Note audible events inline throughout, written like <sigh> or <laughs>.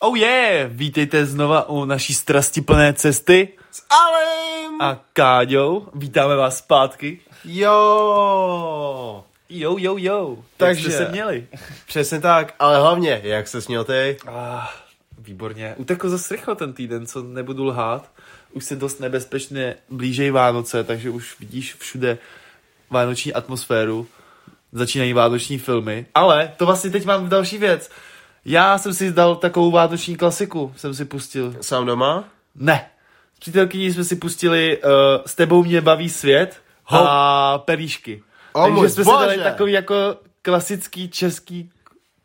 Oh yeah! Vítejte znova u naší strastiplné cesty S Alem! a Káďou. Vítáme vás zpátky. Jo! Jo, jo, jo. Takže- jste se měli? Přesně tak, ale hlavně, jak se směl ty? Ah, výborně. Utekl zase rychle ten týden, co nebudu lhát. Už se dost nebezpečně blížejí Vánoce, takže už vidíš všude vánoční atmosféru. Začínají vánoční filmy. Ale to vlastně teď mám další věc. Já jsem si dal takovou vánoční klasiku, jsem si pustil. Sám doma? Ne. S přítelkyní jsme si pustili uh, S tebou mě baví svět Ho. a pelíšky. O Takže jsme si dali bože. takový jako klasický český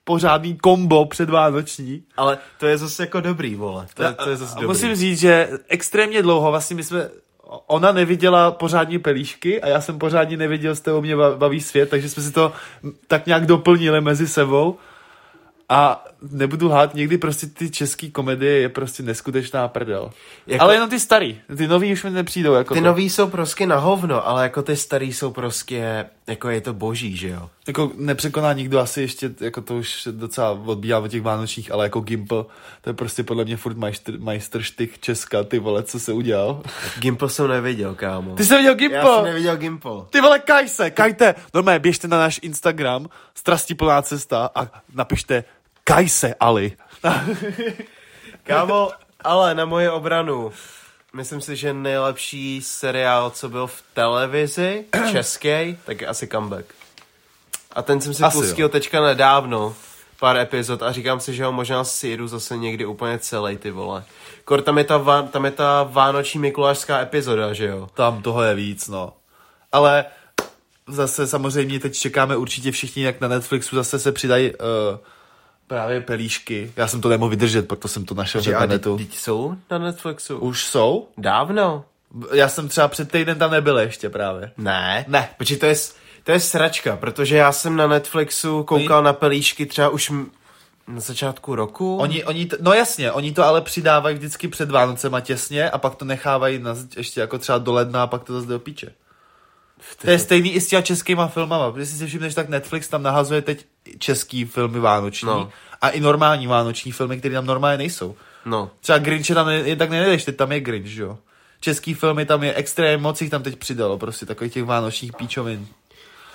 pořádný kombo předvánoční. Ale to je zase jako dobrý, vole. To, je, to je zase A dobrý. Musím říct, že extrémně dlouho, vlastně my jsme, ona neviděla pořádně pelíšky a já jsem pořádně neviděl, s tebou mě ba- baví svět, takže jsme si to tak nějak doplnili mezi sebou. A nebudu hát, někdy prostě ty české komedie je prostě neskutečná prdel. Jako-. Ale jenom ty starý, ty nový už mi nepřijdou. Jako Ty to. nový jsou prostě na hovno, ale jako ty starý jsou prostě, jako je to boží, že jo? Jako nepřekoná nikdo asi ještě, jako to už docela odbíhá od těch vánočních, ale jako Gimple, to je prostě podle mě furt majstr, majstrštyk Česka, ty vole, co se udělal. Gimple jsem neviděl, kámo. Ty jsi viděl Já Gimple? jsem neviděl Gimple. Ty vole, kaj se, kajte. Normálně běžte na náš Instagram, strastiplná cesta a napište kaj se, Ali. <laughs> Kámo, ale na moje obranu, myslím si, že nejlepší seriál, co byl v televizi, <clears throat> český, tak je asi Comeback. A ten jsem si Asi pustil jo. teďka nedávno, pár epizod a říkám si, že ho možná si jdu zase někdy úplně celý ty vole. Kor, tam je ta, vá, tam je ta vánoční mikulášská epizoda, že jo? Tam toho je víc, no. Ale zase samozřejmě teď čekáme určitě všichni, jak na Netflixu zase se přidají uh, právě pelíšky. Já jsem to nemohl vydržet, proto jsem to našel v A internetu. teď jsou na Netflixu? Už jsou? Dávno. Já jsem třeba před týden tam nebyl ještě právě. Ne. Ne. Počkej, to je, to je sračka, protože já jsem na Netflixu koukal na pelíšky třeba už m- na začátku roku. Oni, oni to, no jasně, oni to ale přidávají vždycky před Vánocema těsně a pak to nechávají na, ještě jako třeba do ledna a pak to zase do píče. To je stejný i s těma českýma filmama. Když si všimneš, tak Netflix tam nahazuje teď český filmy vánoční No. a i normální vánoční filmy, které tam normálně nejsou. No. Třeba Grinche tam jen tak nenajdeš, teď tam je Grinch, že jo. Český filmy tam je extrémně moc jich tam teď přidalo, prostě takových těch vánočních píčovin.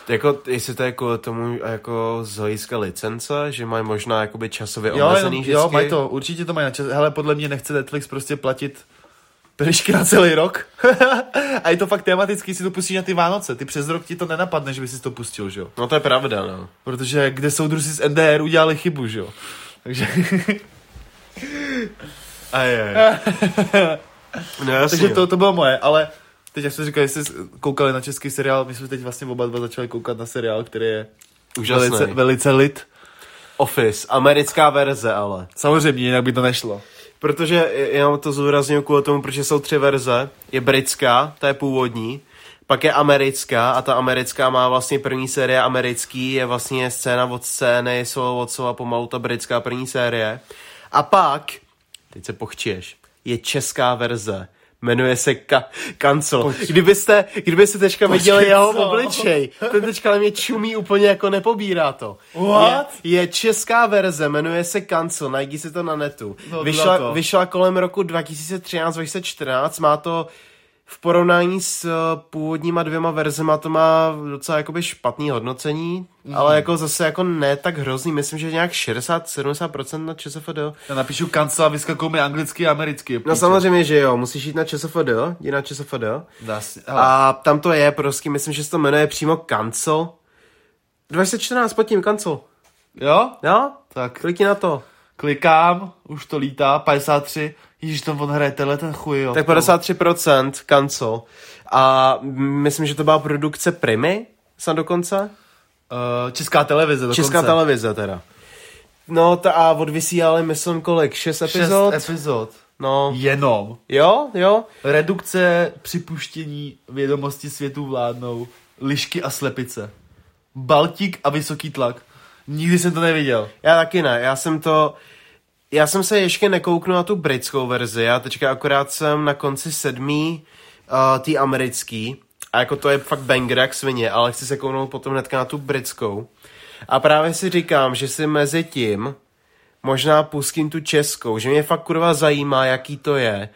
Jako, jestli to je kvůli tomu jako z hlediska licence, že mají možná jakoby časově Jo, omezený jenom, vždycky. jo, mají to, určitě to mají na čas. Hele, podle mě nechce Netflix prostě platit pelišky na celý rok. <laughs> a je to fakt tematický, si to pustíš na ty Vánoce. Ty přes rok ti to nenapadne, že by si to pustil, že jo. No to je pravda, no. Protože kde jsou druzi z NDR udělali chybu, že jo. Takže, <laughs> A je. no jasně. takže to, to bylo moje, ale teď jak jste říkali, jestli jste koukali na český seriál, my jsme teď vlastně oba dva začali koukat na seriál, který je Úžasný. velice, velice lit. Office, americká verze ale. Samozřejmě, jinak by to nešlo. Protože já to zúraznuju kvůli tomu, protože jsou tři verze. Je britská, ta je původní, pak je americká a ta americká má vlastně první série americký, je vlastně scéna od scény, slovo od slova pomalu ta britská první série. A pak, teď se pochčiješ, je česká verze. Jmenuje se ka- Kancel. Kdybyste, kdybyste teďka viděli jeho co? obličej, ten teďka na mě čumí úplně jako nepobírá to. What? Je, je česká verze, jmenuje se Cancel, najdi si to na netu. No, vyšla, vyšla kolem roku 2013-2014, má to v porovnání s eh, původníma dvěma verzema to má docela jakoby špatný hodnocení, mm. ale jako zase jako ne tak hrozný, myslím, že nějak 60-70% na ČSFD. Já napíšu kancel a vyskakou mi anglicky a americky. No samozřejmě, že jo, musíš jít na ČSFD, jdi na ČSFD. Dá si, A tam to je prostě, myslím, že se to jmenuje přímo Cancel. 2014 pod tím Cancel. jo? Jo? Tak Klikni na to. klikám, už to lítá, 53, Ježíš, tam on hraje tenhle ten chuj, jo. Tak 53% Cancel. A myslím, že to byla produkce Primy, snad dokonce. Uh, česká televize dokonce. Česká televize teda. No ta a odvysílali, myslím, kolik? Šest Šest epizod? epizod. No, Jenom. jo, jo. Redukce, připuštění, vědomosti světu vládnou, lišky a slepice. Baltík a vysoký tlak. Nikdy jsem to neviděl. Já taky ne, já jsem to... Já jsem se ještě nekouknul na tu britskou verzi, já teďka akorát jsem na konci sedmý uh, tý americký A jako to je fakt banger jak svině, ale chci se kouknout potom hnedka na tu britskou. A právě si říkám, že si mezi tím možná pustím tu českou, že mě fakt kurva zajímá, jaký to je.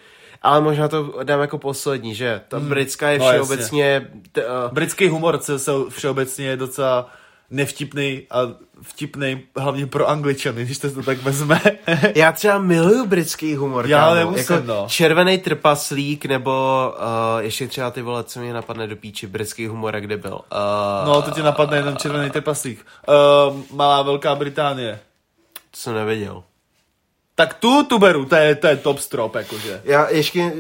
Ale možná to dám jako poslední, že ta britská je no, všeobecně... t- uh, Britský humor se, se všeobecně je docela nevtipný a vtipný hlavně pro angličany, když to tak vezme. <laughs> Já třeba miluju britský humor, Já kámo. nemusím, jako no. Červený trpaslík, nebo uh, ještě třeba ty vole, co mě napadne do píči, britský humor, kde byl. Uh, No, to tě napadne jenom červený trpaslík. Uh, Malá Velká Británie. To jsem nevěděl. Tak tu tu beru, to je, to je top strop, jakože. Já ještě,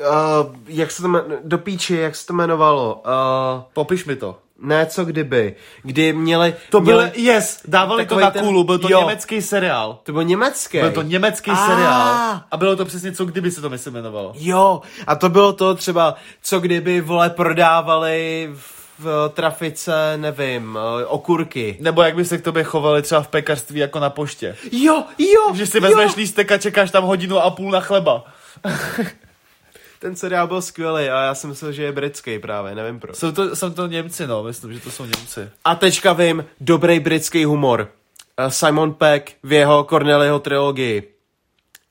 uh, jak se to jmen, do píči, jak se to jmenovalo? Uh, Popiš mi to. Ne, co kdyby. Kdy měli... To byl, měli, yes, dávali to na ten- kůlu, byl to jo. německý seriál. To byl německý. Byl to německý Ah. seriál. A bylo to přesně co kdyby se to myslím jmenovalo. Jo, a to bylo to třeba, co kdyby, vole, prodávali v trafice, nevím, eh, okurky. Nebo jak by se k tobě chovali třeba v pekařství jako na poště. Jo, jo, Že si vezmeš jo. lístek a čekáš tam hodinu a půl na chleba. <laughs> Ten seriál byl skvělý a já jsem myslel, že je britský právě, nevím proč. Jsou to, jsou to Němci, no, myslím, že to jsou Němci. A teďka vím, dobrý britský humor. Uh, Simon Peck v jeho Corneliho trilogii.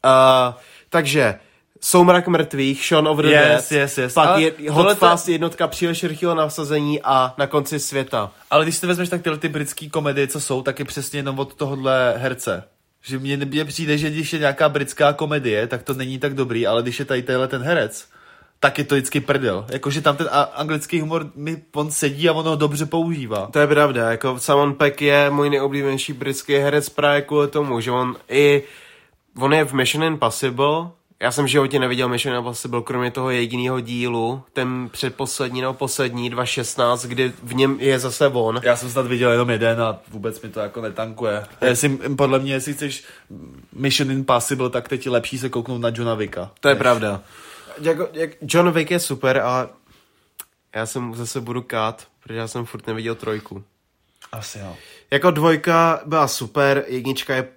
Uh, takže, Soumrak mrtvých, Shaun of the Yes, Dead, yes, yes. pak Ale je, Hot Fast jednotka příliš rychlého nasazení a na konci světa. Ale když si vezmeš tak tyhle ty britské komedie, co jsou, tak je přesně jenom od tohohle herce. Že mně, mně přijde, že když je nějaká britská komedie, tak to není tak dobrý, ale když je tady tenhle ten herec, tak je to vždycky prdel. Jakože tam ten anglický humor, mi on sedí a on ho dobře používá. To je pravda, jako Simon Peck je můj nejoblíbenější britský herec právě kvůli tomu, že on i, on je v Mission Impossible, já jsem v životě neviděl Mission Impossible, kromě toho jediného dílu, ten předposlední nebo poslední, 2016, kdy v něm je zase on. Já jsem snad viděl jenom jeden a vůbec mi to jako netankuje. Jestli, podle mě, jestli chceš Mission Impossible, tak teď je lepší se kouknout na Johna Vicka. To je pravda. Jako, jak John Wick je super, ale já jsem zase budu kát, protože já jsem furt neviděl trojku. Asi jo. Jako dvojka byla super, jednička je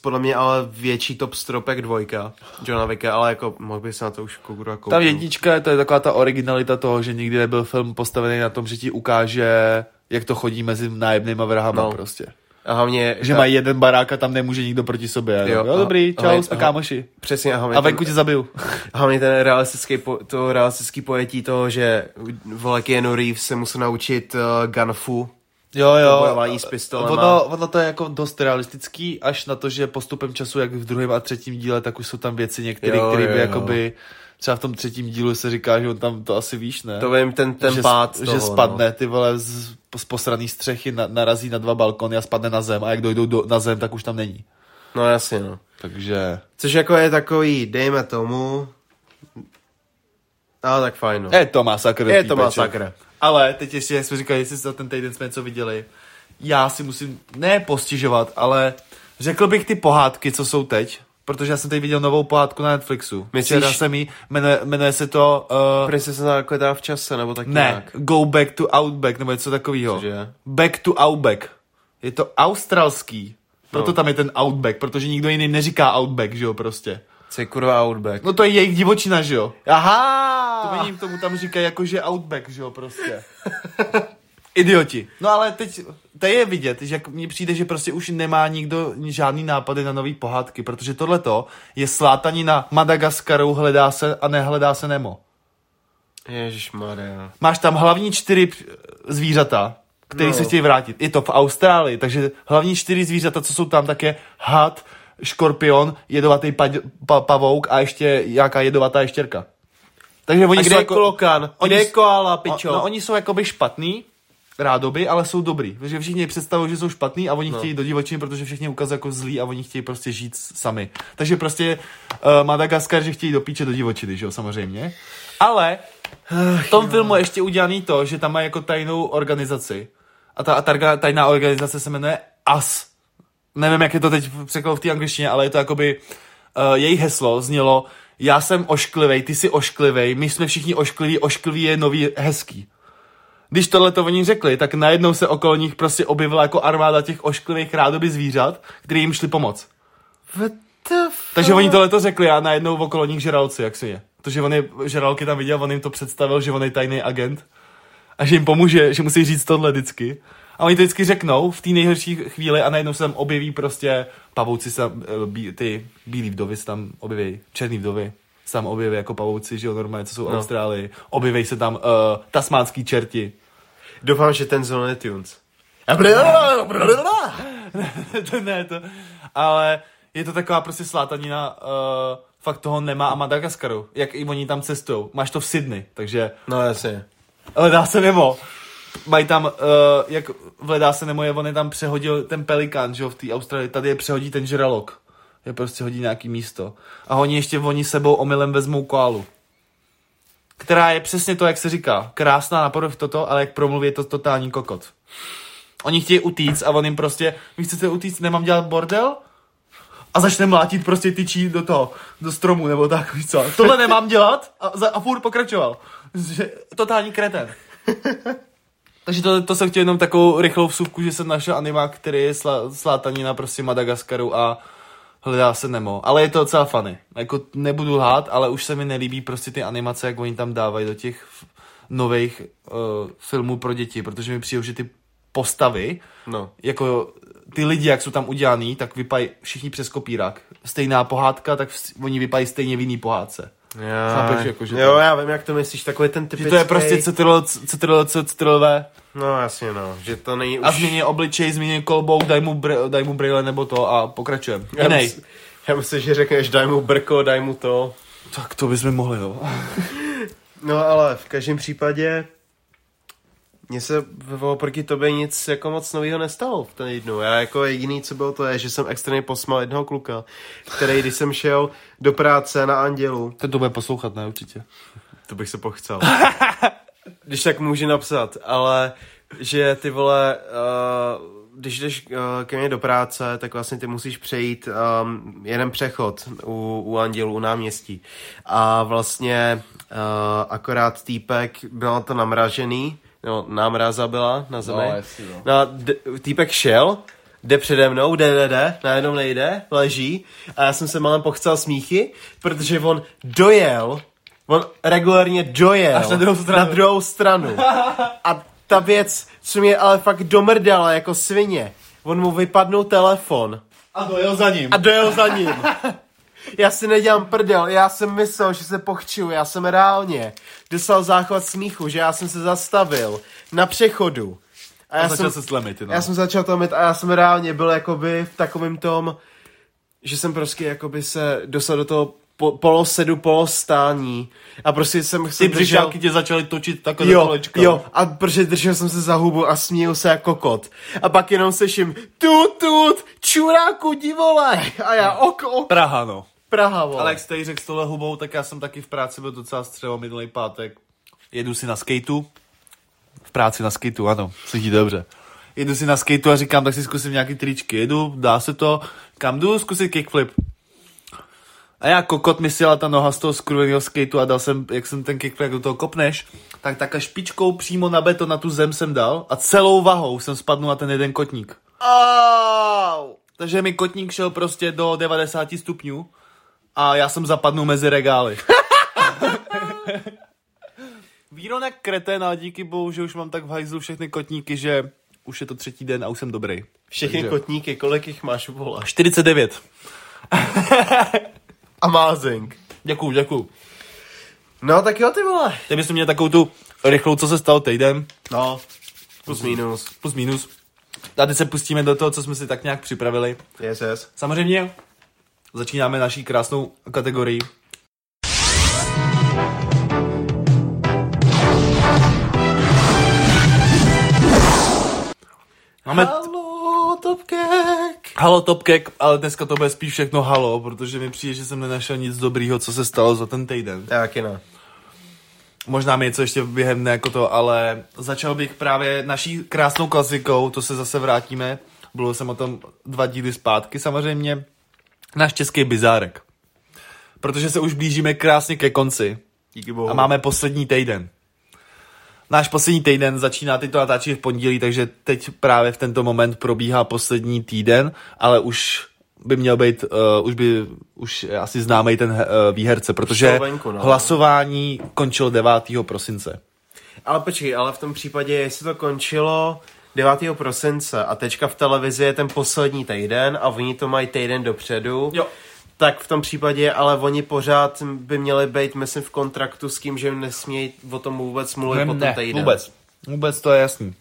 podle mě ale větší top stropek dvojka Johna Wicka, ale jako mohl bych se na to už kurva kouknout. Tam jednička, to je taková ta originalita toho, že nikdy nebyl film postavený na tom, že ti ukáže, jak to chodí mezi nájemnýma vrahama No. prostě. A hlavně... Že mají jeden barák a tam nemůže nikdo proti sobě. Jo, Jo, jo a- dobrý, a- čau, a- jsme a- kámoši. Přesně, a hlavně, A venku tě zabiju. <laughs> a hlavně ten realistický, po, to realistický pojetí toho, že vole Keanu Reeves se musel naučit uh, gunfu, Jo, jo. bojování s pistolema. Ono, ono to je jako dost realistický, až na to, že postupem času, jak v druhém a třetím díle, tak už jsou tam věci některé, které by jo, jo. jakoby, třeba v tom třetím dílu se říká, že on tam to asi víš, ne? to vím, ten, ten že, pád že toho, spadne, No. ty vole, z, z posraný střechy, na, narazí na dva balkony a spadne na zem a jak dojdou do, na zem, tak už tam není. no jasně, no. Takže... Což jako je takový, dejme tomu, ale tak fajn, no. Je to masakr. Je to masakr. Ale teď ještě, jak jsme říkali, jestli za ten týden jsme něco viděli, já si musím ne postižovat, ale řekl bych ty pohádky, co jsou teď, protože já jsem teď viděl novou pohádku na Netflixu. Myslíš- Včera jsem jí, jmenuje, jmenuje se to... Uh, Princesa jako teda v čase, nebo tak ne, nějak. Go Back to Outback, nebo něco takového. Cože? Back to Outback. Je to australský. Proto No. tam je ten Outback, protože nikdo jiný neříká Outback, že jo, prostě. Co je kurva Outback? No to je jejich divočina, že jo. Aha! To oni tomu tam říkají jako, že Outback, že jo, prostě. <laughs> Idioti. No ale teď, to je vidět, že jak mně přijde, že prostě už nemá nikdo žádný nápady na nový pohádky, protože tohleto je slátaní na Madagaskaru, hledá se a nehledá se Nemo. Ježišmarja. Máš tam hlavní čtyři zvířata, který No. se chtějí vrátit. Je to v Austrálii, takže hlavní čtyři zvířata, co jsou tam, tak je had, škorpion, jedovatý pa, pa, pavouk a ještě nějaká jedovatá ještěrka. Takže oni A kde jsou je jako, klokan? Kde je koala, pičo? No, oni jsou jakoby špatný, rádoby, ale jsou dobrý. Takže všichni představují, že jsou špatný a oni no. chtějí do divočiny, protože všichni ukazují jako zlí a oni chtějí prostě žít sami. Takže prostě uh, Madagaskar, že chtějí do píče do divočiny, že jo, samozřejmě. Ale v tom filmu je ještě udělaný to, že tam má jako tajnou organizaci. A ta, a ta tajná organizace se jmenuje AS. Nevím, jak je to teď překlad v té angličtině, ale je to jakoby uh, jejich heslo znělo já jsem ošklivej, ty jsi ošklivej, my jsme všichni oškliví, ošklivý je nový hezký. Když tohle to oni řekli, tak najednou se okolo nich prostě objevila jako armáda těch ošklivých rádoby zvířat, který jim šli pomoct. What the fuck? Takže oni tohle to řekli a najednou okolo nich žralci, jak si je. Protože on je, žralky tam viděl, on jim to představil, že on je tajný agent. a že jim pomůže, že musí říct tohle vždycky. A oni to vždycky řeknou v té nejhorší chvíli a najednou se tam objeví prostě pavouci, se tam, eh, bí, ty bílí vdovy se tam objeví, černý vdovy se tam objeví jako pavouci, že jo, normálně, co jsou v No. Austrálii. Objeví se tam uh, tasmánský čerti. Doufám, že ten Zone Tunes. to <laughs> ne, to, ale je to taková prostě slátanina, uh, fakt toho nemá a Madagaskaru, jak i oni tam cestují. Máš to v Sydney, takže No jasně. ale dá se nebo. Mají tam, uh, jak v Ledá se nemo je, on je tam přehodil ten pelikán, že jo, v té Austrálii, tady je přehodí ten žralok. Je prostě hodí nějaký místo. A oni ještě oni sebou omylem vezmou koalu. Která je přesně to, jak se říká. Krásná na toto, ale jak promluví je to totální kokot. Oni chtějí utíct a on jim prostě, vy chcete utíct, nemám dělat bordel? A začne mlátit prostě tyčí do toho, do stromu nebo tak, víš co. Tohle nemám dělat a, a furt pokračoval. Že, totální kreten. <laughs> Takže to, to jsem chtěl jenom takovou rychlou vsuvku, že jsem našel animák, který je slá, slátanina prostě Madagaskaru a hledá se Nemo. Ale je to docela funny. Jako nebudu lhát, ale už se mi nelíbí prostě ty animace, jak oni tam dávají do těch nových uh, filmů pro děti, protože mi přijde, že ty postavy, No. jako ty lidi, jak jsou tam udělaný, tak vypadají všichni přes kopírák. Stejná pohádka, tak vs- oni vypadají stejně v jiný pohádce. Já, Chápeš, jako, že jo, to- já vím, jak to myslíš, takový ten Že typický... to je prostě CTRL, CTRL, CTRL, No jasně, no, že to není už... a změní obličej, změní kolbou, daj mu, br- daj mu brýle nebo to a pokračujeme. já, Jinej. mysl, já myslím, že řekneš, daj mu brko, daj mu to. Tak to bychom mohli, jo. <laughs> No ale v každém případě mně se oproti tobě nic jako moc nového nestalo v ten jednu. Já jako jediný, co bylo to je, že jsem extrémně posmal jednoho kluka, který, když jsem šel do práce na Andělu, Ten to bude poslouchat, ne, určitě. to bych se pochcel. <laughs> když tak může napsat, ale že ty vole, uh, když jdeš uh, ke mně do práce, tak vlastně ty musíš přejít um, jeden přechod u, u Andělu, u náměstí. A vlastně uh, akorát týpek, bylo to namražený, no, námraza byla na zemi. No, no. No, d- týpek šel, jde přede mnou, jde, jde, jde, najednou nejde, leží a já jsem se málem pochcel smíchy, protože on dojel, on regulárně dojel Až na druhou stranu. na druhou stranu. A ta věc, co mě ale fakt domrdala jako svině, on mu vypadnul telefon A dojel za ním. a dojel za ním. <laughs> Já si nedělám prdel, já jsem myslel, že se pochčuju, já jsem reálně dostal záchvat smíchu, že já jsem se zastavil na přechodu. A já A začal jsem, se slemit, no. já jsem začal to mít a já jsem reálně byl jakoby v takovém tom, že jsem prostě jakoby se dostal do toho po, polosedu, polostání a prostě jsem... Ty jsem břišáky tě začaly točit takhle Jo, kolečka. jo, a protože držel jsem se za hubu a smíjel se jako kot. A pak jenom slyším, tut, tut, čuráku, divole. A já, ok, ok, Praha, no. Praha, vole. Ale jak jste řekl s tohle hubou, tak já jsem taky v práci byl docela střelo minulý pátek. Jedu si na skateu. V práci na skateu, ano, slyší dobře. Jedu si na skateu a říkám, tak si zkusím nějaký tričky. Jedu, dá se to. Kam jdu? Zkusit kickflip. A já kokot mi sjela ta noha z toho skurveného skateu a dal jsem, jak jsem ten kickflip, jak do toho kopneš, tak takhle špičkou přímo na beton na tu zem jsem dal a celou vahou jsem spadnul na ten jeden kotník. Au. Takže mi kotník šel prostě do 90 stupňů a já jsem zapadnul mezi regály. <laughs> Víronek kretén, ale díky bohu, že už mám tak v hajzlu všechny kotníky, že už je to třetí den a už jsem dobrý. Všechny Takže- kotníky, kolik jich máš, vole? 49. <laughs> Amazing. Děkuju, děkuju. No tak jo, ty vole. Teď bychom měli takovou tu rychlou, co se stalo týden, No, plus minus. plus minus. A teď se pustíme do toho, co jsme si tak nějak připravili. Yes, yes. Samozřejmě začínáme naší krásnou kategorii. Máme Halo, Topkek. halo Topkek, ale dneska to bude spíš všechno halo, protože mi přijde, že jsem nenašel nic dobrýho, co se stalo za ten týden. Taky ne. Možná mi něco ještě během jako to, ale začal bych právě naší krásnou klasikou, to se zase vrátíme. Bylo jsem o tom dva díly zpátky samozřejmě. Náš český bizárek. Protože se už blížíme krásně ke konci Díky bohu. a máme poslední týden. Náš poslední týden začíná, teď to natáčí v pondělí, takže teď právě v tento moment probíhá poslední týden, ale už by měl být, uh, už by, už asi známý ten uh, výherce, protože venku, no. hlasování končilo 9. prosince. Ale počkej, ale v tom případě, jestli to končilo 9. prosince a teďka v televizi je ten poslední týden a oni to mají týden dopředu, Jo. tak v tom případě, ale oni pořád by měli být, myslím, v kontraktu s tím, že nesmějí o tom vůbec mluvit po tom týden. vůbec. Vůbec to je jasný.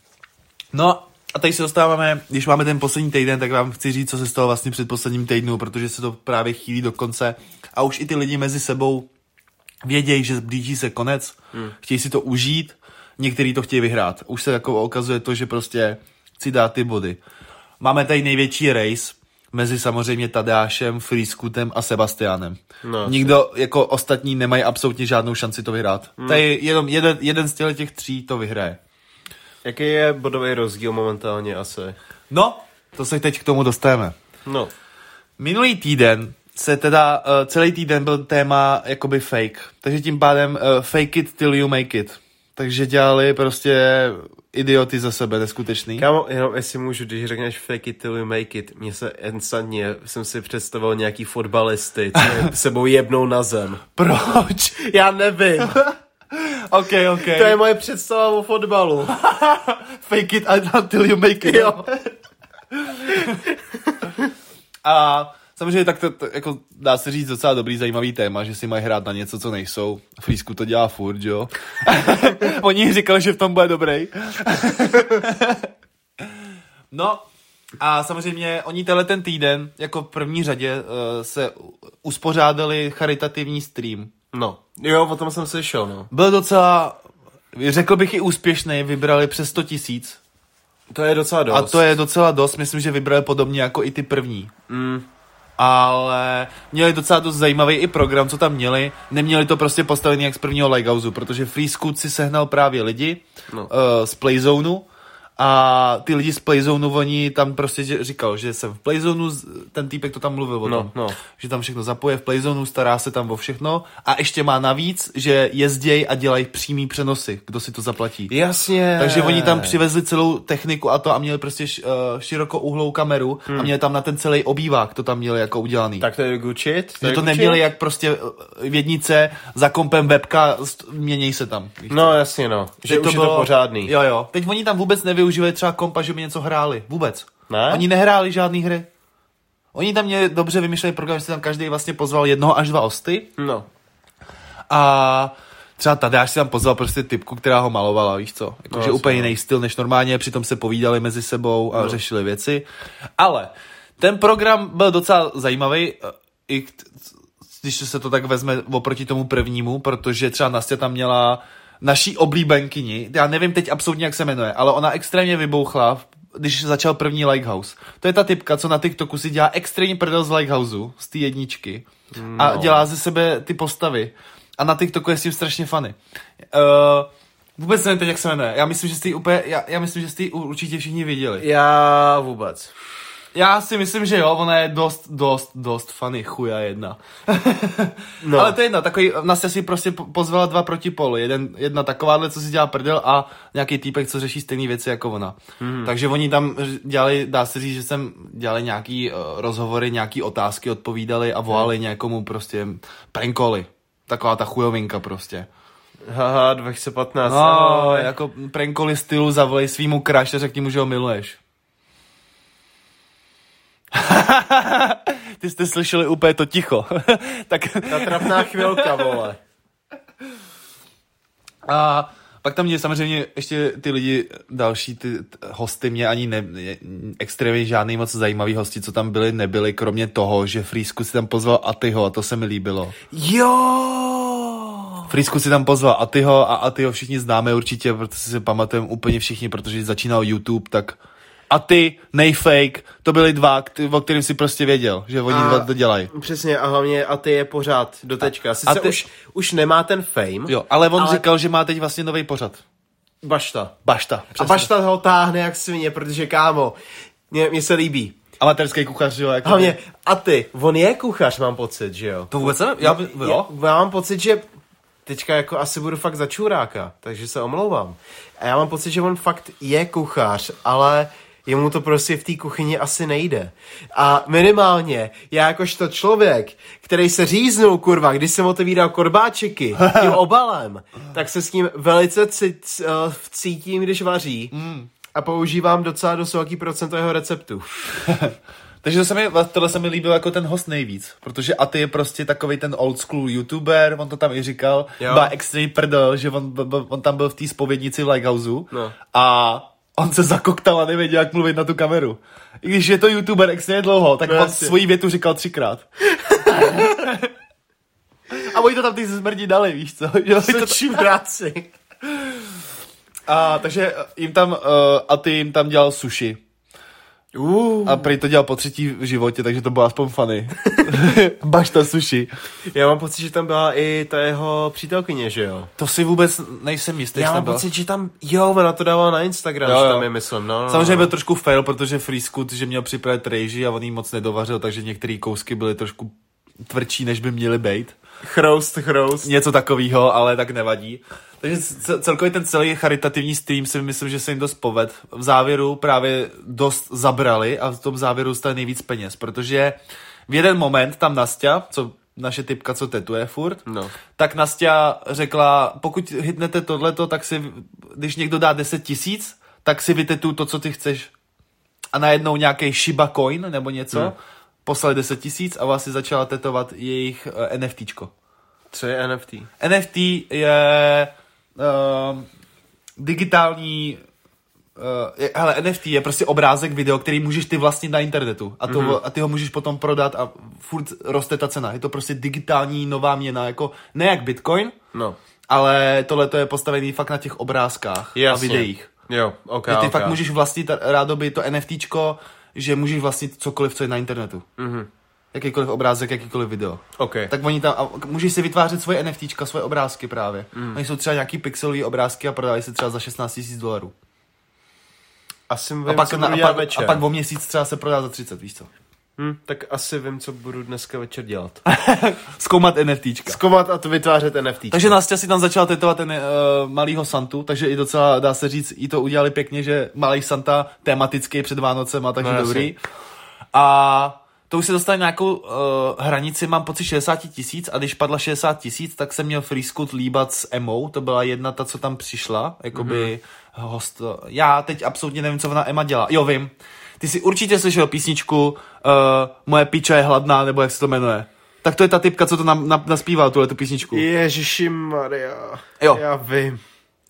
No a teď se dostáváme, když máme ten poslední týden, tak vám chci říct, co se stalo vlastně před posledním týdnu, protože se to právě chýlí do konce a už i ty lidi mezi sebou vědějí, že blíží se konec, hmm. chtějí si to užít, někteří to chtějí vyhrát. Už se jako okazuje to, že prostě chci dát ty body. Máme tady největší race mezi samozřejmě Tadeášem, Frýskutem a Sebastianem. No, Nikdo jako ostatní nemají absolutně žádnou šanci to vyhrát. Hmm. Tady jenom jeden, jeden z těch tří to vyhraje. Jaký je bodový rozdíl momentálně asi? No, to se teď k tomu dostaneme. No, Minulý týden se teda, uh, celý týden byl téma jakoby fake. Takže tím pádem uh, fake it till you make it. Takže dělali prostě idioty za sebe, neskutečný. Kámo, jenom jestli můžu, když řekneš fake it till you make it, mně se instantně, jsem si představoval nějaký fotbalisty, co <laughs> sebou jebnou na zem. Proč? Já nevím. <laughs> ok, ok. To je moje představa o fotbalu. <laughs> fake it until you make it. Jo. A samozřejmě tak to, to, jako dá se říct docela dobrý, zajímavý téma, že si mají hrát na něco, co nejsou. Frýsku to dělá furt, že jo? <laughs> Oni říkali, že v tom bude dobrý. <laughs> no, a samozřejmě oni tenhle ten týden, jako v první řadě, uh, se uspořádali charitativní stream. No, jo, o tom jsem slyšel, no. Byl docela, řekl bych i úspěšný, vybrali přes 100 tisíc. To je docela dost. A to je docela dost, myslím, že vybrali podobně jako i ty první. Mm, ale měli docela dost zajímavý i program, co tam měli. Neměli to prostě postavený jak z prvního Lighthouse, protože Free Scoot si sehnal právě lidi No. uh, z Playzone a ty lidi z Playzone, oni tam prostě říkal, že jsem v Playzone, ten týpek to tam mluvil o No, tom, no. že tam všechno zapoje v Playzone, stará se tam o všechno a ještě má navíc, že jezdějí a dělají přímý přenosy, kdo si to zaplatí. jasně. Takže oni tam přivezli celou techniku a to a měli prostě š, uh, širokouhlou kameru hmm. a měli tam na ten celý obývák, to tam měli jako udělaný. Tak to je good shit. že je to good neměli jak prostě eh, vědnice za kompem webka, měněj se tam. No jasně, no. Že, už je to pořádný. Jo, jo. Teď oni tam vůbec nevyužívali třeba kompa, že by něco hráli. Vůbec. Ne? Oni nehráli žádný hry. Oni tam měli dobře vymyšlený program, že si tam každý vlastně pozval jednoho až dva osty No. a třeba Tadeáš si tam pozval prostě typku, která ho malovala, víš co? Jako, No, úplně no. jiný styl než normálně, přitom se povídali mezi sebou a no. řešili věci. Ale ten program byl docela zajímavý, eh, i když se to tak vezme oproti tomu prvnímu, protože třeba Nastя tam měla naší oblíbenkyni, já nevím teď absolutně, jak se jmenuje, ale ona extrémně vybouchla, když začal první Lighthouse. To je ta typka, co na TikToku si dělá extrémní prdel z Lighthouseu, z té jedničky. A No. dělá ze sebe ty postavy. A na TikToku je s tím strašně funny. Uh, vůbec nevím teď, jak se jmenuje. Já myslím, že jste ji úplně, já, já myslím, že jste ji určitě všichni viděli. Já vůbec. Já si myslím, že jo, ona je dost, dost, dost funny, chuja jedna. <laughs> No. Ale to je jedna, takový, Nastя si prostě po- pozvala dva proti polu. Jeden, jedna takováhle, co si dělá prdel a nějaký týpek, co řeší stejné věci jako ona. Hmm. Takže oni tam dělali, dá se říct, že jsem dělali nějaký uh, rozhovory, nějaký otázky, odpovídali a volali někomu prostě prankoli. Taková ta chujovinka prostě. Haha, 2015. No, ahoj. jako prankoli stylu zavolej svýmu a řekni mu, že ho miluješ. <laughs> Ty jste slyšeli úplně to ticho. <laughs> tak Ta trapná chvilka, vole. a pak tam mě samozřejmě ještě ty lidi, další ty hosty mě ani ne, ne- extrémně žádný moc zajímavý hosti, co tam byli, nebyli, kromě toho, že Frýsku si tam pozval Atyho a to se mi líbilo. Jo! Frýsku si tam pozval Atyho a Atyho všichni známe určitě, protože si pamatujeme úplně všichni, protože začínal YouTube, tak a ty, nejfake, to byly dva, o kterým si prostě věděl, že oni A- dva to dělají. Přesně, a hlavně a ty je pořád do tečka. Sice a ty- už, už nemá ten fame, Jo, ale on Ale- říkal, že má teď vlastně nový pořad. Bašta. Bašta. A Přesně. Bašta ho táhne jak svině, protože kámo, mě, mě se líbí. Amatérský kuchař, jo. Jako Hlavně, a ty, on je kuchař, mám pocit, že jo? To vůbec nevím, já, jo. Já, já mám pocit, že teďka jako asi budu fakt za čuráka, takže se omlouvám. A já mám pocit, že on fakt je kuchař, ale Jemu to prostě v té kuchyni asi nejde. A minimálně, já jakožto člověk, který se říznul, kurva, když jsem otevíral korbáčeky <laughs> tím obalem, tak se s ním velice cít, uh, cítím, když vaří. Mm. A používám docela dost velký procento jeho receptu. <laughs> Takže to se mi, tohle se mi líbilo jako ten host nejvíc, protože Aty je prostě takový ten old school youtuber, on to tam i říkal, byla extrémní prdel, že on, on, on tam byl v té spovědnici v Lighthouse No. a on se zakoktal a nevěděl, jak mluvit na tu kameru. I když je to youtuber extrémně dlouho, tak No on jasně. svoji větu říkal třikrát. <laughs> a oni to tam ty smrdí dali, víš co? <laughs> Oni to Sečí práci. a, takže jim tam, uh, Aty jim tam dělal sushi. Uh. A prej to dělal po třetí v životě, takže to bylo aspoň funny. <laughs> Bašta sushi. Já mám pocit, že tam byla i ta jeho přítelkyně, že jo? To si vůbec nejsem jistý, Já mám byl. pocit, že tam, jo, ona to dávala na Instagram, Jo, že jo. tam je, myslím, no, no, Samozřejmě no. byl trošku fail, protože Free Scoot, že měl připravit rejži a on jí moc nedovařil, takže některé kousky byly trošku tvrdší, než by měly být. Chroust, chroust. Něco takového, ale tak nevadí. Takže celkově ten celý charitativní stream si myslím, že se jim dost poved. V závěru právě dost zabrali a v tom závěru dostali nejvíc peněz, protože v jeden moment tam Nastia, co naše typka, co tetuje furt, No. tak Nastia řekla, pokud hitnete tohleto, tak si, když někdo dá 10 tisíc, tak si vytetuj to, co ty chceš. A najednou nějaký Shiba Coin nebo něco, hmm. Poslali 10 tisíc a vlastně začala tetovat jejich uh, NFTčko. Co je NFT? NFT je uh, digitální Uh, je, hele, NFT je prostě obrázek, video, který můžeš ty vlastnit na internetu a, to, mm-hmm. a ty ho můžeš potom prodat a furt roste ta cena. Je to prostě digitální nová měna, jako ne jak Bitcoin, No. ale tohle to je postavený fakt na těch obrázkách a Jasně. videích. Jo, ok, Že ty ok. fakt můžeš vlastnit rádoby to NFTčko, že můžeš vlastnit cokoliv, co je na internetu. Mm-hmm. Jakýkoliv obrázek, jakýkoliv video. Ok. Tak oni tam, a můžeš si vytvářet svoje NFTčka, svoje obrázky právě. Mm. Oni jsou třeba nějaký pixelové obrázky a prodávají se třeba za 16 000 dolarů. Asi vím, A pak, na, a, pak, večer. a pak o měsíc třeba se prodá za 30, víš co? Hm, tak asi vím, co budu dneska večer dělat. <laughs> Zkoumat NFTčka. Zkoumat a to vytvářet NFT. Takže Nastya si tam začala tetovat ten uh, malýho Santu, takže i docela, dá se říct, i to udělali pěkně, že malý Santa tematický před Vánocema, takže No, dobrý. A to už se dostane nějakou uh, hranici, mám pocit 60 tisíc a když padla 60 tisíc, tak jsem měl free scoot líbat s Emou, to byla jedna ta, co tam přišla, jakoby mm-hmm. host. Já teď absolutně nevím, co ona Emma dělá. Jo, vím. Ty jsi určitě slyšel písničku uh, Moje piča je hladná, nebo jak se to jmenuje. Tak to je ta typka, co to nam, na, naspívala, tuhle tu písničku. Ježiši Maria. Jo. Já vím.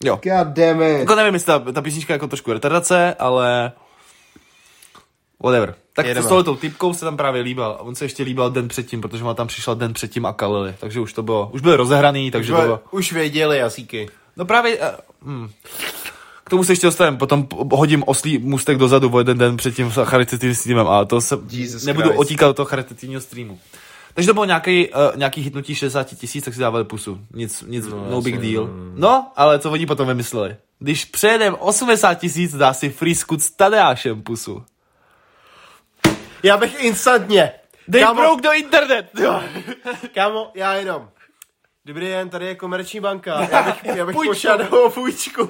Jo. God damn it. Jako nevím, jestli ta, ta písnička je jako trošku retardace, ale whatever. Tak Jedeme. s touhletou typkou se tam právě líbal. A on se ještě líbal den předtím, protože ona tam přišla den předtím a kalili. Takže už to bylo, už byly rozehraný, takže to bylo. Už věděli jazyky. No právě, uh, hm. K tomu se ještě dostaneme, potom hodím oslý můstek dozadu o jeden den před tím charitativním streamem a to se Jesus nebudu Christ. otíkat do toho charitativního streamu. Takže to bylo nějaký, uh, nějaký hitnutí 60 tisíc, tak si dávali pusu. Nic, nic, no, no big deal. No, ale co oni potom vymysleli? Když přejedem 80 tisíc, dá si free scoot s Tadeášem pusu. Já bych instantně. They Kámo, do internet! kámo, já jenom. Dobrý den, tady je komerční banka. Já bych, já bych o půjčku.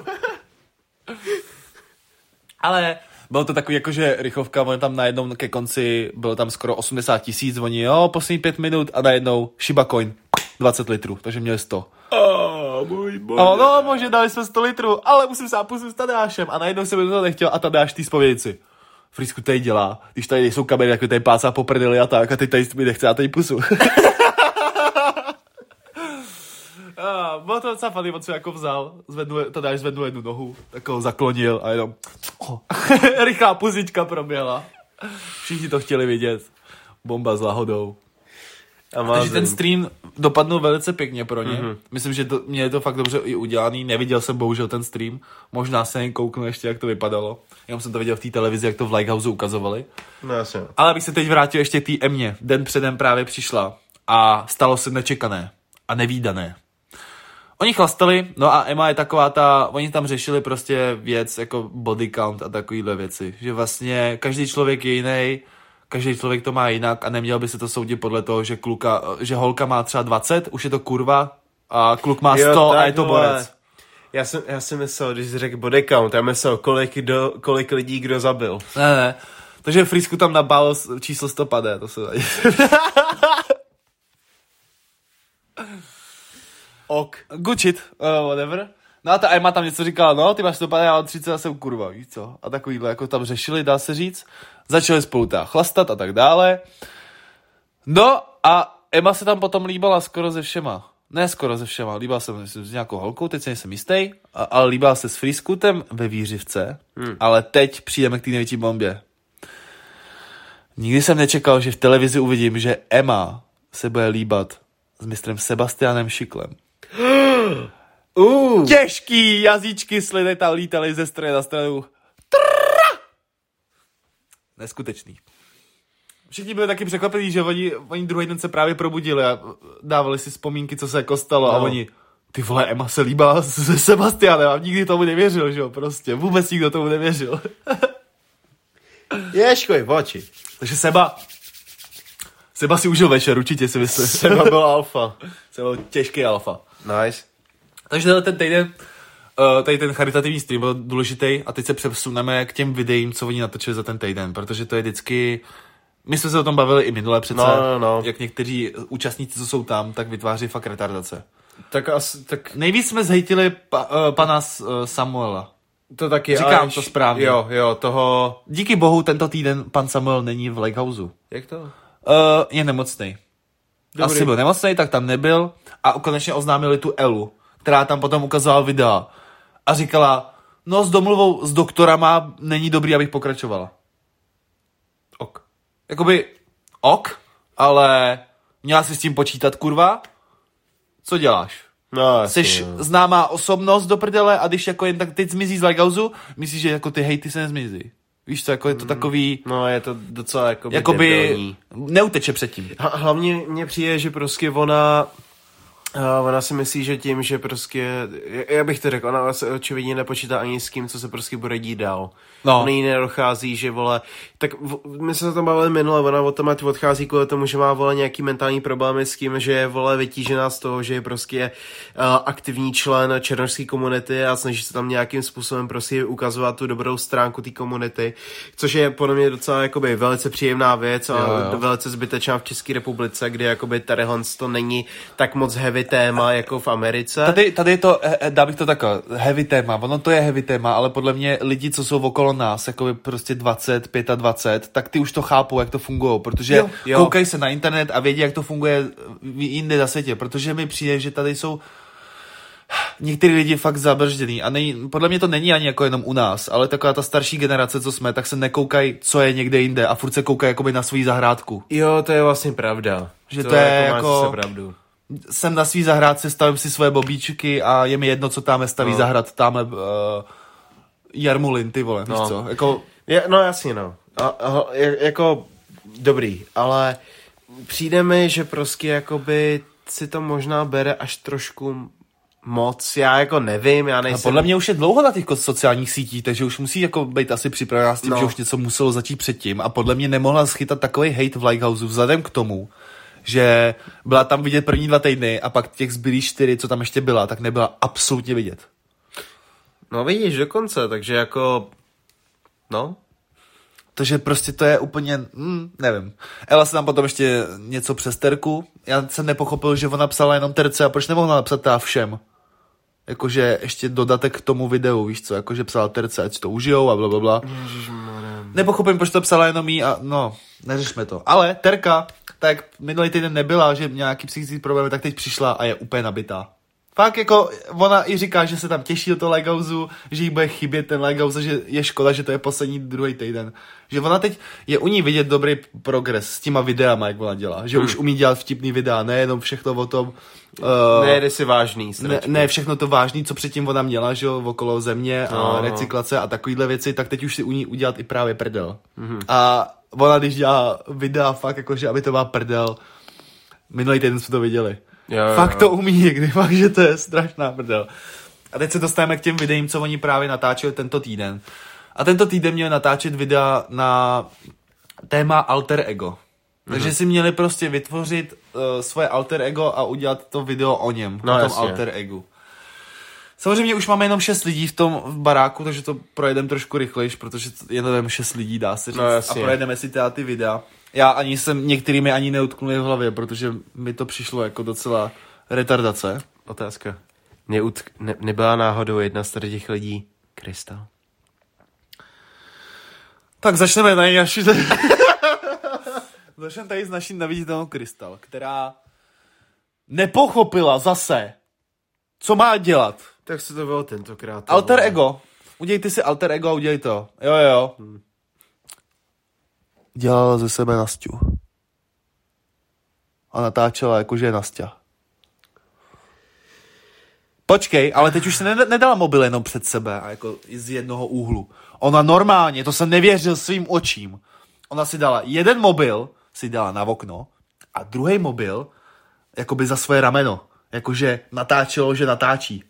Ale bylo to takový jakože rychlovka, on tam najednou ke konci bylo tam skoro 80 tisíc, oni jo, poslední pět minut a najednou Shiba Coin 20 litrů, takže měli 100. Oh, můj bože. A no, možná dali jsme 100 litrů, ale musím se pustit s Tadeášem a najednou jsem to nechtěl a Tadeáš tý zpovědici. Frisku tady dělá, když tady jsou kamery, jako tady pácá po prdeli a tak, a teď tady mi nechce a tady pusu. <laughs> A, bylo to docela funny, on se jako vzal, zvednul, Tadeáš zvednul jednu nohu, tak ho zaklonil a jenom <laughs> rychlá puzička proběhla. Všichni to chtěli vidět. Bomba s lahodou. Takže ten stream dopadnul velice pěkně pro ně. Mm-hmm. Myslím, že to, mě je to fakt dobře i udělaný. Neviděl jsem bohužel ten stream. Možná se jen kouknu ještě, jak to vypadalo. Jenom jsem to viděl v té televizi, jak to v Lighthouse ukazovali. No jasně. Ale abych se teď vrátil ještě k té Emě. Den předem právě přišla a stalo se nečekané a nevýdané. Oni chlastali, no a Emma je taková ta, oni tam řešili prostě věc jako body count a takovýhle věci. Že vlastně každý člověk je jiný, každý člověk to má jinak a neměl by se to soudit podle toho, že kluka, že holka má třeba 20, už je to kurva a kluk má 100 a je to borec. Já jsem, já jsem myslel, když jsi řekl body count, já myslel, kolik, do, kolik lidí kdo zabil. Ne, ne. Takže Frisku tam nabálo s- číslo 150, to se <laughs> Ok. Good shit, uh, whatever. No a ta Emma tam něco říkala, no, ty máš 150, já mám 30 a jsem kurva, víš co? A takovýhle, jako tam řešili, dá se říct. Začali spolu teda chlastat a tak dále. No a Emma se tam potom líbala skoro ze všema. Ne skoro ze všema, líbala se myslím, s nějakou holkou, teď se nejsem jistý, a, ale líbala se s Friskutem ve výřivce, hmm. ale teď přijdeme k té největší bombě. Nikdy jsem nečekal, že v televizi uvidím, že Emma se bude líbat s mistrem Sebastianem Šiklem. <gasps> Uh, Těžký jazyčky sliny tam lítaly ze strany na stranu. Trrra! Neskutečný. Všichni byli taky překvapení, že oni, oni druhý den se právě probudili a dávali si vzpomínky, co se jako stalo no. a oni, ty vole, Emma se líbá se Sebastianem a nikdy tomu nevěřil, že jo, prostě. Vůbec nikdo tomu nevěřil. <laughs> Ješkoj, v oči. Takže Seba, Seba si užil večer, určitě si myslím. Seba byl <laughs> alfa. Seba byl těžký alfa. Nice. Takže tenhle ten týden, uh, tady ten charitativní stream byl důležitý a teď se přesuneme k těm videím, co oni natočili za ten týden, protože to je vždycky... My jsme se o tom bavili i minule přece, No, no, no. jak někteří účastníci, co jsou tam, tak vytváří fakt retardace. Tak asi, tak Nejvíc jsme zhejtili pa, uh, pana uh, Samuela. to taky... Říkám až- to správně. Jo, jo, toho... Díky bohu tento týden pan Samuel není v Lakehouse. Uh, Jak to? je nemocný. Dobrý. Asi byl nemocný, tak tam nebyl a konečně oznámili tu Elu, která tam potom ukazovala videa a říkala, no s domluvou s doktorama není dobrý, abych pokračovala. Ok. Jakoby ok, ale měla si s tím počítat, kurva? Co děláš? No, jasně, Jsi no. známá osobnost do prdele a když jako jen tak teď zmizí z Lighthouse, myslíš, že jako ty hejty se nezmizí. Víš co, jako je to takový, No, je to docela jako jakoby debilní. neuteče před tím. H- hlavně mně přijde, že prostě ona Uh, ona si myslí, že tím, že prostě, já- já bych to řekl, ona se očividně nepočítá ani s tím, co se prostě bude dít dál. No. Ona jí nedochází, že vole, tak my jsme se o tom bavili minule, ona od tom odchází kvůli tomu, že má vole nějaký mentální problémy s tím, že je vole vytížená z toho, že je prostě uh, aktivní člen černožské komunity a snaží se tam nějakým způsobem prostě ukazovat tu dobrou stránku té komunity, což je podle mě docela jakoby velice příjemná věc a Jo, jo. velice zbytečná v České republice, kde jakoby tadyhle to není tak moc heavy téma jako v Americe. Tady, tady je to, eh, eh, dá bych to takhle, heavy téma, ono to je heavy téma, ale podle mě lidi, co jsou okolo nás, jako by prostě 20, 25, tak ty už to chápou, jak to funguje, protože Jo, jo. koukají se na internet a vědí, jak to funguje jinde na světě, protože mi přijde, že tady jsou některý lidi fakt zabržděný a nej, podle mě to není ani jako jenom u nás, ale taková ta starší generace, co jsme, tak se nekoukají, co je někde jinde a furt se koukají jakoby na svou zahrádku. Jo, to je vlastně pravda. Že to je máš jako- pravdu. jsem na svý zahrádce, stavím si svoje bobíčky a je mi jedno, co tam staví No. zahrad, tamhle uh, Jarmulin, ty vole, víš No. co? Jako, Je, no jasně, no. A, a, je- jako, dobrý, ale přijde mi, že prostě jakoby si to možná bere až trošku moc, já jako nevím, já a nejsem... podle mě už je dlouho na těch sociálních sítích, takže už musí jako být asi připravená s tím, no. že už něco muselo začít předtím a podle mě nemohla schytat takový hate v Lighthouse vzhledem k tomu, že byla tam vidět první dva týdny a pak těch zbylých čtyři, co tam ještě byla, tak nebyla absolutně vidět. No vidíš, dokonce, takže jako, no, Takže prostě to je úplně, hm, nevím. Ela se tam potom ještě něco přes terku. Já jsem nepochopil, že ona psala jenom terce a proč nemohla napsat ta všem. Jakože ještě dodatek k tomu videu, víš co, jakože psala terce, ať si to užijou a blablabla. Nepochopím, proč to psala jenom jí a no, neřešme to. Ale Terka, tak minulý týden nebyla, že měla nějaký psychický problémy, tak teď přišla a je úplně nabitá. Fakt jako, ona i říká, že se tam těší do toho Lighthouse, že jí bude chybět ten Lighthouse, že je škoda, že to je poslední druhý týden. Že ona teď, je u ní vidět dobrý progres s těma videama, jak ona dělá. Že hmm. už umí dělat vtipný videa, nejenom všechno o tom, uh, nejde si vážný. ne, ne všechno to vážný, co předtím ona měla, že jo, okolo země a No. recyklace a takovýhle věci, tak teď už si u ní udělat i právě prdel. Mm-hmm. A ona, když dělá videa fakt jakože, aby to byla prdel, minulý týden jsme to viděli. Jo, jo, fakt to umí někdy, <laughs> fakt, že to je strašná prdel. A teď se dostáváme k těm videím, co oni právě natáčeli tento týden. A tento týden měli natáčet videa na téma alter ego. Takže si měli prostě vytvořit uh, svoje alter ego a udělat to video o něm, No, o tom jasně. alter egu. Samozřejmě už máme jenom 6 lidí v tom v baráku, takže to projedeme trošku rychlejš, protože to- jenom 6 lidí dá se říct. No, a projedeme si teda ty videa. Já ani jsem některými ani neutknul v hlavě, protože mi to přišlo jako docela retardace. Otázka. Neutk, ne, nebyla náhodou jedna z tady těch lidí Krystal? Tak začneme na naší... <laughs> Začneme tady s naší neviditelnou Krystal, která nepochopila zase, co má dělat. Tak se to bylo tentokrát. Alter ego. Udělejte si alter ego a udělej to. Jo, jo. Dělala ze sebe Nastiu. A natáčela jakože je Nastia. Počkej, ale teď už se ne- nedala mobil jenom před sebe a jako z jednoho úhlu. Ona normálně, to jsem nevěřil svým očím. Ona si dala jeden mobil, si dala na okno a druhý mobil jakoby za svoje rameno. Jakože natáčelo, že natáčí.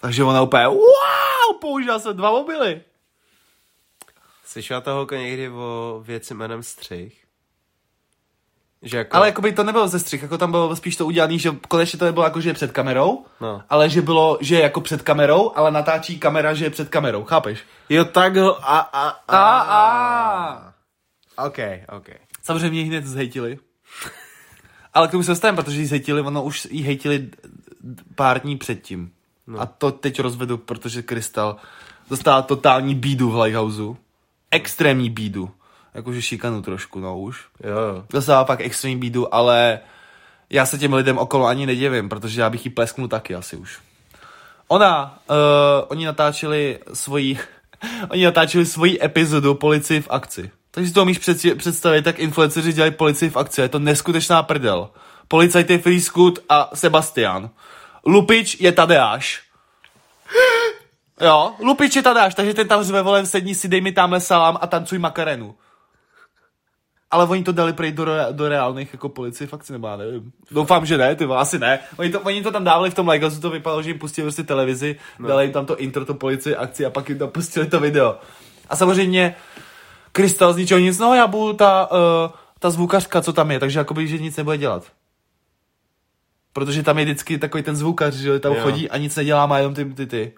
Takže ona úplně, wow, použila jsem dva mobily. Slyšela ta holka někdy o věci jménem Střih? Že jako... Ale jakoby to nebylo ze střih, jako tam bylo spíš to udělané, že konečně to nebylo jako, že je před kamerou, No. ale že bylo, že je jako před kamerou, ale natáčí kamera, že je před kamerou, chápeš? Jo, tak ho... A, a, A, a. OK, OK. Samozřejmě ji hned zhejtili. <laughs> ale k tomu se dostaneme, protože ji zhejtili, ono už ji hejtili pár dní předtím. No. A to teď rozvedu, protože Krystal dostala totální bídu v Lighthouseu. Extrémní bídu. Jakože šikanu trošku, no už. Jo, jo. dostává pak extrémní bídu, ale já se těm lidem okolo ani nedivím, protože já bych jí plesknul taky asi už. Ona, uh, oni natáčeli svoji, <laughs> oni natáčeli svoji epizodu Policii v akci. Takže si to umíš před, představit, tak influenceři dělají policii v akci. Je to neskutečná prdel. Policajt je Free Scoot a Sebastian. Lupič je Tadeáš. <laughs> Jo, Lupič je Tadeáš, takže ten tam řve, vole, sedni si, dej mi tamhle salám a tancuj makarenu. Ale oni to dali prej do, re, do reálných jako policii fakci, nebo já nevím. Doufám, že ne, ty vole, asi ne. Oni to, oni to tam dávali v tom Legazu, to vypadalo, že jim pustili prostě televizi, no. dali jim tam to intro, to policii akci a pak jim tam pustili to video. A samozřejmě Krystal z ničeho nic, no já budu ta, uh, ta zvukařka, co tam je, takže jakoby, že nic nebude dělat. Protože tam je vždycky takový ten zvukař, že tam Jo. chodí a nic nedělá, má jenom ty, ty, ty.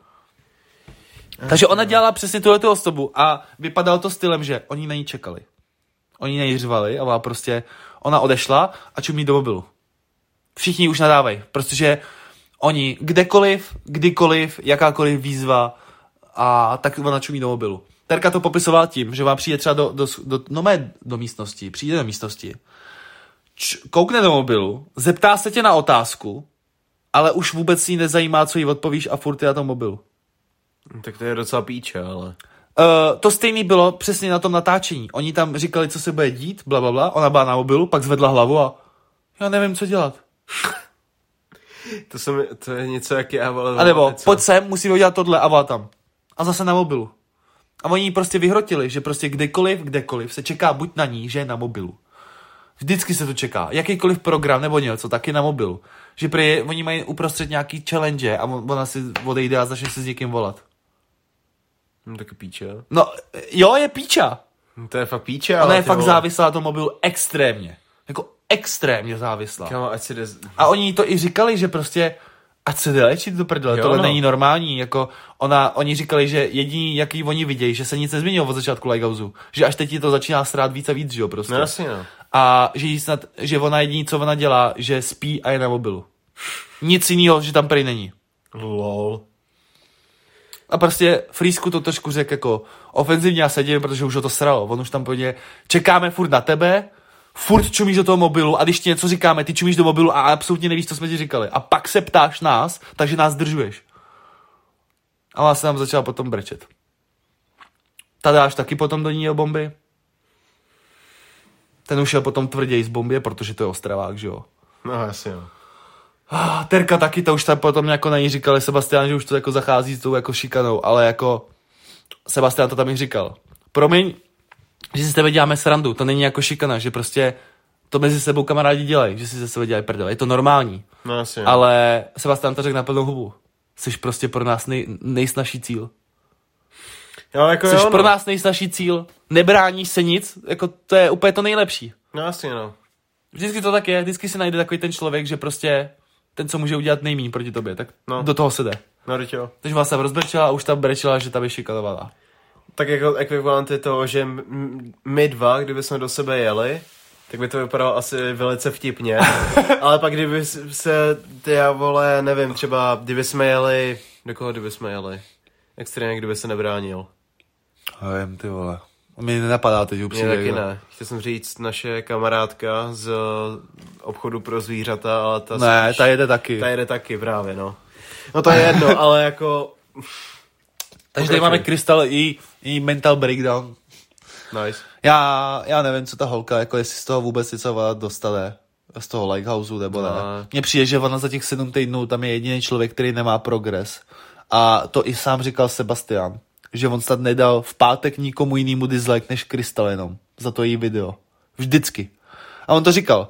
Takže ona dělala přesně tuhle tu osobu a vypadalo to stylem, že oni na ní čekali. Oni na ní řvali a ona prostě, ona odešla a čumí do mobilu. Všichni už nadávají, protože oni kdekoliv, kdykoliv, jakákoliv výzva a tak ona čumí do mobilu. Terka to popisovala tím, že vám přijde třeba do, do, do, no do místnosti, přijde do místnosti, č, koukne do mobilu, zeptá se tě na otázku, ale už vůbec jí nezajímá, co jí odpovíš a furt je na tom mobilu. Tak to je docela píče, ale... Uh, to stejný bylo přesně na tom natáčení. Oni tam říkali, co se bude dít, bla, bla, bla. Ona byla na mobilu, pak zvedla hlavu a já nevím, co dělat. <laughs> To, jsem, to je něco jak já, ale... A nebo, něco. pojď sem, musíme udělat tohle a tam. A zase na mobilu. A oni jí prostě vyhrotili, že prostě kdekoliv, kdekoliv se čeká buď na ní, že je na mobilu. Vždycky se to čeká. Jakýkoliv program nebo něco, taky na mobilu. Že prý, oni mají uprostřed nějaký challenge a on- ona si odejde a začne se s někým volat. No, tak píče. No, jo, je píča. No, to je fakt píče, Ona ale je ty fakt vole. závislá na tom mobilu extrémně. Jako extrémně závislá. Kámo, ať si jde... A oni to i říkali, že prostě ať se jde léčit do prdele, Jo, tohle no. není normální, jako ona, oni říkali, že jediný, jaký oni vidějí, že se nic nezměnilo od začátku Lighthouseu, že až teď to začíná strát víc a víc, že jo, prostě. No jasně, no. A že jí snad, že ona jediný, co ona dělá, že spí a je na mobilu. Nic jiného, že tam prej není. Lol. A prostě Frýsku to trošku řekl jako ofenzivně a sedím, protože už ho to sralo. On už tam půjde, čekáme furt na tebe, furt čumíš do toho mobilu a když ti něco říkáme, ty čumíš do mobilu a absolutně nevíš, co jsme ti říkali. A pak se ptáš nás, takže nás držuješ. A ona se nám začala potom brečet. Tadáš taky potom do ní bomby. Ten už šel potom tvrději z bombě, protože to je Ostravák, že jo. No jasně, no. Ah, Terka taky, to už tam potom jako na ní říkali Sebastian, že už to jako zachází s tou jako šikanou, ale jako Sebastian to tam i říkal. Promiň, že si s tebe děláme srandu, to není jako šikana, že prostě to mezi sebou kamarádi dělají, že si ze sebe dělají prdel, je to normální. No jasně. no. Ale Sebastian to řekl na plnou hubu. Jsi prostě pro nás nej, nejsnažší cíl. Jo, jako Jsi jo, pro no. nás nejsnažší cíl. Nebráníš se nic, jako to je úplně to nejlepší. No jasně, no. Vždycky to tak je, vždycky se najde takový ten člověk, že prostě ten, co může udělat nejméně proti tobě, tak No. do toho se jde. No, jo. Takže vás se rozbrečela a už tam brečela, že ta vyšikalovala. Tak jako ekvivalent je toho, že my dva, kdyby jsme do sebe jeli, tak by to vypadalo asi velice vtipně. <laughs> Ale pak kdyby se, ty já vole, nevím, třeba kdyby jsme jeli, do koho kdyby jsme jeli? Extrémně, kdyby se nebránil. Vím, ty vole. Mi nenapadá teď Mně upřímně. taky ne. Chtěl jsem říct naše kamarádka z obchodu pro zvířata, ale ta Ne, spíš, ta jede taky. ta jede taky právě, no. No to je jedno, <laughs> ale jako... Takže tady máme Krystal i, i mental breakdown. Nice. Já, já nevím, co ta holka, jako jestli z toho vůbec něco dostane. Z toho Lighthouseu nebo ne. No. Mně přijde, že ona za těch sedm týdnů tam je jediný člověk, který nemá progres. A to i sám říkal Sebastian, že on snad nedal v pátek nikomu jinému dislike než Krystal jenom za to její video. Vždycky. A on to říkal.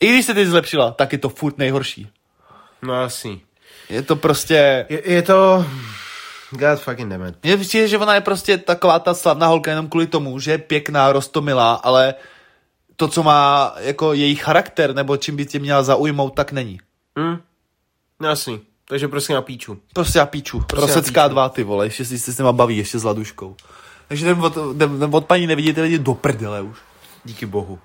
I když se ty zlepšila, tak je to furt nejhorší. No jasný. Je to prostě... Je, je to... God fucking damn it. Mně přijde, že ona je prostě taková ta slavná holka jenom kvůli tomu, že je pěkná, rostomilá, ale to, co má jako její charakter, nebo čím by tě měla zaujmout, tak není. Hm? No jasný. Takže prostě na píču. Prostě já píču. Prostě Rosecká já píču. dva, ty vole, ještě si se s nima baví, ještě s Laduškou. Takže ten od, ten, ten od paní nevidíte lidi do prdele už. Díky bohu.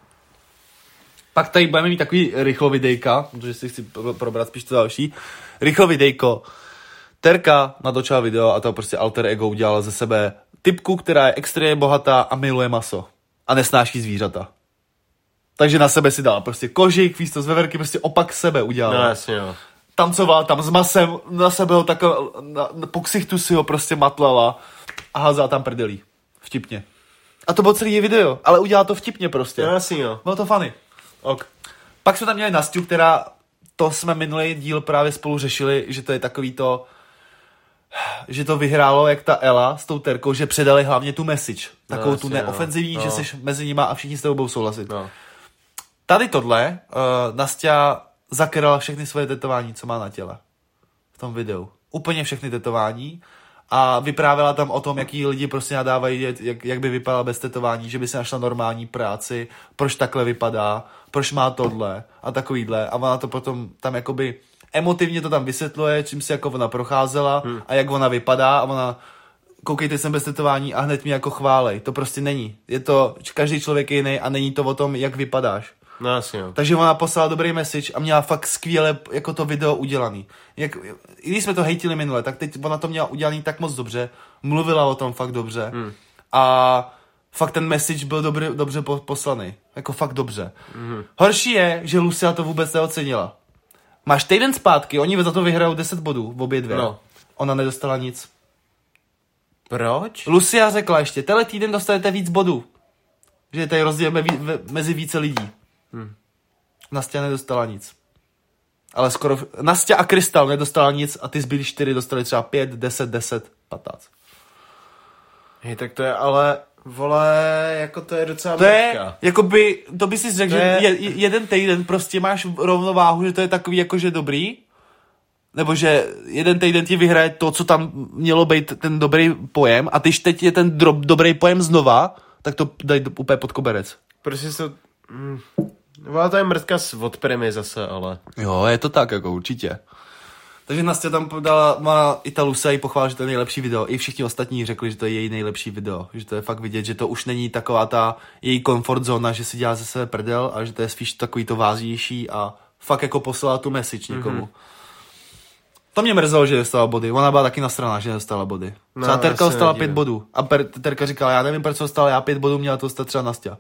Pak tady budeme mít takový rychlo videjka, protože si chci pro- probrat spíš to další. Rychlo videjko. Terka natočila video a to prostě alter ego udělala ze sebe typku, která je extrémně bohatá a miluje maso. A nesnáší zvířata. Takže na sebe si dala prostě kožik, místo z veverky, prostě opak sebe udělala. No jasně, no. Tancovala tam s masem, na sebe ho takhle, na, na, po ksichtu si ho prostě matlala a házela tam prdelí. Vtipně. A to bylo celý video, ale udělala to vtipně prostě. No jasný, no. Bylo to funny. Ok. Pak jsme tam měli Nastiu, která, to jsme minulý díl právě spolu řešili, že to je takový to, že to vyhrálo jak ta Ela s tou terkou, že předali hlavně tu message. Takovou tu jasně, no. neofenzivní, No. že jsi mezi nima a všichni s tebou budou souhlasit. No. Tady tohle, uh, Nastia zakrala všechny svoje tetování, co má na těle. V tom videu. Úplně všechny tetování. A vyprávěla tam o tom, jaký lidi prostě nadávají, jak, jak by vypadala bez tetování, že by si našla normální práci, proč takhle vypadá, proč má tohle a takovýhle. A ona to potom tam jakoby emotivně to tam vysvětluje, čím si jako ona procházela hmm. a jak ona vypadá a ona koukejte jsem bez tetování a hned mě jako chválej. To prostě není. Je to, každý člověk je jiný a není to o tom, jak vypadáš. No jasně, no. Takže ona poslala dobrý message a měla fakt skvěle jako to video udělaný. Jak, I když jsme to hejtili minule, tak teď ona to měla udělaný tak moc dobře, mluvila o tom fakt dobře Hmm. a fakt ten message byl dobře, dobře po- poslaný. Jako fakt dobře. Mhm. Horší je, že Lucia to vůbec neocenila. Máš týden zpátky, oni za to vyhrajou 10 bodů, v obě dvě. No. Ona nedostala nic. Proč? Lucia řekla ještě, tenhle týden dostanete víc bodů. Že je tady rozdíl mezi více lidí. Hmm. Nastia nedostala nic. Ale skoro... Nastia a Krystal nedostala nic a ty zbylí čtyři dostali třeba 5, 10, 10, 15. Hej, tak to je ale, vole, jako to je docela To je, mrtka. jakoby, to by si řekl, To že je- je... jeden týden prostě máš rovnováhu, že to je takový jakože dobrý, nebo že jeden týden ti vyhraje to, co tam mělo být ten dobrý pojem a když teď je ten drob, dobrý pojem znova, tak to dají úplně pod koberec. Prostě se... Mm, vole, to je mrtka s od primy zase, ale... Jo, je to tak, jako určitě. Takže Nastya tam dala, má i ta Lusa jí pochválila, že to je nejlepší video. I všichni ostatní řekli, že to je její nejlepší video. Že to je fakt vidět, že to už není taková ta její comfort zóna, že si dělá ze sebe prdel a že to je spíš takový to váznější a fakt jako poslala tu message někomu. Mm-hmm. To mě mrzelo, že dostala body. Ona byla taky nasraná, že dostala body. No, Třeba Terka dostala pět bodů. A per, Terka říkala, já nevím, proč dostala já pět bodů, měla to dostat třeba Nastya.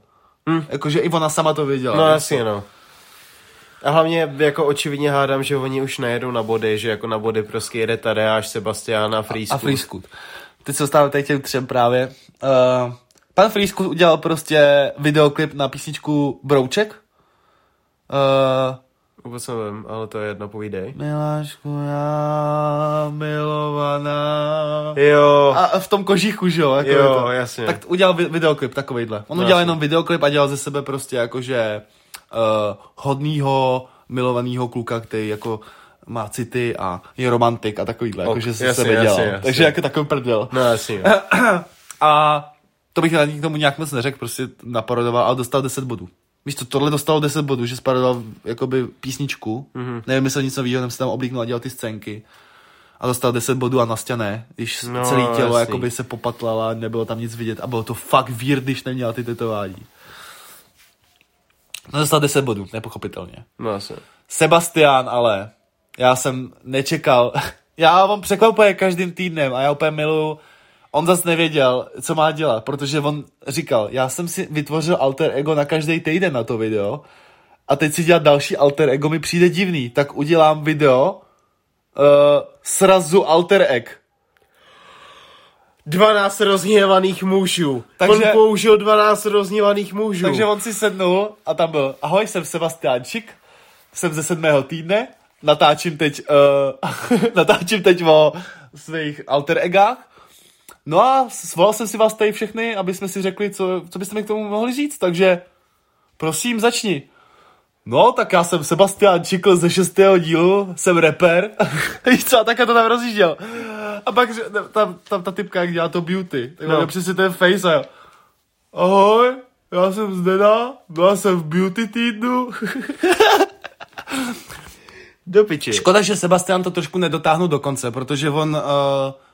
Hm. Jakože i ona sama to věděla. No jasně, no. A hlavně jako očividně hádám, že oni už nejedou na body, že jako na body prostě jede Tadeáš, Sebastián a Freescoot. A Freescoot. Teď se dostáváme tady těm třem právě. Uh, pan Freescoot udělal prostě videoklip na písničku Brouček. Uh, Vůbec nevím, ale to je jedno, povídej. Milášku, já milovaná. Jo. A v tom kožíchu, že jo? Jako Jo, to. jasně. Tak udělal vi- videoklip takovejhle. On No, udělal jasně. jenom videoklip a dělal ze sebe prostě jakože uh, hodnýho, milovanýho kluka, který jako má city a je romantik a takovýhle, Ok, jakože se jasně, sebe jasně, dělal. jasně. Takže jako takový prdel. No jasně, jo. <clears throat> A to bych ani k tomu nějak moc neřekl, prostě naporodoval a dostal 10 bodů. Víš to, tohle dostalo 10 bodů, že spadoval jakoby písničku. Mm-hmm. Nevím, jestli něco výhodného, se tam oblíknul a dělal ty scénky. A dostal 10 bodů a Nastya ne, když no, celé tělo jasný. jakoby se popatlala, nebylo tam nic vidět a bylo to fakt weird, když neměla ty tetování. No dostal 10 bodů, nepochopitelně. No asi. Sebastian ale, já jsem nečekal, <laughs> já vám překvapuje každým týdnem a já úplně miluju, on zase nevěděl, co má dělat, protože on říkal, já jsem si vytvořil alter ego na každý týden na to video a teď si dělat další alter ego mi přijde divný, tak udělám video uh, srazu alter egg. 12 rozhněvaných mužů. Takže, on použil 12 rozhněvaných mužů. Takže on si sednul a tam byl, ahoj, jsem Sebastiánčik, jsem ze sedmého týdne, natáčím teď, uh, <laughs> natáčím teď o svých alter egách. No a svolal jsem si vás tady všechny, aby jsme si řekli, co, co byste mi k tomu mohli říct, takže prosím, začni. No, tak já jsem Sebastian Čikl ze šestého dílu, jsem rapper. <laughs> Víš co, takhle to tam rozjížděl. A pak tam, tam ta typka, jak dělá to beauty, tak no. přesně ten face a jo. Ahoj, já jsem Zdena, byla jsem v beauty týdnu. <laughs> do piči. Škoda, že Sebastian to trošku nedotáhnul do konce, protože on uh,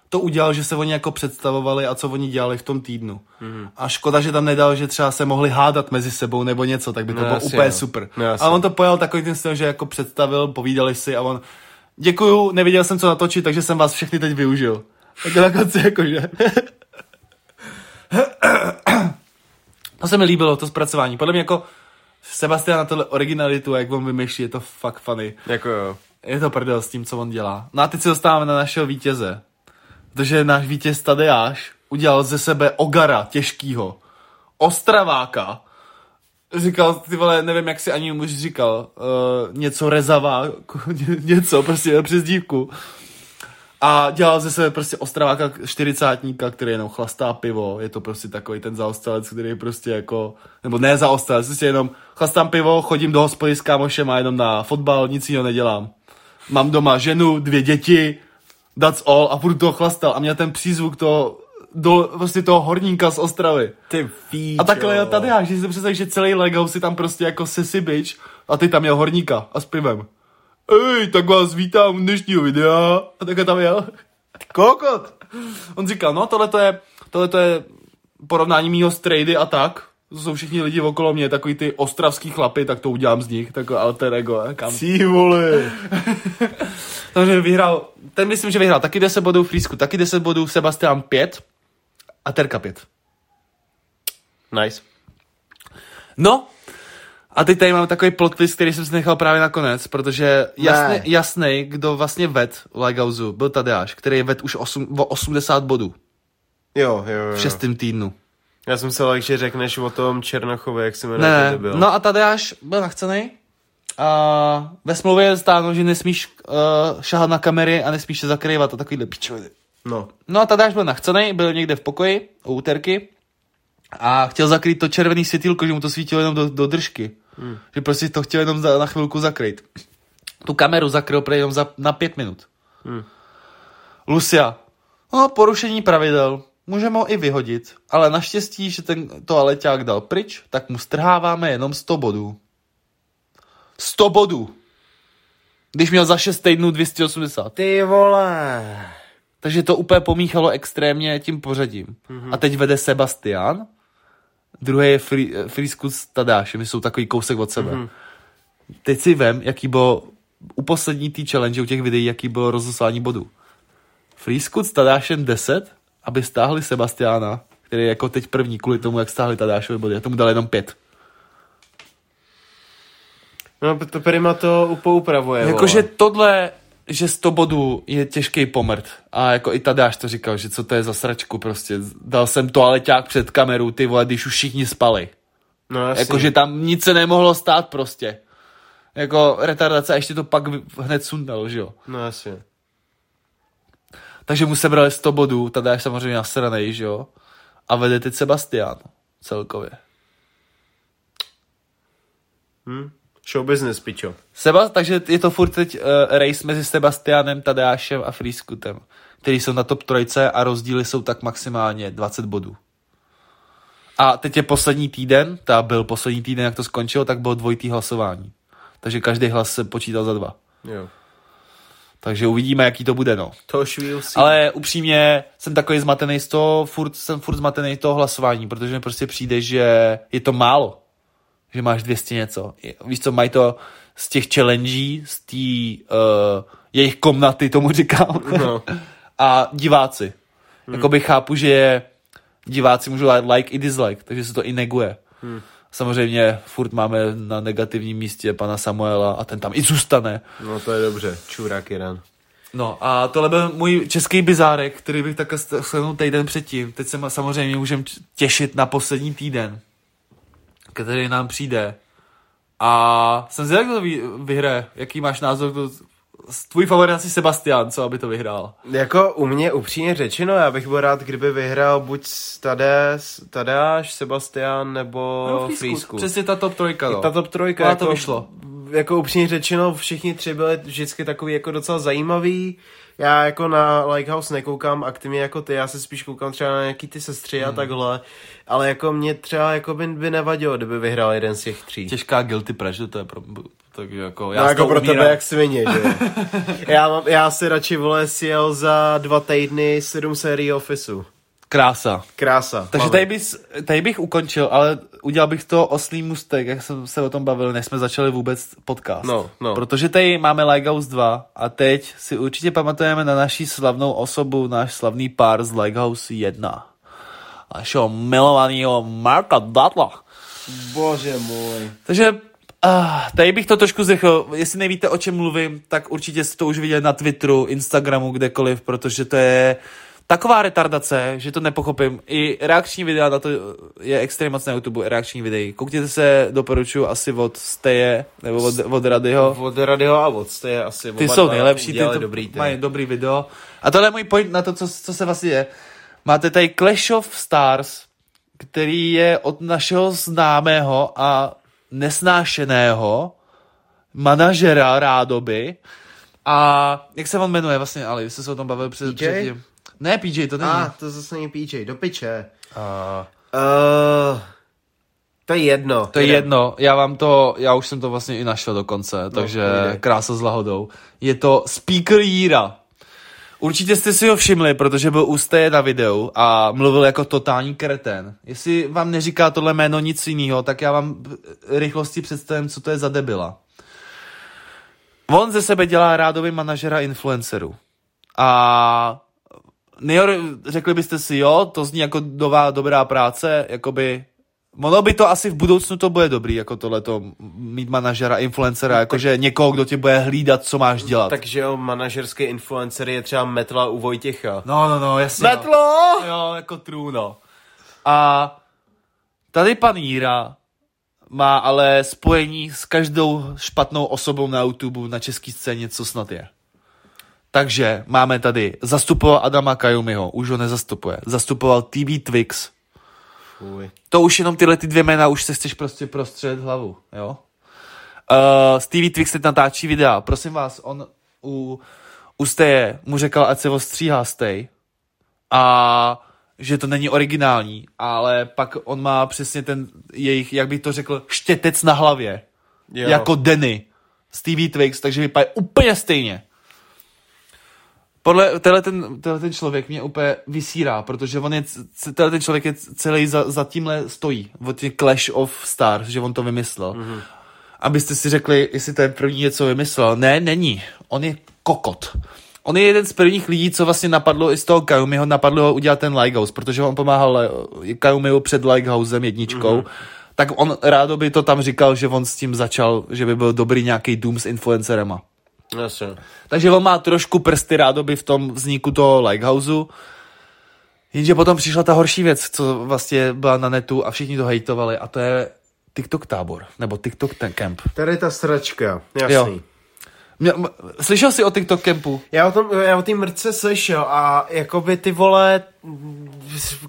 to udělal, že se oni jako představovali a co oni dělali v tom týdnu. Mm-hmm. A škoda, že tam nedal, že třeba se mohli hádat mezi sebou nebo něco, tak by to no, bylo úplně jo. super. No, a on to pojal takový ten styl, že jako představil, povídali si a on děkuju, neviděl jsem co natočit, takže jsem vás všechny teď využil. Tak na konci jakože. to se mi líbilo, to zpracování. Podle mě jako Sebastian na tohle originalitu, jak on vymýšlí, je to fakt funny. Jako jo. Je to prdel s tím, co on dělá. No a teď se dostáváme na našeho vítěze. Protože náš vítěz Tadeáš udělal ze sebe ogara těžkýho. Ostraváka. Říkal, ty vole, nevím, jak si ani muž říkal, uh, něco rezavá, <laughs> něco, prostě přes dívku. A dělal ze sebe prostě ostraváka čtyřicátníka, který jenom chlastá pivo. Je to prostě takový ten zaostalec, který prostě jako, nebo ne zaostalec, prostě jenom chlastám pivo, chodím do hospody s kámošem a jenom na fotbal, nic jiného nedělám. Mám doma ženu, dvě děti, that's all a budu toho chlastal a měl ten přízvuk toho do prostě toho horníka z Ostravy. Ty víč, A takhle je tady já, že si představíš, že celý Lego si tam prostě jako sissy bitch a ty tam měl horníka a s pivem. Ej, tak vás vítám u dnešního videa. A takhle tam jel. Kokot. On říkal, no tohle je, tohle je porovnání mýho strejdy a tak. To jsou všichni lidi okolo mě, takový ty ostravský chlapy, tak to udělám z nich, takový alter ego. Eh, kam? Cí vole. <laughs> Takže vyhrál, ten myslím, že vyhrál taky 10 bodů Frýsku, taky 10 bodů Sebastian 5 a Terka 5. Nice. No, a teď tady máme takový plot twist, který jsem si nechal právě nakonec, protože jasný, jasný kdo vlastně ved u Ligauzu, byl Tadeáš, který ved už 8, o 80 bodů. Jo, jo, jo. V šestém týdnu. Já jsem se lek, že řekneš o tom Černochově, jak se jmenuje, ne, byl. No a Tadeáš byl nachcený. A ve smlouvě je stáno, že nesmíš uh, šahat na kamery a nesmíš se zakrývat a takovýhle pičoviny. No. No a Tadeáš byl nachcený, byl někde v pokoji u úterky a chtěl zakrýt to červený světýlko, že mu to svítilo jenom do, do držky. Hmm. Že prostě to chtěl jenom za, na chvilku zakrýt. Tu kameru zakryl jenom za, na pět minut. Hmm. Lucia. No, porušení pravidel. Můžeme ho i vyhodit, ale naštěstí, že ten toaleťák dal pryč, tak mu strháváme jenom 100 bodů. 100 bodů! Když měl za 6 týdnů 280. Ty vole! Takže to úplně pomíchalo extrémně tím pořadím. Mm-hmm. A teď vede Sebastian, druhý je Friskus s Tadášem, jsou takový kousek od sebe. Mm-hmm. Teď si vem, jaký bylo u poslední té challenge, u těch videí, jaký bylo rozoslání bodů. Friskus s Tadášem 10, aby stáhli Sebastiana, který je jako teď první kvůli tomu, jak stáhli Tadášovi body. Já tomu dal jenom pět. No, to Prima to poupravuje. Jakože tohle, že 100 bodů je těžký pomrt. A jako i Tadáš to říkal, že co to je za sračku prostě. Dal jsem toaleťák před kameru, ty vole, když už všichni spali. No, Jakože tam nic se nemohlo stát prostě. Jako retardace a ještě to pak hned sundal, že jo? No jasně. Takže mu sebrali 100 bodů, Tadáš samozřejmě nasranej, že jo? A vede teď Sebastian celkově. Hm? Show business, pičo. Seba, takže je to furt teď uh, race mezi Sebastianem, Tadeášem a Frýskutem, který jsou na top trojce a rozdíly jsou tak maximálně 20 bodů. A teď je poslední týden, ta byl poslední týden, jak to skončilo, tak bylo dvojitý hlasování. Takže každý hlas se počítal za dva. Jo. Takže uvidíme, jaký to bude, no. To už. Ale upřímně jsem takový zmatený z toho, furt, jsem furt zmatený z toho hlasování, protože mi prostě přijde, že je to málo. Že máš 200 něco. Víš co, mají to z těch challenge, z té uh, jejich komnaty, tomu říkám. No. <laughs> A diváci. Hmm. Jakoby chápu, že diváci můžou dát like i dislike, takže se to i neguje. Hmm. Samozřejmě furt máme na negativním místě pana Samuela a ten tam i zůstane. no to je dobře. Čurák jeden. No a tohle byl můj český bizárek, který bych takhle shrnul týden předtím. Teď se samozřejmě můžeme těšit na poslední týden, který nám přijde. A jsem zvědavý, kdo vyhraje. Jaký máš názor? Kdo... Tvůj favorit asi Sebastian, co aby to vyhrál. Jako u mě upřímně řečeno, já bych byl rád, kdyby vyhrál buď Tades, Tadeáš, Sebastian nebo no, Frýsku. Přesně ta top trojka, no. Ta top trojka, Ona jako, to vyšlo. Jako upřímně řečeno, všichni tři byli vždycky takový jako docela zajímavý. Já jako na Lighthouse nekoukám aktivně jako ty, já se spíš koukám třeba na nějaký ty sestři Hmm. a takhle. Ale jako mě třeba jako by, by nevadilo, kdyby vyhrál jeden z těch tří. Těžká guilty pleasure, to je pro... Takže jako, já s jako pro umírám. tebe jak svině, že jo? <laughs> já, mám, já si radši vole sjel za dva týdny sedm sérií Officeu. Krása. Krása. Takže tady, bys, tady bych ukončil, ale udělal bych to oslý mustek, jak jsem se o tom bavil, než jsme začali vůbec podcast. No, no. Protože tady máme Lighthouse 2 a teď si určitě pamatujeme na naší slavnou osobu, náš slavný pár z Lighthouse 1. Našeho milovaného Marka Dudla. Bože můj. Takže uh, tady bych to trošku zrychlil. Jestli nevíte, o čem mluvím, tak určitě jste to už viděli na Twitteru, Instagramu, kdekoliv, protože to je taková retardace, že to nepochopím. I reakční videa na to je extrémně moc na YouTube, i reakční videí. Koukněte se, doporučuji asi od Steje, nebo od, od Radyho. Od Radio a od je asi Ty jsou nejlepší, ty to dobrý ty. mají dobrý video. A tohle je můj point na to, co, co se vlastně je. Máte tady Clash of Stars, který je od našeho známého a nesnášeného manažera rádoby. A jak se on jmenuje vlastně, ale vy jste se o tom bavili před, PJ? předtím. Ne, PJ, to není. A, ah, to zase není PJ, do piče. A... Uh, to je jedno. To je jedno, já vám to, já už jsem to vlastně i našel dokonce, takže pojde. krása s lahodou. Je to Speaker Jíra. Určitě jste si ho všimli, protože byl u Steje na videu a mluvil jako totální kreten. Jestli vám neříká tohle jméno nic jiného, tak já vám rychlosti představím, co to je za debila. On ze sebe dělá rádový manažera influencerů. A nejor, řekli byste si, jo, to zní jako nová dobrá práce, jakoby Ono by to asi v budoucnu to bude dobrý, jako tohleto, mít manažera, influencera, jakože někoho, kdo tě bude hlídat, co máš dělat. Takže jo, manažerský influencer je třeba Metla u Vojtěcha. No, no, no, jasně. Metlo! No. Jo, jako true, no. A tady pan Jíra má ale spojení s každou špatnou osobou na YouTube na české scéně, co snad je. Takže máme tady, zastupoval Adama Kajumiho, už ho nezastupuje. Zastupoval TV Twix, Fuj. to už jenom tyhle ty dvě jména už se chceš prostě prostřed hlavu, jo? Uh, Stevie Twix teď natáčí videa. Prosím vás, on u, u Steje mu řekl, ať se ostříhá Stej a že to není originální, ale pak on má přesně ten jejich, jak bych to řekl, štětec na hlavě. Jo. Jako Denny. Stevie Twix, takže vypadá úplně stejně. Podle, tenhle ten, tenhle ten člověk mě úplně vysírá, protože on je, tenhle ten člověk je celý za, za tímhle stojí, od těch Clash of Stars, že on to vymyslel. Mm-hmm. Abyste si řekli, jestli ten první něco vymyslel. Ne, není. On je kokot. On je jeden z prvních lidí, co vlastně napadlo i z toho Kayumiho, napadlo ho udělat ten Lighthouse, protože on pomáhal eh, Kayumiho před Lighthousem jedničkou. Mm-hmm. Tak on rádo by to tam říkal, že on s tím začal, že by byl dobrý nějaký dům s influencerema. Jasně. Takže on má trošku prsty rádoby v tom vzniku toho Lighthouseu. Jenže potom přišla ta horší věc, co vlastně byla na netu a všichni to hejtovali a to je TikTok tábor, nebo TikTok ten camp. Tady ta sračka, jasný. Jo. Mě, m- slyšel jsi o TikTok campu? Já o tom, já o té mrce slyšel a jakoby ty vole,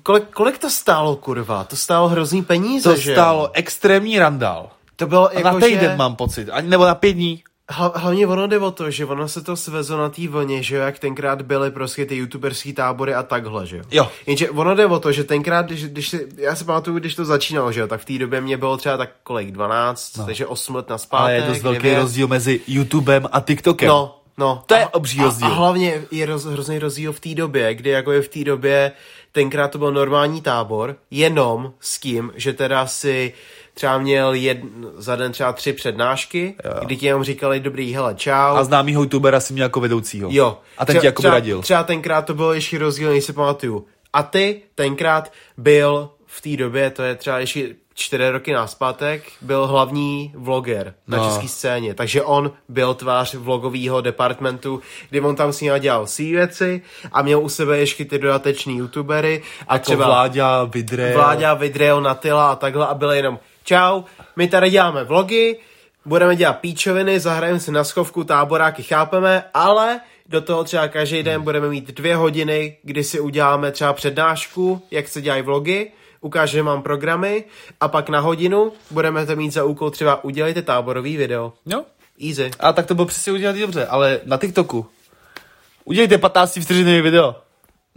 kolik, kolik to stálo kurva? To stálo hrozný peníze, To že jo? stálo extrémní randál. To bylo A jako, na týden že... mám pocit, ani, nebo na pět dní. Hla, hlavně ono jde o to, že ono se to svezlo na té vlně, že jo, jak tenkrát byly prostě ty youtuberský tábory a takhle, že jo. Jo. Jenže ono jde o to, že tenkrát, když, když si, já si pamatuju, když to začínalo, že jo, tak v té době mě bylo třeba tak kolik, 12, no. takže 8 let na Ale je dost velký rozdíl mezi YouTubem a TikTokem. No, no. To je a, obří rozdíl. A, a hlavně je roz, hrozný rozdíl v té době, kdy jako je v té době, tenkrát to byl normální tábor, jenom s tím, že teda si třeba měl jed, za den třeba tři přednášky, jo. kdy ti jenom říkali dobrý, hele, čau. A známýho youtubera si měl jako vedoucího. Jo. A ten třeba, ti jako třeba, radil. Třeba tenkrát to bylo ještě rozdíl, než si pamatuju. A ty tenkrát byl v té době, to je třeba ještě čtyři roky náspátek, byl hlavní vloger na No. české scéně. Takže on byl tvář vlogového departmentu, kdy on tam s ním dělal svý věci a měl u sebe ještě ty dodateční youtubery a Jako třeba Vláďa, Vidre. Vláďa, Vidreo, Natila a takhle a bylo jenom čau, my tady děláme vlogy, budeme dělat píčoviny, zahrajeme si na schovku, táboráky chápeme, ale do toho třeba každý den budeme mít dvě hodiny, kdy si uděláme třeba přednášku, jak se dělají vlogy, ukážeme vám programy a pak na hodinu budeme to mít za úkol třeba udělejte táborový video. Jo. Easy. A tak to bylo přesně udělat dobře, ale na TikToku. Udělejte 15 vteřinový video.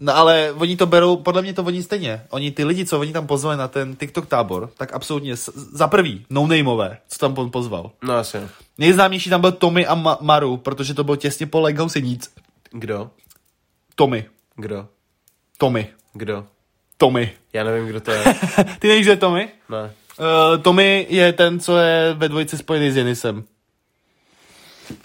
No ale oni to berou, podle mě to oni stejně. Oni ty lidi, co oni tam pozvali na ten TikTok tábor, tak absolutně za prvý, no nameové, co tam on pozval. No asi. Nejznámější tam byl Tommy a Ma- Maru, protože to bylo těsně po Leghouse nic. Kdo? Tommy. Kdo? Tommy. Kdo? Tommy. Já nevím, kdo to je. <laughs> Ty nevíš, že je Tommy? ne. Uh, Tommy je ten, co je ve dvojici spojený s Jenisem.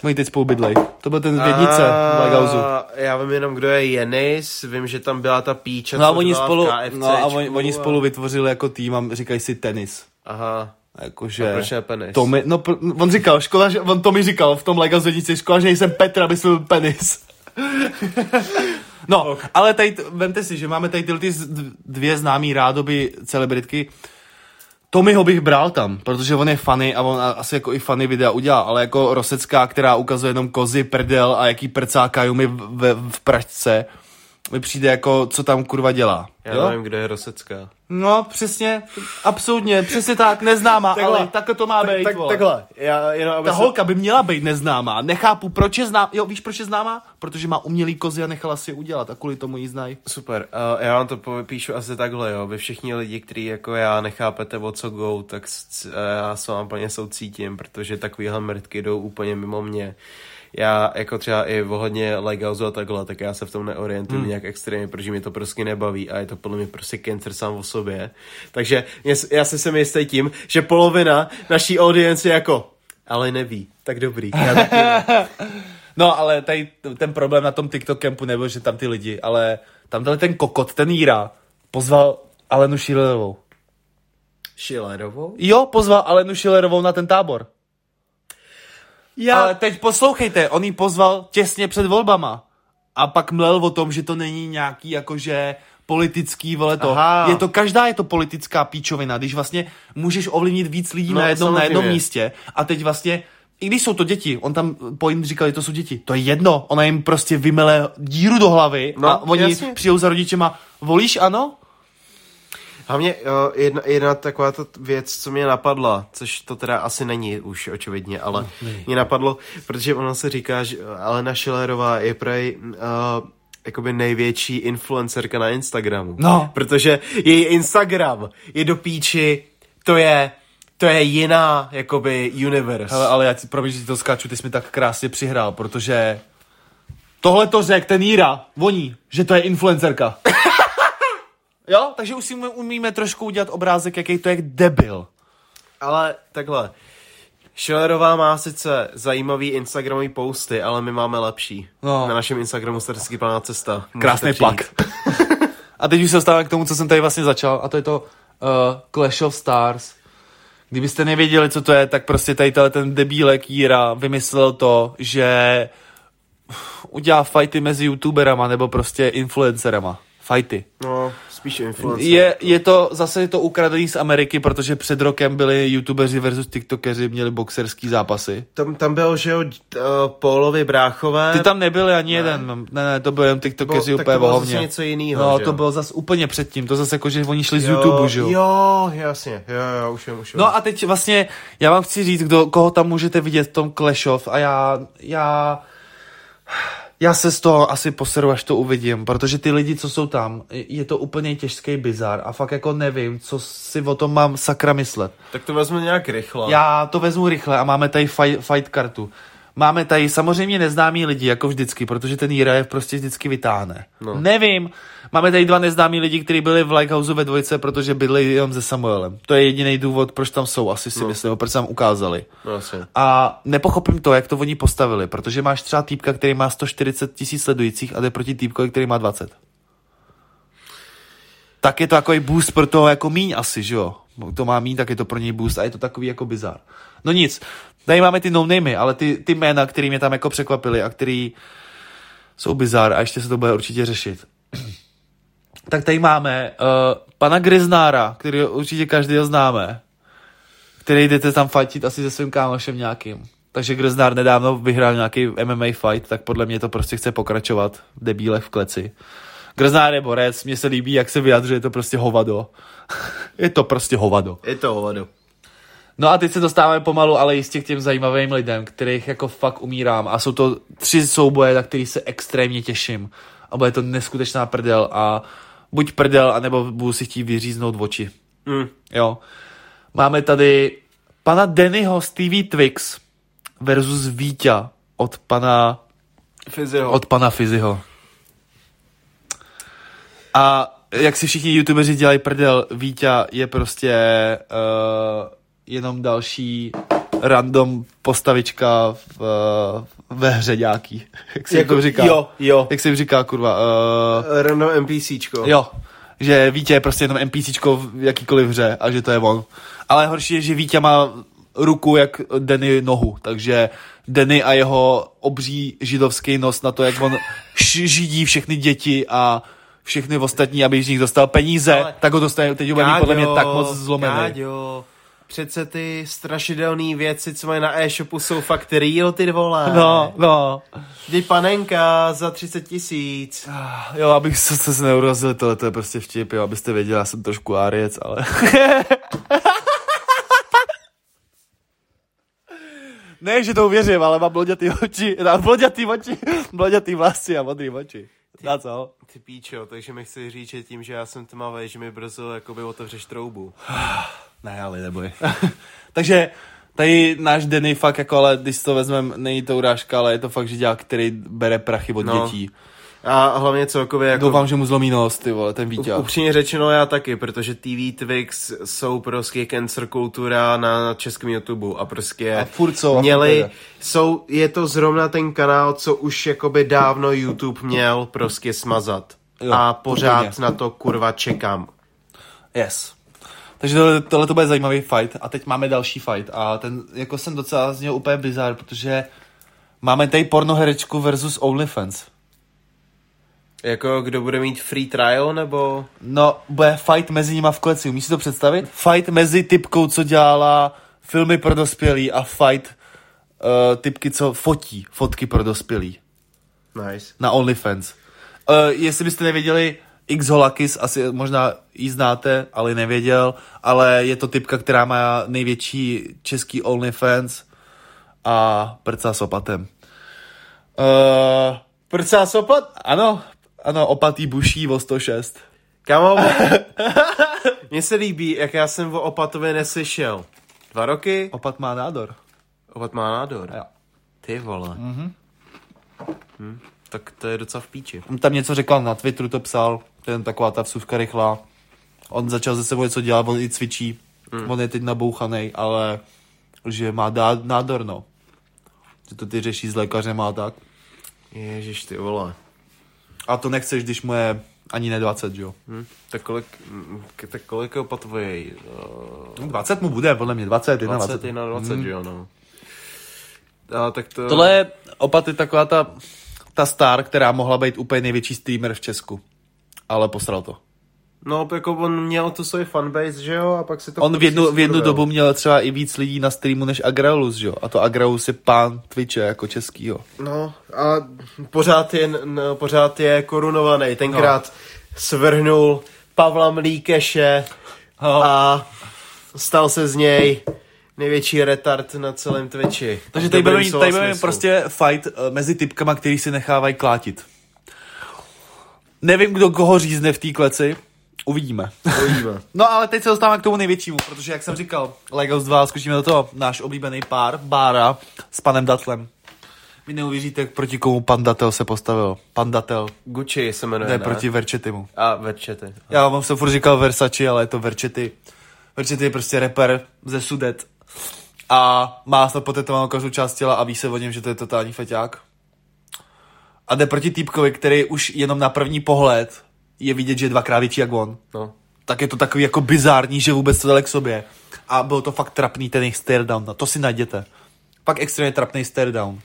Oni teď spolu bydlej. To byl ten z vědnice v Já vím jenom, kdo je Jenis, vím, že tam byla ta píča, No a oni spolu, no a oni, oni spolu vytvořili jako tým a říkají si tenis. Aha, Jakože... A proč ne penis? Tommy, no, pr- on říkal, škoda, že, on Tommy říkal v tom Lego zvednici, škoda, že nejsem Petr, aby byl penis. no, okay. ale tady, vemte si, že máme tady tyhle ty dvě známý rádoby celebritky. Tommyho bych bral tam, protože on je funny a on asi jako i funny videa udělá, ale jako Rosecká, která ukazuje jenom kozy, prdel a jaký prcákají mi v, v, v Pražce, mi přijde jako, co tam kurva dělá. já jo? nevím, kdo je Rosecká. No, přesně, absolutně, přesně tak, neznámá, Takhle. ale takhle to má být, tak, vole. takhle, já jenom, aby Ta se- holka by měla být neznámá. Nechápu, proč je známá. Jo, víš, proč je známá? Protože má umělý kozy a nechala si je udělat a kvůli tomu ji znají. Super, uh, já vám to popíšu asi takhle, jo. Vy všichni lidi, kteří jako já nechápete, o co go, tak uh, já s vám plně soucítím, protože takovýhle mrtky jdou úplně mimo mě. Já jako třeba i ohledně Legauzu a takhle, tak já se v tom neorientuji hmm. nějak extrémně, protože mě to prostě nebaví a je to podle mě prostě cancer sám o sobě. Takže mě, já si jsem jistý tím, že polovina naší audience je jako, ale neví, tak dobrý. Já taky. <laughs> No, ale tady ten problém na tom TikTok campu nebyl, že tam ty lidi, ale tam tenhle ten kokot, ten Jíra, pozval Alenu Šilerovou. Schillerovou? Jo, pozval Alenu Šilerovou na ten tábor. Já, Ale teď poslouchejte, on ji pozval těsně před volbama. A pak mlel o tom, že to není nějaký jakože politický, vole to. Aha. Je to, každá je to politická píčovina, když vlastně můžeš ovlivnit víc lidí No, na, jednom, na jednom místě. A teď vlastně, i když jsou to děti, on tam po jim říkal, že to jsou děti. To je jedno, ona jim prostě vymele díru do hlavy No, a oni jasně. přijou za rodičema, volíš ano? Hlavně jedna, jedna taková to věc, co mě napadla, což to teda asi není už očividně, ale No, mě napadlo, protože ono se říká, že Alena Schillerová je prej uh, jakoby největší influencerka na Instagramu. No. Protože její Instagram je do píči, to je, to je jiná, jakoby, universe. Hele, ale já ti promiň, že ti to skáču, ty jsi mi tak krásně přihrál, protože tohle to řek ten Jíra, voní, že to je influencerka. <laughs> jo, takže už si umí- umíme trošku udělat obrázek, jaký to je debil. Ale takhle, Schillerová má sice zajímavý Instagramový posty, ale my máme lepší. No. Na našem Instagramu Statisticky plná cesta. Krásný Můžete pak. přijít. <laughs> a teď už se dostávám k tomu, co jsem tady vlastně začal, a to je to uh, Clash of Stars. Kdybyste nevěděli, co to je, tak prostě tady ten debílek Jíra vymyslel to, že udělá fighty mezi youtuberama nebo prostě influencerama. Fighty. No, spíš influencer. Je, je to, zase je to ukradený z Ameriky, protože před rokem byli youtubeři versus tiktokeři, měli boxerský zápasy. Tam, tam byl, že jo, uh, Pólovi bráchové. Ty tam nebyli ani ne. jeden, ne, ne, to byl jen tiktokeři Bo- úplně to bylo vohovně. zase něco jiného, No, to bylo zase úplně předtím, to zase jako, že oni šli z jo, YouTube, že jo? Jo, jasně, jo, jo, už vím, už vím. No a teď vlastně, já vám chci říct, kdo, koho tam můžete vidět v tom Clash of a já, já, já se z toho asi poseru, až to uvidím, protože ty lidi, co jsou tam, je to úplně těžký bizar a fakt jako nevím, co si o tom mám sakra myslet. Tak to vezmu nějak rychle. Já to vezmu rychle a máme tady fight, fight kartu. Máme tady samozřejmě neznámí lidi, jako vždycky, protože ten Jirajev prostě vždycky vytáhne. No. Nevím. Máme tady dva neznámí lidi, kteří byli v Lighthouse ve dvojce, protože byli jenom se Samuelem. To je jediný důvod, proč tam jsou, asi si no. myslím, proč tam ukázali. No, asi. A nepochopím to, jak to oni postavili, protože máš třeba týpka, který má 140 tisíc sledujících a jde proti týpkovi, který má 20. Tak je to takový boost pro toho jako míň asi, že jo? To má míň, tak je to pro něj boost a je to takový jako bizar. No nic, tady máme ty no ale ty, ty jména, který mě tam jako překvapily a který jsou bizar a ještě se to bude určitě řešit. <clears throat> tak tady máme uh, pana Griznára, který určitě každý známe, který jdete tam fightit asi se svým kámošem nějakým. Takže Griznár nedávno vyhrál nějaký MMA fight, tak podle mě to prostě chce pokračovat v debílech v kleci. Griznár je borec, mně se líbí, jak se vyjadřuje, je to prostě hovado. <laughs> je to prostě hovado. Je to hovado. No a teď se dostáváme pomalu, ale jistě k těm zajímavým lidem, kterých jako fakt umírám. A jsou to tři souboje, na který se extrémně těším. A bude to neskutečná prdel a buď prdel, anebo budu si chtít vyříznout oči. Mm. Jo. Máme tady pana Dennyho z TV Twix versus Vítě od pana, Fyzio. od pana Fiziho. A jak si všichni youtubeři dělají prdel, Vítě je prostě uh, jenom další random postavička v, uh, ve hře nějaký. <laughs> Jak se jako, to říká? Jo, jo. Jak se říká, kurva? Uh, Random NPCčko. Jo, že Vítě je prostě jenom NPCčko v jakýkoliv hře a že to je on. Ale horší je, že Vítě má ruku jak Denny nohu, takže Denny a jeho obří židovský nos na to, jak on židí všechny děti a všechny ostatní, aby z nich dostal peníze, Ale- tak ho dostane, teď podle mě tak moc zlomený. Káďo, přece ty strašidelné věci, co mají na e-shopu, jsou fakt real, ty vole. No, no. Kdy panenka za 30 tisíc. Jo, abych se, se neurazil, tohle to je prostě vtip, jo, abyste věděli, já jsem trošku áriec, ale... <laughs> ne, že to uvěřím, ale mám blodětý oči, mám blodětý oči, blodětý vlasy a modrý oči. Na co? Ty píčo, takže mi chci říct, že tím, že já jsem tmavý, že mi brzo jakoby otevřeš troubu. <sighs> Ne, ale neboj. <laughs> Takže tady náš Denny fakt jako, ale když to vezmeme, není to urážka, ale je to fakt žiďák, který bere prachy od No. dětí. A hlavně celkově jako... Doufám, že mu zlomí nos, ty vole, ten Vítě. Upřímně řečeno já taky, protože TV Twix jsou prostě cancer kultura na, na českém YouTube a prostě A furt jsou, a furt měli, jsou, je to zrovna ten kanál, co už jakoby dávno YouTube měl prostě smazat. Jo, a pořád úplně. na to kurva čekám. Yes. Takže tohle, tohle to bude zajímavý fight a teď máme další fight a ten, jako jsem docela z něho úplně bizar, protože máme tady pornoherečku versus OnlyFans. Jako kdo bude mít free trial, nebo... No, bude fight mezi nima v kleci, umíš si to představit? Fight mezi typkou, co dělala filmy pro dospělí a fight uh, typky, co fotí fotky pro dospělí Nice. na OnlyFans. Uh, jestli byste nevěděli, X Holakis, asi možná jí znáte, ale nevěděl, ale je to typka, která má největší český OnlyFans a prcá s opatem. Uh, Prcá sopat? ano, ano, opatý buší o 106. Kamo, <laughs> mně se líbí, jak já jsem o Opatově neslyšel. Dva roky? Opat má nádor. Opat má nádor. Jo. Ty vole. Mm-hmm. Hm, tak to je docela v píči. On tam něco řekl na Twitteru, to psal, ten taková ta vsuvka rychlá. On začal ze sebou něco dělat, on i cvičí. Mm. On je teď nabouchaný, ale že má dá, nádor, no. Že to ty řeší s lékařem a tak. Ježiš, ty vole. A to nechceš, když mu je ani ne 20, že jo? Hm, tak kolik, k- tak kolik je Opatově? Uh, 20 mu bude, podle mě, 20, 21, 20, 21, 20, Hmm. jo, no. A, tak to... Tohle je opat je taková ta, ta star, která mohla být úplně největší streamer v Česku. Ale posral to. No, jako on měl tu svoji fanbase, že jo, a pak si to... On v jednu, v jednu dobu měl třeba i víc lidí na streamu než Agraulus, že jo? A to Agraulus je pán Twitche jako českýho. No, a pořád je, no, pořád je korunovaný. Tenkrát no. svrhnul Pavla Mlíkeše No. a stal se z něj největší retard na celém Twitchi. Takže tady budeme, prostě fight eh, mezi typkama, který si nechávají klátit. Nevím, kdo koho řízne v té kleci. Uvidíme. Uvidíme. <laughs> No ale teď se dostáváme k tomu největšímu, protože jak jsem říkal, Legos 2, skočíme do toho, náš oblíbený pár, Bára s panem Datlem. Vy neuvěříte, proti komu pan Datel se postavil. Pan Datel, Gucci se jmenuje, ne, ne? proti Verčetimu. A Verčety. Já vám jsem furt říkal Versace, ale je to Verčety. Verčety je prostě rapper ze Sudet. A má snad potetovanou každou část těla a ví se o něm, že to je totální feťák. A jde proti týpkovi, který už jenom na první pohled je vidět, že je dvakrát větší jak on. No. Tak je to takový jako bizární, že vůbec to dali k sobě. A bylo to fakt trapný ten jejich stare down. No, to si najděte. Fakt extrémně trapný stare down.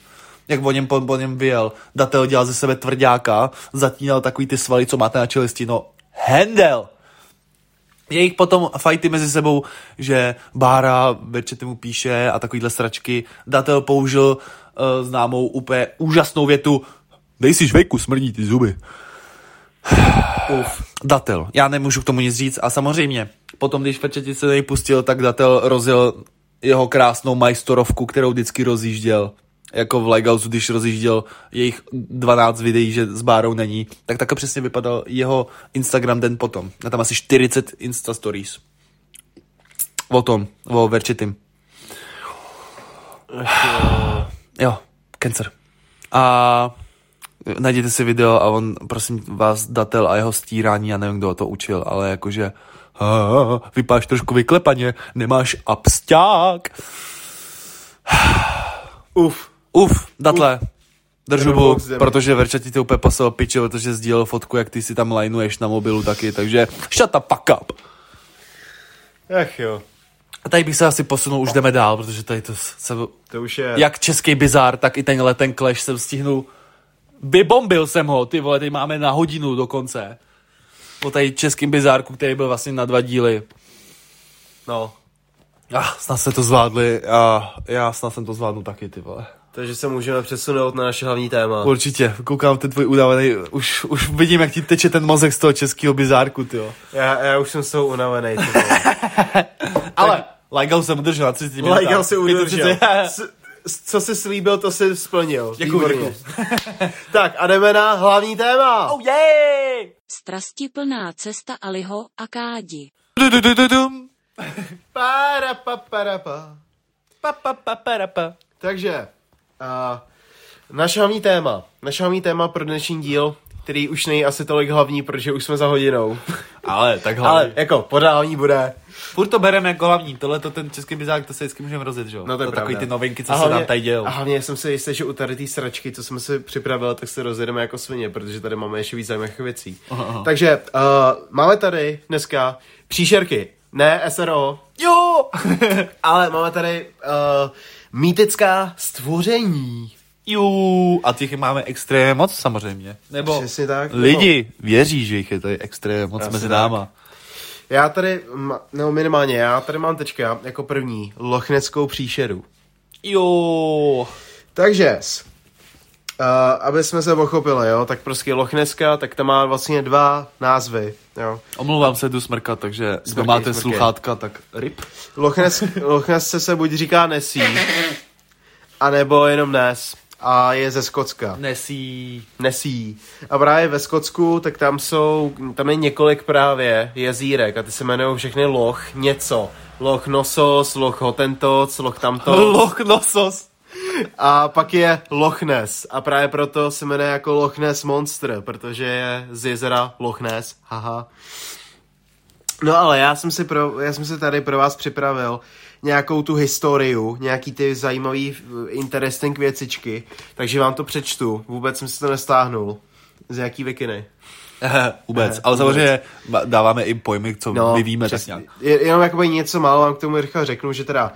Jak o něm, po, po něm vyjel. Datel dělal ze sebe tvrdáka, zatínal takový ty svaly, co máte na čelisti. No, handel! Jejich potom fajty mezi sebou, že Bára Berčety mu píše a takovýhle sračky. Datel použil uh, známou úplně úžasnou větu Dej si žvejku, smrdí ty zuby. Uf. Datel. Já nemůžu k tomu nic říct a samozřejmě, potom, když Fečeti se nejpustil, tak Datel rozjel jeho krásnou majstorovku, kterou vždycky rozjížděl. Jako v Lighthouse, když rozjížděl jejich 12 videí, že s Bárou není, tak takhle přesně vypadal jeho Instagram den potom. Na tam asi 40 Insta Stories. O tom, o Verčetym. Jo, cancer. A najděte si video a on, prosím vás, datel a jeho stírání, já nevím, kdo ho to učil, ale jakože "Ah, vypadáš trošku vyklepaně, nemáš absťák. <sighs> Uf. Uf, datle, držu Jenom bu, protože Verča ti to úplně poslal piče, protože sdílel fotku, jak ty si tam lineuješ na mobilu taky, takže shut the fuck up. Ach jo. A tady bych se asi posunul, už jdeme dál, protože tady to se, To už je... jak český bizár, tak i tenhle ten clash jsem stihnul. Vybombil jsem ho, ty vole, tady máme na hodinu dokonce. Po tady českým bizárku, který byl vlastně na dva díly. No. Ah, snad se to zvládli a já snad jsem to zvládnu taky, ty vole. Takže se můžeme přesunout na naše hlavní téma. Určitě, koukám ten tvůj unavený, už, už vidím, jak ti teče ten mozek z toho českého bizárku, ty jo. Já, já už jsem z toho unavený. ty vole. <laughs> Ale Lajgal jsem udržel na 30 minutách. Lajgal si udržel. 35. <laughs> Co jsi slíbil, to jsi splnil. Děkuju, Výborně. <laughs> tak a jdeme na hlavní téma. Oh yeah! Strastiplná cesta Aliho a Kádi. Du, du, du, du, dum. <laughs> Para, pa, para, pa. Pa, pa, pa, pa, pa. Takže, uh, naše hlavní téma. Naše hlavní téma pro dnešní díl, který už není asi tolik hlavní, protože už jsme za hodinou. <laughs> Ale tak Ale hlavně. jako, pořád hlavní bude. Furt to bereme jako hlavní, tohle to ten český bizák, to se vždycky můžeme rozjet, že jo? No to je takový pravda. ty novinky, co A se nám tady dějou. A hlavně jsem si jistý, že u tady té sračky, co jsme si připravili, tak se rozjedeme jako svině, protože tady máme ještě víc zajímavých věcí. Aha, aha. Takže uh, máme tady dneska příšerky. Ne SRO, Jo! <laughs> ale máme tady uh, mýtická stvoření. Jo! A těch máme extrémně moc samozřejmě. Nebo Přesně tak. lidi věří, že jich je tady extrémně moc Asi mezi tak. náma. Já tady, no minimálně, já tady mám teďka jako první lochneckou příšeru. Jo! Takže, uh, aby jsme se pochopili, jo, tak prostě Lochneska, tak ta má vlastně dva názvy, jo. Omlouvám se, jdu smrkat, takže kdo Smrkej, máte smrkej. sluchátka, tak rip. Lochnes, Lochnesce se buď říká Nesí, anebo jenom Nes a je ze Skotska. Nesí. Nesí. A právě ve Skotsku, tak tam jsou, tam je několik právě jezírek a ty se jmenují všechny Loch něco. Loch Nosos, Loch Hotentoc, Loch tamto. <laughs> Loch nosos. A pak je Loch Ness a právě proto se jmenuje jako Loch Ness Monster, protože je z jezera Loch Ness, haha. No ale já jsem si, pro, já jsem si tady pro vás připravil nějakou tu historiu, nějaký ty zajímavý eh, interesting věcičky, takže vám to přečtu, vůbec jsem si to nestáhnul. Z jaký vikiny. <laughs> vůbec. Eh, Ale samozřejmě dáváme i pojmy, co no, my víme tak přesně. nějak. Je- Jenom jakoby něco málo vám k tomu rychle řeknu, že teda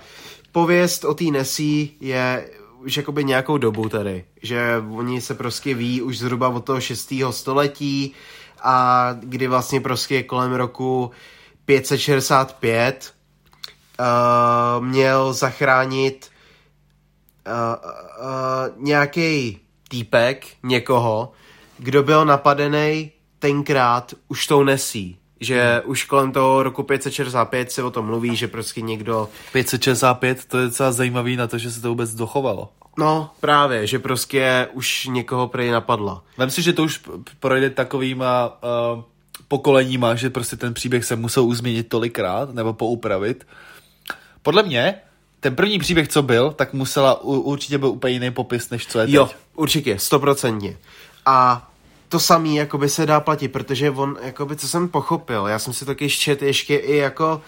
pověst o té Nesí je už jakoby nějakou dobu tady, že oni se prostě ví už zhruba od toho 6. století a kdy vlastně prostě kolem roku 565 uh, měl zachránit uh, uh, nějaký týpek, někoho, kdo byl napadený tenkrát už tou nesí. Že už kolem toho roku 565 se o tom mluví, že prostě někdo 565, to je docela zajímavý na to, že se to vůbec dochovalo. No, právě, že prostě už někoho prej napadla. Vem si, že to už projde takovýma uh, pokoleníma, že prostě ten příběh se musel už změnit tolikrát nebo poupravit. Podle mě, ten první příběh, co byl, tak musela, určitě byl úplně jiný popis, než co je teď. Jo, určitě, stoprocentně. A to samý jakoby se dá platit, protože on, jakoby, co jsem pochopil, já jsem si taky čet ještě i jako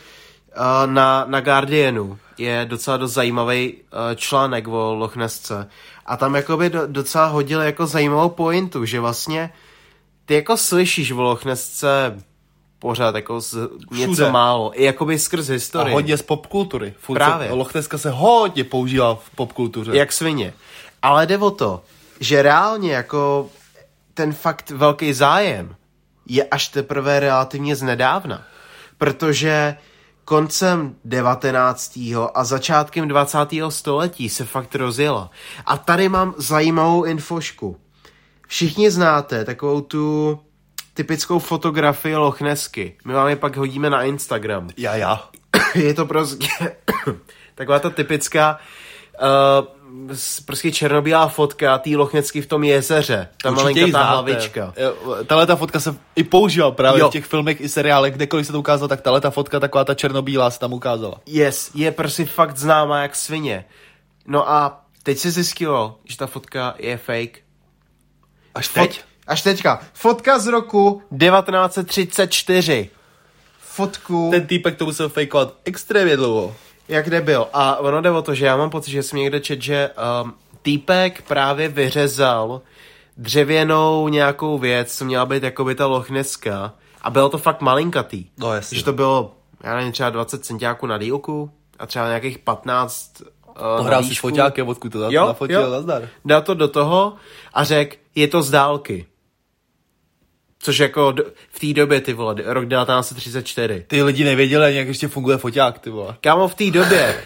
uh, na, na Guardianu je docela dost zajímavý uh, článek o Loch Nessce a tam jakoby do, docela hodil jako zajímavou pointu, že vlastně ty jako slyšíš o Loch Nessce pořád jako z, něco Všude. málo, i jakoby skrz A historii. hodně z popkultury. Furt Právě. Se, Loch Nesska se hodně používá v popkultuře. Jak svině. Ale jde o to, že reálně jako ten fakt velký zájem je až teprve relativně z nedávna. Protože koncem 19. a začátkem 20. století se fakt rozjela. A tady mám zajímavou infošku. Všichni znáte takovou tu typickou fotografii Loch Nessky. My vám je pak hodíme na Instagram Já, já. <coughs> je to prostě <coughs> taková ta typická uh, prostě černobílá fotka té lochnecky v tom jezeře. Ta Určitě malinká ta hlavička. Tahle ta fotka se i používá právě Jo. v těch filmech i seriálech, kdekoliv se to ukázalo, tak tahle ta fotka, taková ta černobílá se tam ukázala. Yes, je prostě fakt známá jak svině. No a teď se zjistilo, že ta fotka je fake. Až Fot- teď? Až teďka. Fotka z roku 1934. Fotku, Ten týpek to musel fejkovat extrémně dlouho. jak nebyl. A ono jde o to, že já mám pocit, že jsem někde čet, že um, týpek právě vyřezal dřevěnou nějakou věc, co měla být jako by ta lochneska. A bylo to fakt malinkatý. No jasně. Že to bylo, já nevím, třeba 20 centiáků na dílku a třeba nějakých 15 uh, na Pohrál si s foťákem, odkud to Jo, nafotil, jo. nazdar. Dal to do toho a řekl, je to z dálky. Což jako v té době, ty vole, rok 1934. Ty lidi nevěděli jak ještě funguje foťák, ty vole. Kámo, v té době,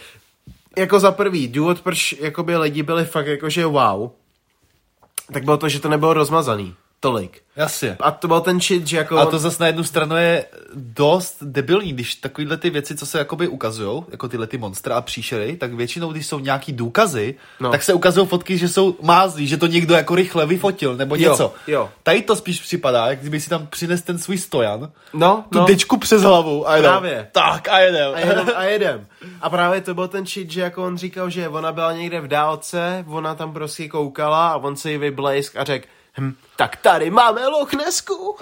jako za prvý, důvod, proč jakoby lidi byli fakt jakože wow, tak bylo to, že to nebylo rozmazaný tolik. Jasně. A to byl ten shit, že jako... A to zase na jednu stranu je dost debilní, když takovýhle ty věci, co se jakoby ukazujou, jako tyhle ty monstra a příšery, tak většinou, když jsou nějaký důkazy, No. tak se ukazují fotky, že jsou mázlí, že to někdo jako rychle vyfotil, nebo Jo, něco. jo. Tady to spíš připadá, jak kdyby si tam přines ten svůj stojan, no, tu no. dečku přes hlavu a jedem. Právě. Tak a jedem. A jedem, a jedem. A právě to byl ten shit, že jako on říkal, že ona byla někde v dálce, ona tam prostě koukala a on se jí vyblejsk a řekl, hm, tak tady máme Loch Nessku.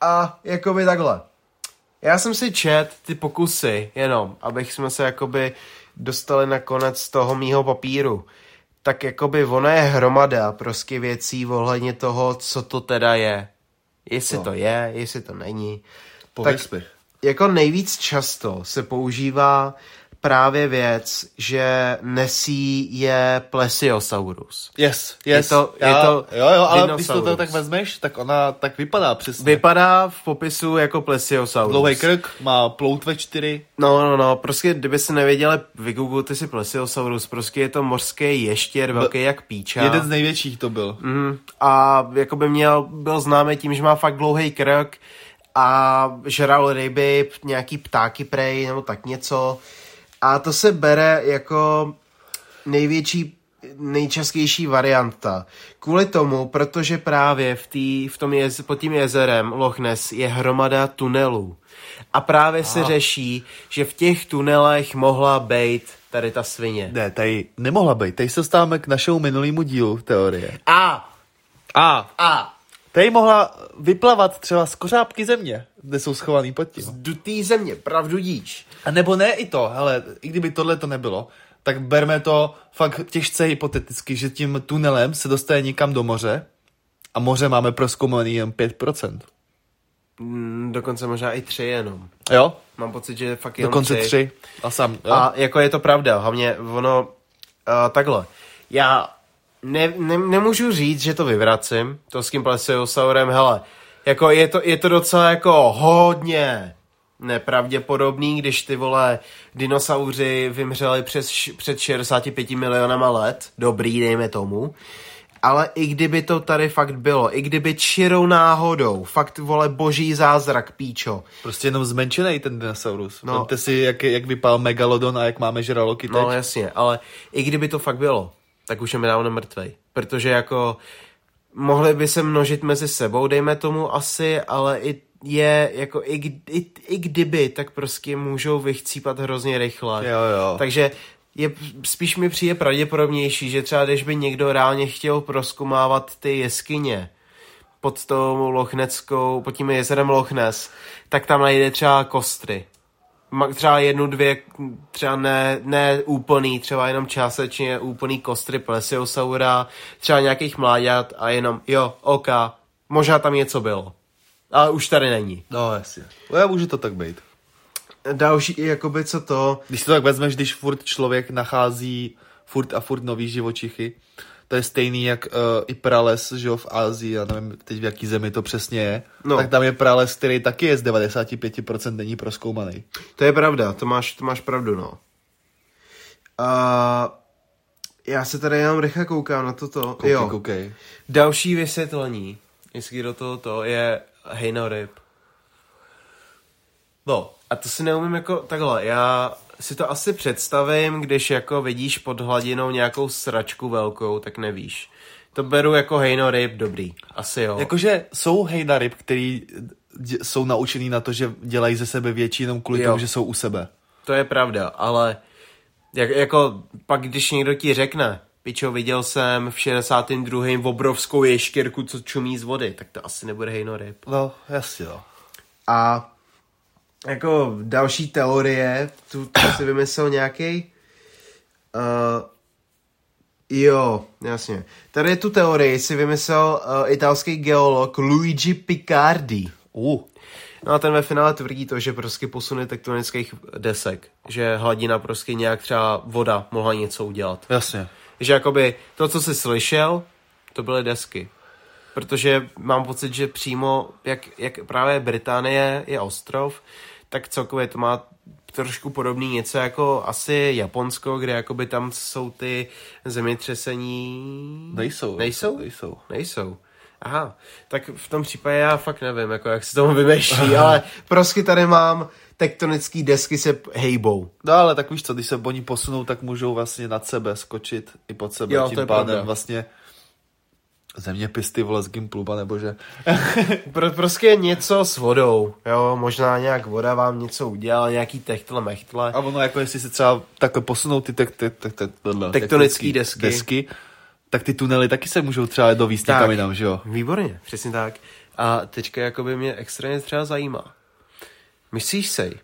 A jakoby takhle. Já jsem si čet ty pokusy jenom, abych jsme se jakoby dostali na konec toho mýho papíru. Tak jakoby ona je hromada prostě věcí ohledně toho, co to teda je. Jestli No. to je, jestli to není. Pověz mi. Jako nejvíc často se používá právě věc, že Nessie je plesiosaurus. Yes, yes. Je to- je Já- to jo, jo, ale když to tak vezmeš, tak ona tak vypadá přesně. Vypadá v popisu jako plesiosaurus. Dlouhý krk, má ploutve čtyři. No, no, no, prostě kdyby si nevěděli, vygooglete si plesiosaurus, prostě je to mořský ještěr, velký jak píča. Jeden z největších to byl. Mm, a jako by měl, byl známý tím, že má fakt dlouhý krk a žral ryby, nějaký ptáky prej, nebo tak něco. A to se bere jako největší, nejčastější varianta. Kvůli tomu, protože právě v, tý, v tom jez, pod tím jezerem Loch Ness je hromada tunelů. A právě se řeší, že v těch tunelech mohla být tady ta svině. Ne, tady nemohla být. Tady se dostáváme k našemu minulému dílu teorie. A, A a, tady mohla vyplavat třeba z kořápky země, kde jsou schovaný pod tím. dutý země, pravdu díš. A nebo ne i to, hele, i kdyby tohle to nebylo, tak berme to fakt těžce hypoteticky, že tím tunelem se dostane někam do moře a moře máme proskoumaný jen 5%. Mm, dokonce možná i tři jenom. Jo? Mám pocit, že fakt jenom Dokonce tři. A sam, jo? A jako je to pravda, hlavně ono, uh, takhle, já ne, ne, nemůžu říct, že to vyvracím, to s tím plesiosaurem, hele, Jako je to, je to docela jako hodně nepravděpodobný, když ty vole dinosauři vymřeli přes, před 65 milionama let, dobrý, dejme tomu, ale i kdyby to tady fakt bylo, i kdyby čirou náhodou, fakt vole boží zázrak, píčo, Prostě jenom zmenšený ten dinosaurus. No. No. Vemte si, jak, jak vypadal Megalodon a jak máme žraloky teď. No jasně, ale i kdyby to fakt bylo, tak už je mi dávno mrtvej. Protože jako mohli by se množit mezi sebou, dejme tomu asi, ale i je jako i, i, i kdyby, tak prostě můžou vychcípat hrozně rychle. Jo, jo. Takže je, spíš mi přijde pravděpodobnější, že třeba když by někdo reálně chtěl proskumávat ty jeskyně pod tou Lochneckou, pod tím jezerem Lochnes, tak tam najde třeba kostry. Třeba jednu, dvě, třeba ne, ne úplný, třeba jenom částečně úplný kostry plesiosaura, třeba nějakých mláďat a jenom, jo, ok, možná tam něco bylo. Ale už tady není. No, jasně. No, může to tak být. Další, jakoby co to, Když to tak vezmeš, když furt člověk nachází furt a furt nový živočichy, to je stejný jak uh, i prales, že jo, v Ázii, já nevím teď v jaký zemi to přesně je, No. tak tam je prales, který taky je z 95% není proskoumaný. To je pravda, to máš, to máš pravdu, no. A já se tady jenom rychle koukám na toto. Koukej, jo. koukej. Další vysvětlení, jestli do toho to je hejnoryb. No, a to si neumím jako takhle, já si to asi představím, když jako vidíš pod hladinou nějakou sračku velkou, tak nevíš. To beru jako hejnoryb, dobrý, asi jo. Jakože jsou hejna ryb, který dě- jsou naučený na to, že dělají ze sebe větší jenom kvůli Jo. tomu, že jsou u sebe. To je pravda, ale jak, jako pak, když někdo ti řekne, pičo, viděl jsem v 62. obrovskou ještěrku, co čumí z vody, tak to asi nebude hejnoryb. No, jasně, jo. A jako další teorie, tu, tu si vymyslel nějaký. Uh, jo, jasně. Tady tu teorii si vymyslel uh, italský geolog Luigi Picardi. Uh, No a ten ve finále tvrdí to, že prostě posuny tektonických desek, že hladina prostě nějak třeba voda mohla něco udělat. jasně. Že jakoby to, co jsi slyšel, to byly desky. Protože mám pocit, že přímo, jak, jak právě Británie je ostrov, tak celkově to má trošku podobný něco jako asi Japonsko, kde jakoby tam jsou ty zemětřesení... Nejsou. Nejsou? Nejsou. Nejsou. Aha, tak v tom případě já fakt nevím, jako jak se tomu vymýšlí, ale prostě tady mám tektonické desky se hejbou. No ale tak víš co, když se oni posunou, tak můžou vlastně nad sebe skočit i pod sebe. Jo, to Tím je pádem pravda. vlastně zeměpisty vole z Gimpluba, nebo že... <laughs> Pro, prostě něco s vodou, jo, možná nějak voda vám něco udělala, nějaký techtle mechtle. A ono jako jestli se třeba takhle posunou ty tek, tek, tek, tek, tohle, Tektonický desky. desky, tak ty tunely taky se můžou třeba dovíst Tak. někam jinam, že jo? Výborně, přesně tak. A teďka jakoby mě extrémně třeba zajímá. Myslíš si,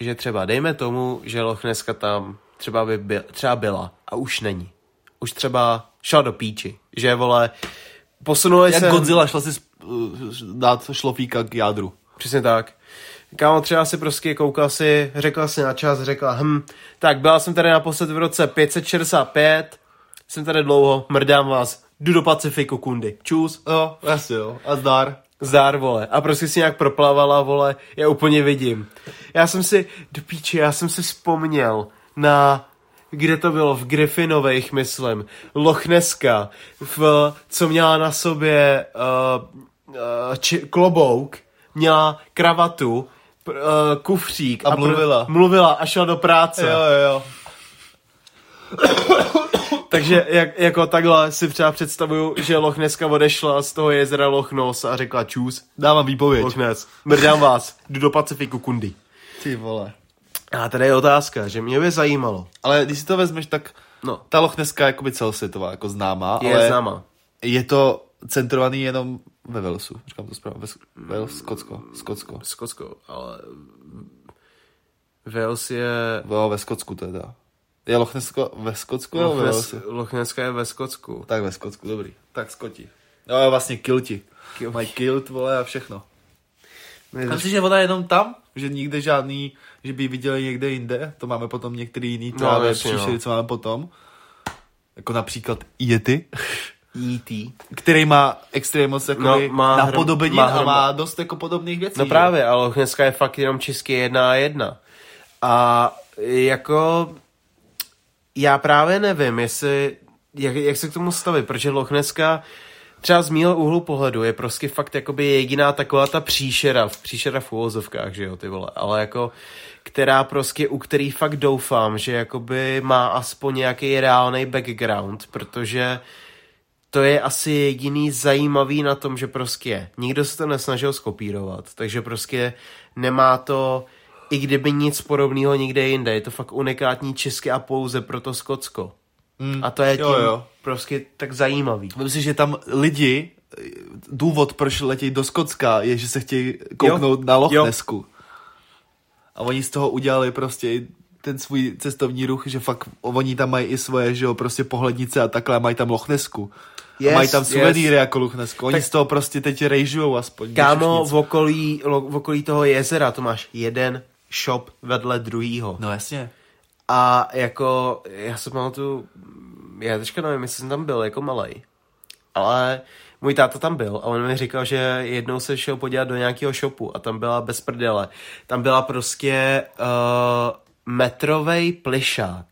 že třeba dejme tomu, že Loch Nesska tam třeba by byl, třeba byla a už není. Už třeba šla do píči, že vole, posunuli Jak se... Godzilla šla si sp- dát šlofíka k jádru. Přesně tak. Kámo třeba si prostě koukal si, řekla si na čas, řekla, hm, tak byla jsem tady naposled v roce 565, jsem tady dlouho, mrdám vás, jdu do Pacifiku, kundy. Čus. Jo, jasně jo. A zdar. Zdár, vole. A prostě si nějak proplavala, vole, já úplně vidím. Já jsem si, do píči, já jsem si vzpomněl na, kde to bylo, v Griffinových, myslím, Loch Nesska, v, co měla na sobě uh, uh, či, klobouk, měla kravatu, pr, uh, kufřík. A pr- mluvila. mluvila a šla do práce. Jo, jo, jo. <coughs> Takže jak, jako takhle si třeba představuju, že Loch Nesska odešla z toho jezera Loch Nos a řekla čus, Dávám výpověď. Loch Ness, mrdám vás, jdu do Pacifiku, kundy. Ty vole. A tady je otázka, že mě by zajímalo. Ale když si to vezmeš, tak No, ta Loch Nesska je jakoby celosvětová, jako známá, je ale známa. je to centrovaný jenom ve Walesu. Říkám to správně. Ve Wales, Skotsko. Skotsko. Skotsko, ale Wales je... Jo, ve Skotsku teda. Je Loch Nesko ve Skotsku Loch, Walesu? Loch Nesska je ve Skotsku. Tak ve Skotsku, dobrý. Tak Skoti. Jo, vlastně kilti. Kilti. Mají kilt, vole, a všechno. My- Myslíš, že voda je jenom tam? Že nikde žádný, že by ji viděli někde jinde? To máme potom některý jiný No, právě jasně, příšery, no. co máme potom. Jako například Yeti. E.T. který má extrémně moc jako No, no, má napodobenin má a má dost jako podobných věcí. No že? právě, ale Loch Nesska je fakt jenom česky jedna a jedna. A jako já právě nevím, jestli, jak, jak se k tomu stavit, protože Loch Nesska třeba z mýho úhlu pohledu je prostě fakt jakoby jediná taková ta příšera, příšera v úvozovkách, že jo, ty vole, ale jako která prostě, u který fakt doufám, že jakoby má aspoň nějaký reálný background, protože to je asi jediný zajímavý na tom, že prostě nikdo se to nesnažil skopírovat, takže prostě nemá to, i kdyby nic podobného nikde jinde, je to fakt unikátní česky a pouze pro to Skotsko. Mm, A to je tím jo, jo. prostě tak zajímavý. Myslím si, že tam lidi, důvod, proč letějí do Skotska, je, že se chtějí kouknout Jo, na Loch jo. Nesku. A oni z toho udělali prostě ten svůj cestovní ruch, že fakt oni tam mají i svoje, že jo, prostě pohlednice a takhle a mají tam Loch Nesku. Yes, a mají tam yes. suvenýry jako Loch Nesku. Oni Tak- z toho prostě teď rejžujou aspoň. Kámo, v okolí, lo- v okolí toho jezera to máš jeden shop vedle druhýho. No jasně. A jako, já se pamatuju, já teďka nevím, jestli jsem tam byl jako malej, ale můj táta tam byl a on mi říkal, že jednou se šel podívat do nějakého shopu a tam byla bez prdele. Tam byla prostě uh, metrovej plišák.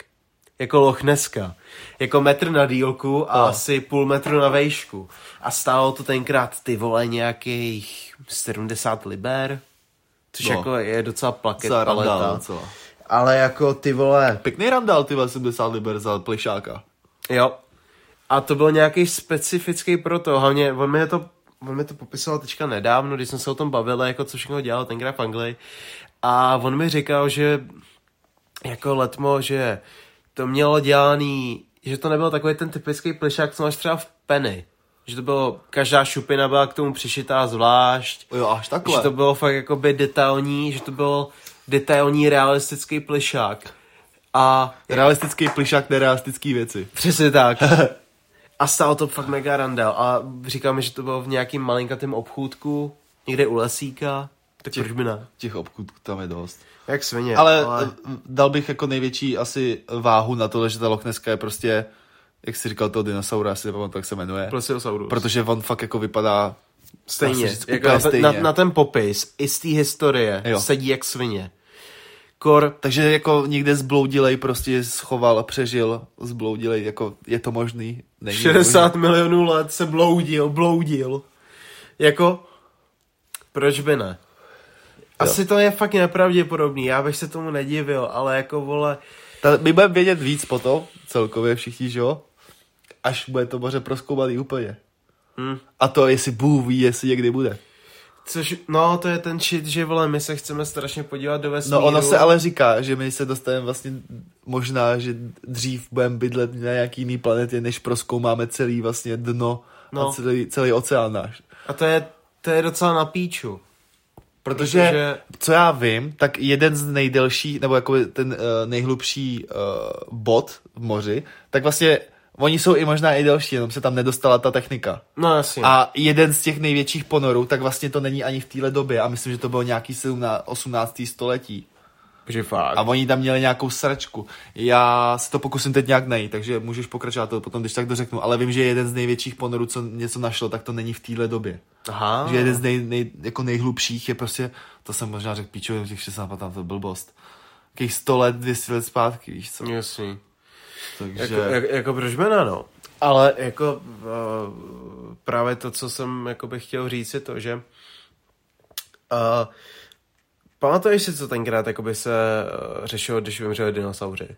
Jako Loch Nesska. Jako metr na dílku a No. asi půl metru na vejšku. A stálo to tenkrát ty vole nějakých 70 liber. Což No. jako je docela plaket Za paleta. randál docela. Ale jako ty vole, Pěkný randál, ty vole, 70 liber za plišáka. jo. A to byl nějaký specifický proto, hlavně on mi to, on mi to popisoval teďka nedávno, když jsme se o tom bavili, jako co všechno dělal tenkrát v Anglii. A on mi říkal, že jako letmo, že to mělo dělaný, že to nebyl takový ten typický plišák, co máš třeba v Penny. Že to bylo, každá šupina byla k tomu přišitá zvlášť. Jo, až takhle. Že to bylo fakt jakoby detailní, že to byl detailní realistický plišák. A Realistický plišák, nerealistický věci. Přesně tak. <laughs> A stál to fakt mega randel. A říkáme, že to bylo v nějakým malinkatém obchůdku, někde u lesíka. Tak proč by ne? Těch obchůdků tam je dost. Jak svině. Ale, ale dal bych jako největší asi váhu na to, že ta Loch Nesska je prostě, jak jsi říkal toho dinosaura, asi nepamatuji, jak se jmenuje. Plesiosaurus. Protože on fakt jako vypadá stejně. říct, Jako na, stejně. na, na, ten popis i z té historie Jo. sedí jak svině. Kor, Takže jako někde zbloudilej prostě schoval a přežil zbloudilej, jako je to možný? Není 60 milionů let se bloudil, bloudil. Jako, proč by ne? Asi to je fakt nepravděpodobný, já bych se tomu nedivil, ale jako vole, Ta, my budeme vědět víc potom, celkově všichni, že jo? Až bude to moře proskoumaný úplně. hm, A to jestli Bůh ví, jestli někdy bude. Což, no, to je ten shit, že vole, my se chceme strašně podívat do vesmíru. No ono se ale říká, že my se dostaneme vlastně možná, že dřív budeme bydlet na nějaký jiný planetě, než proskoumáme celý vlastně dno no. A celý, celý oceán náš. A to je, to je docela na píču. Protože, Protože- co já vím, tak jeden z nejdelších, nebo jako ten uh, nejhlubší uh, bod v moři, tak vlastně oni jsou i možná i delší, jenom se tam nedostala ta technika. No jasně. A jeden z těch největších ponorů, tak vlastně to není ani v téhle době a myslím, že to bylo nějaký 17, 18. století. že fakt. A oni tam měli nějakou sračku. Já si to pokusím teď nějak najít, takže můžeš pokračovat to potom, když tak dořeknu. Ale vím, že jeden z největších ponorů, co něco našlo, tak to není v téhle době. Aha. Že jeden z nej, nej, jako nejhlubších je prostě, to jsem možná řekl píčově, těch 16 tam to byl blbost. Jakých 100 let, 200 let zpátky, víš co? Jasný. Takže... Jako, jak, jako proč by ne, no. Ale jako uh, právě to, co jsem jako bych chtěl říct, je to, že uh, pamatuješ si, co tenkrát jakoby se uh, řešilo, když vymřeli dinosauři?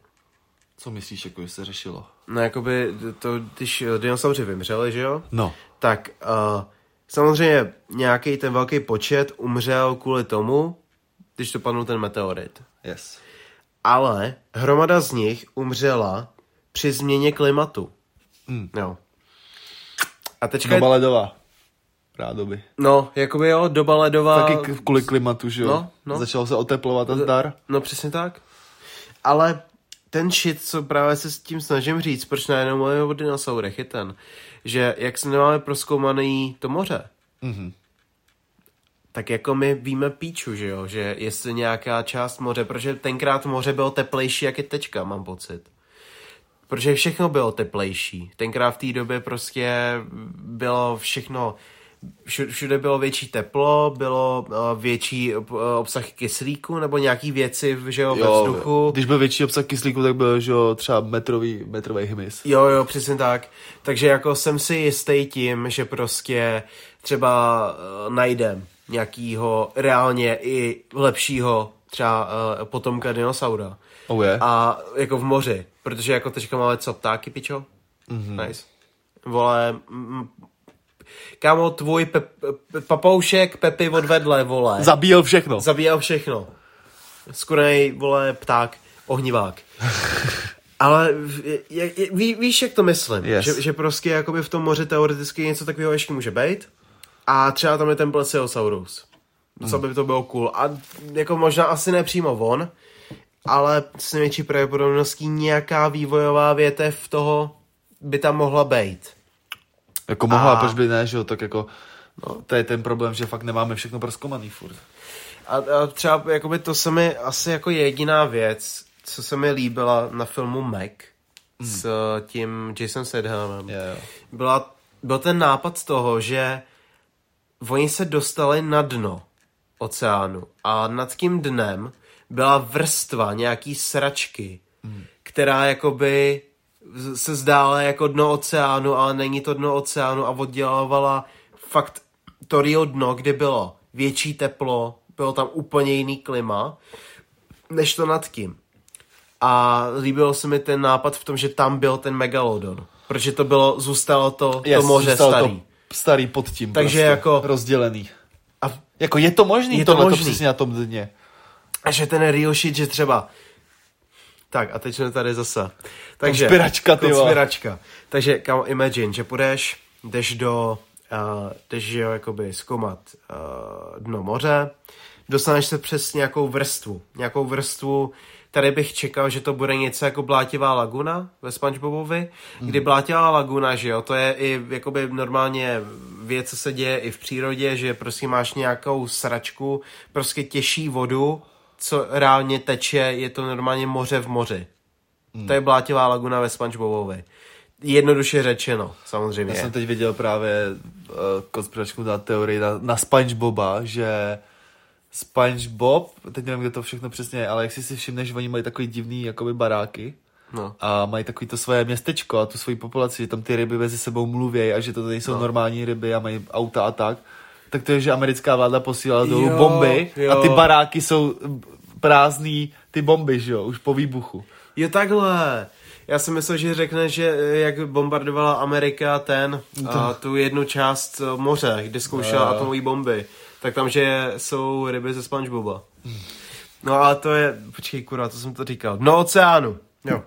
Co myslíš, jako že se řešilo? No jakoby to, když dinosauři vymřeli, že jo? No. Tak uh, samozřejmě nějaký ten velký počet umřel kvůli tomu, když to padnul ten meteorit. Yes. Ale hromada z nich umřela při změně klimatu. Mm. Jo. A teďka... Doba ledová. Rádoby. No, jakoby jo, doba ledová... Taky kvůli klimatu, že jo? No, no. Začalo se oteplovat a zdar. No přesně tak. Ale ten shit, co právě se s tím snažím říct, proč najednou mluvíme o dinosaurech, je ten, že jak se nemáme proskoumaný to moře, Mhm. tak jako my víme píču, že jo, že jestli nějaká část moře, protože tenkrát moře bylo teplejší, jak je teďka, mám pocit. Protože všechno bylo teplejší. Tenkrát v té době prostě bylo všechno, všu- všude bylo větší teplo, bylo uh, větší uh, obsah kyslíku nebo nějaký věci že jo, ve vzduchu. Když byl větší obsah kyslíku, tak byl že jo, třeba metrový, metrový hmyz. Jo, jo, přesně tak. Takže jako jsem si jistý tím, že prostě třeba uh, najdem nějakýho reálně i lepšího třeba potomka dinosaura. Oh je. A jako v moři, protože jako teďka máme co, ptáky, pičo? Mm-hmm. Nice. Vole, mm, kámo, tvůj pe- pe- papoušek Pepi odvedle, vole. Zabíjel všechno. Zabíjel všechno. Skurej, vole, pták, ohnivák. <laughs> Ale jak, jak, ví, víš, jak to myslím? Yes. Že, že prostě jakoby v tom moři teoreticky něco takového ještě může být. A třeba tam je ten Plesiosaurus. Co by to bylo cool. A jako možná asi nepřímo on, ale s největší pravděpodobností nějaká vývojová větev toho by tam mohla být. Jako mohla, A- proč by ne, že jo, tak jako, no, to je ten problém, že fakt nemáme všechno proskomaný furt. A, a třeba jakoby to se mi asi jako jediná věc, co se mi líbila na filmu Mac s eh, tím Jason Sedhamem, jo. byla, byl ten nápad z toho, že oni se dostali na dno oceánu a nad tím dnem byla vrstva nějaký sračky, která jakoby se zdála jako dno oceánu, ale není to dno oceánu a oddělovala fakt to Rio dno, kde bylo větší teplo, bylo tam úplně jiný klima, než to nad tím. A líbilo se mi ten nápad v tom, že tam byl ten megalodon. Protože to bylo, zůstalo to, Yes, to moře zůstalo starý. To starý pod tím Takže prostě, jako- rozdělený. A, Jako je to možný, Je to možný. přesně na tom dně. A že ten Rio shit, že třeba... Tak a teď jsme tady zase. Takže, Konspiračka, ty. Konspiračka. Takže, kámo, imagine, že půjdeš, jdeš do, uh, jdeš, že jo, jakoby zkoumat uh, dno moře, dostaneš se přes nějakou vrstvu, nějakou vrstvu, tady bych čekal, že to bude něco jako Blátivá laguna ve Spongebobovi, kdy Blátivá laguna, že jo, to je i jakoby normálně věc, co se děje i v přírodě, že prostě máš nějakou sračku, prostě těžší vodu, co reálně teče, je to normálně moře v moři. To je Blátivá laguna ve Spongebobovi. Jednoduše řečeno, samozřejmě. Já jsem teď viděl právě uh, konspiračku na teorii na, na Spongeboba, že Spongebob, teď nevím, kde to všechno přesně je, ale jak si si všimneš, oni mají takový divný jakoby baráky No. a mají takový to svoje městečko a tu svoji populaci, že tam ty ryby mezi sebou mluví a že to nejsou no. normální ryby a mají auta a tak. Tak to je, že americká vláda posílala dolů Jo, bomby jo. a ty baráky jsou prázdný, ty bomby, že jo, už po výbuchu. Jo takhle. Já jsem myslel, že řekne, že eh, jak bombardovala Amerika ten, a tu jednu část eh, moře, kde zkoušela Jo. atomové bomby, tak tam, že jsou ryby ze Spongeboba. No ale to je, počkej kurva, to jsem to říkal, no oceánu. Jo.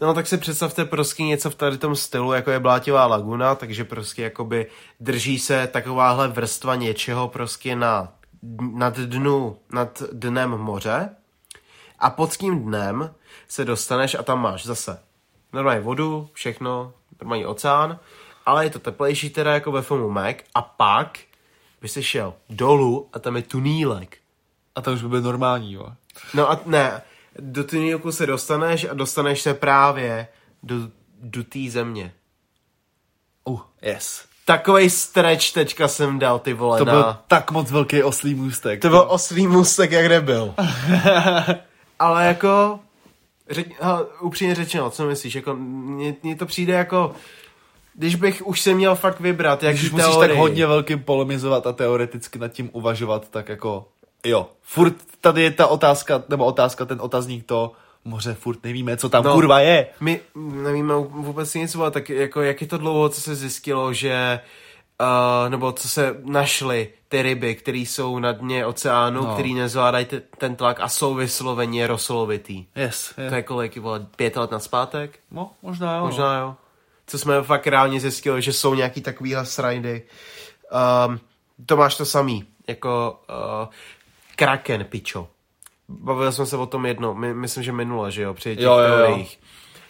No tak si představte prostě něco v tady tom stylu, jako je Blátivá laguna, takže prostě jakoby drží se takováhle vrstva něčeho prostě na, nad dnu, nad dnem moře a pod tím dnem se dostaneš a tam máš zase normální vodu, všechno, normální oceán, ale je to teplejší teda jako ve filmu Mac a pak by si šel dolů a tam je tunílek. A to už by bylo normální, jo. No a ne, do tunílku se dostaneš a dostaneš se právě do, do té země. Uh, yes. Takovej stretch teďka jsem dal, ty vole, To na... byl tak moc velký oslý můstek. To byl oslý můstek, jak nebyl. <laughs> Ale jako, řeč, hele, upřímně řečeno, co myslíš, jako, mně, mně to přijde jako, když bych už se měl fakt vybrat, jak Když musíš tak hodně velkým polemizovat a teoreticky nad tím uvažovat, tak jako jo. Furt tady je ta otázka, nebo otázka, ten otazník to, moře furt nevíme, co tam No. no. kurva je. My nevíme vůbec nic, ale tak jako jak je to dlouho, co se zjistilo, že uh, nebo co se našly ty ryby, které jsou na dně oceánu, no. No. který nezvládají te- ten tlak a jsou vysloveně rosolovitý. Yes, je. To je kolik, vole, pět let naspátek? No, možná jo. Možná jo. Co jsme fakt reálně zjistili, že jsou nějaký takovýhle srajdy. Um, to máš to samý, jako uh, Kraken, pičo. Bavili jsme se o tom jedno, my, myslím, že minule, že jo, při těch Jo, jo, jo.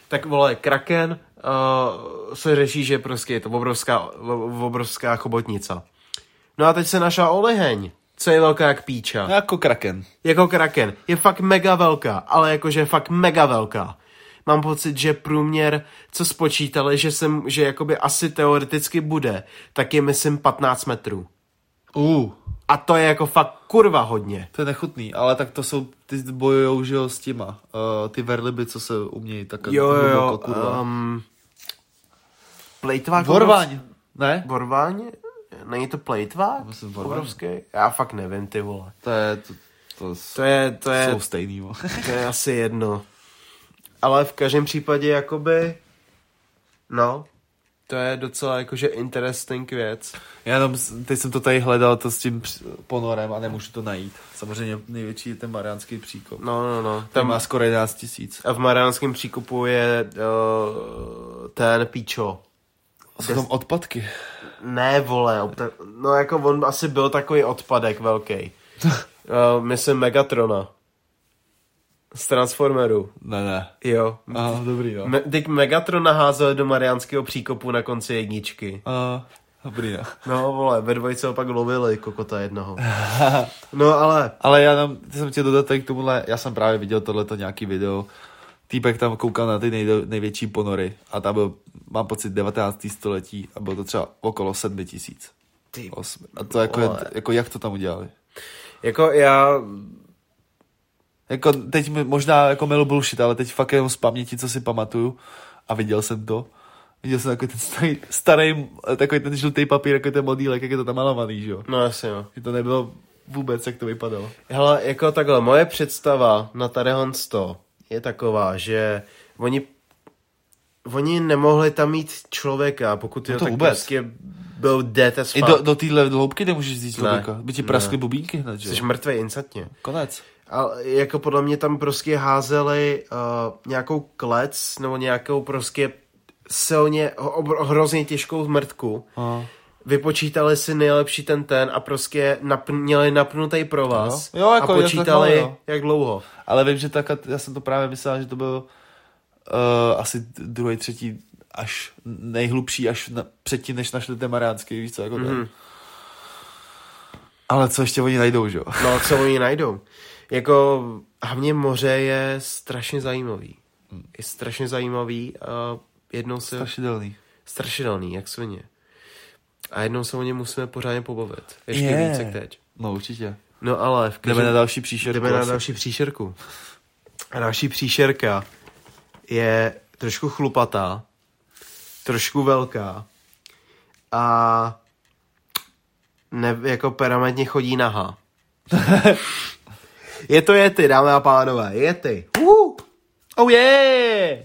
Tak vole, Kraken uh, se řeší, že prostě je to obrovská, ob- obrovská chobotnica. No a teď se našla oliheň, co je velká jak píča. Jako kraken. Jako kraken. Je fakt mega velká, ale jakože fakt mega velká. mám pocit, že průměr, co spočítali, že, jsem, že jakoby asi teoreticky bude, tak je myslím 15 metrů. Uh, A to je jako fakt kurva hodně. to je nechutný, ale tak to jsou, ty bojujou, že jo, s těma, uh, ty verliby, co se umějí tak Jo, jo, jo. kurva. Um, plejtvák Vorvaň, ne? Vorvaň? Není to plejtvák? Myslím. Obrovský? Já fakt nevím, ty vole. To je, to, to, To je, to je, jsou stejný, <laughs> to je asi jedno. Ale v každém případě jakoby, no, to je docela jakože interesting věc. Já jenom, s- teď jsem to tady hledal, to s tím ponorem a nemůžu to najít. Samozřejmě největší je ten mariánský příkop. No, no, no. Tam Tam má skoro 11 tisíc. a v Mariánském příkopu je uh, ten píčo. Jsou tam odpadky. Ne, vole, no jako on asi byl takový odpadek velký. uh, <laughs> myslím Megatrona. Z Transformeru. Ne, ne. Jo. Aha, dobrý, jo. Me- teď Megatron naházel do Mariánského příkopu na konci jedničky. A, dobrý, jo. No vole, ve dvojce ho pak lovili kokota jednoho. <laughs> No ale, Ale já tam, ty jsem chtěl dodat k tomuhle, já jsem právě viděl tohleto nějaký video, týpek tam koukal na ty nejdo, největší ponory a tam byl, mám pocit, 19. století a bylo to třeba okolo 7 tisíc. ty, Osm. A to jako, je, jako, jak to tam udělali? jako já, Jako teď mi možná jako milu bullshit, ale teď fakt jenom z paměti, co si pamatuju a viděl jsem to. Viděl jsem takový ten starý, starý takový ten žlutý papír, jako ten modílek, jak je to tam malovaný, že jo. no jasně no. Že to nebylo vůbec, jak to vypadalo. Hele, jako takhle, moje představa na tadyhle to je taková, že oni oni nemohli tam mít člověka, pokud jo, to tak vůbec. prostě byl dead as I fuck. do, do téhle hloubky nemůžeš vzít člověka. By ti Ne. praskly bubínky hned, že Jsi jo. mrtvý instantně. Konec. A jako podle mě tam prostě házeli uh, nějakou klec nebo nějakou prostě silně, hrozně těžkou mrtku. A. Vypočítali si nejlepší ten ten a prostě napn- měli napnutý pro vás Jo, jako- a počítali, takhle, jo. jak dlouho. Ale vím, že tak, já jsem to právě myslel, že to byl uh, asi druhý, třetí, až nejhlubší, až na, předtím, než našli ten Mariánský, víš co, jako mm-hmm. ten. Ale co ještě oni najdou, že jo? No, co oni najdou. Jako hlavně moře je strašně zajímavý. Je strašně zajímavý a jednou se... Strašidelný. Strašidelný, jak svině. A jednou se o něm musíme pořádně pobavit. Ještě Je. více jak teď. No určitě. No ale v Jdeme na další příšerku. Jdeme na asi. další příšerku. A další příšerka je trošku chlupatá, trošku velká a ne, jako permanentně chodí naha. <laughs> je to Yeti, dámy a pánové, Yeti. Uh! Oh yeah!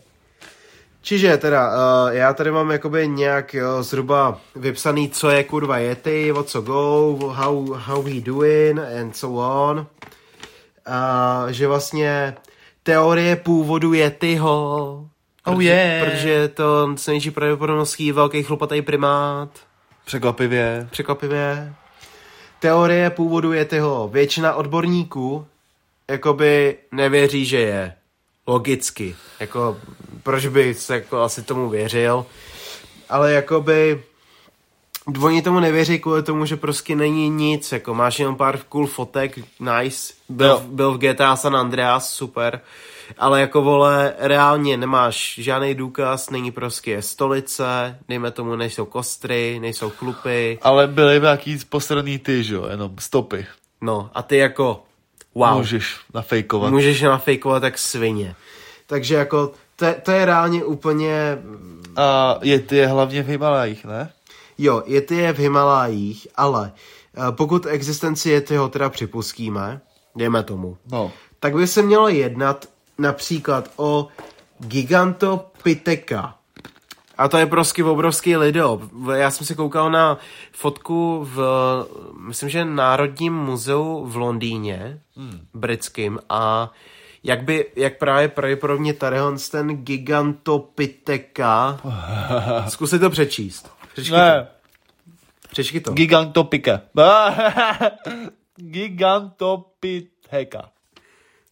Čiže teda, uh, já tady mám jakoby nějak jo, zhruba vypsaný, co je kurva Yeti, what so go, how, how we doing and so on. Uh, že vlastně teorie původu Yetiho. Oh protože, yeah. Protože je to s největší pravděpodobností velký chlupatý primát. Překvapivě. Překvapivě. Teorie původu Yetiho. Většina odborníků jakoby nevěří, že je. Logicky. Jako, proč by se jako asi tomu věřil? Ale jakoby Oni tomu nevěří kvůli tomu, že prostě není nic, jako máš jenom pár cool fotek, nice, byl, Jo. byl v GTA San Andreas, super, ale jako vole, reálně nemáš žádný důkaz, není prostě stolice, dejme tomu, nejsou kostry, nejsou chlupy, Ale byly nějaký posraný ty, že jo, jenom stopy. no a ty jako, wow, Můžeš nafejkovat. můžeš nafejkovat tak svině. Takže jako, to, to je reálně úplně, A je ty je hlavně v Himalajích, ne? Jo, Yeti je v Himalájích, ale eh, pokud existenci Yetiho teda připustíme, dejme tomu, No. tak by se mělo jednat například o Gigantopitheka. A to je prostě obrovský lido. Já jsem se koukal na fotku v, myslím, že Národním muzeu v Londýně, hmm. britským, a jak by, jak právě pravděpodobně tady ten Gigantopitheka, <laughs> zkusit to přečíst. Přečti Ne, to. Přečti to. gigantopika. <laughs> Gigantopitheka.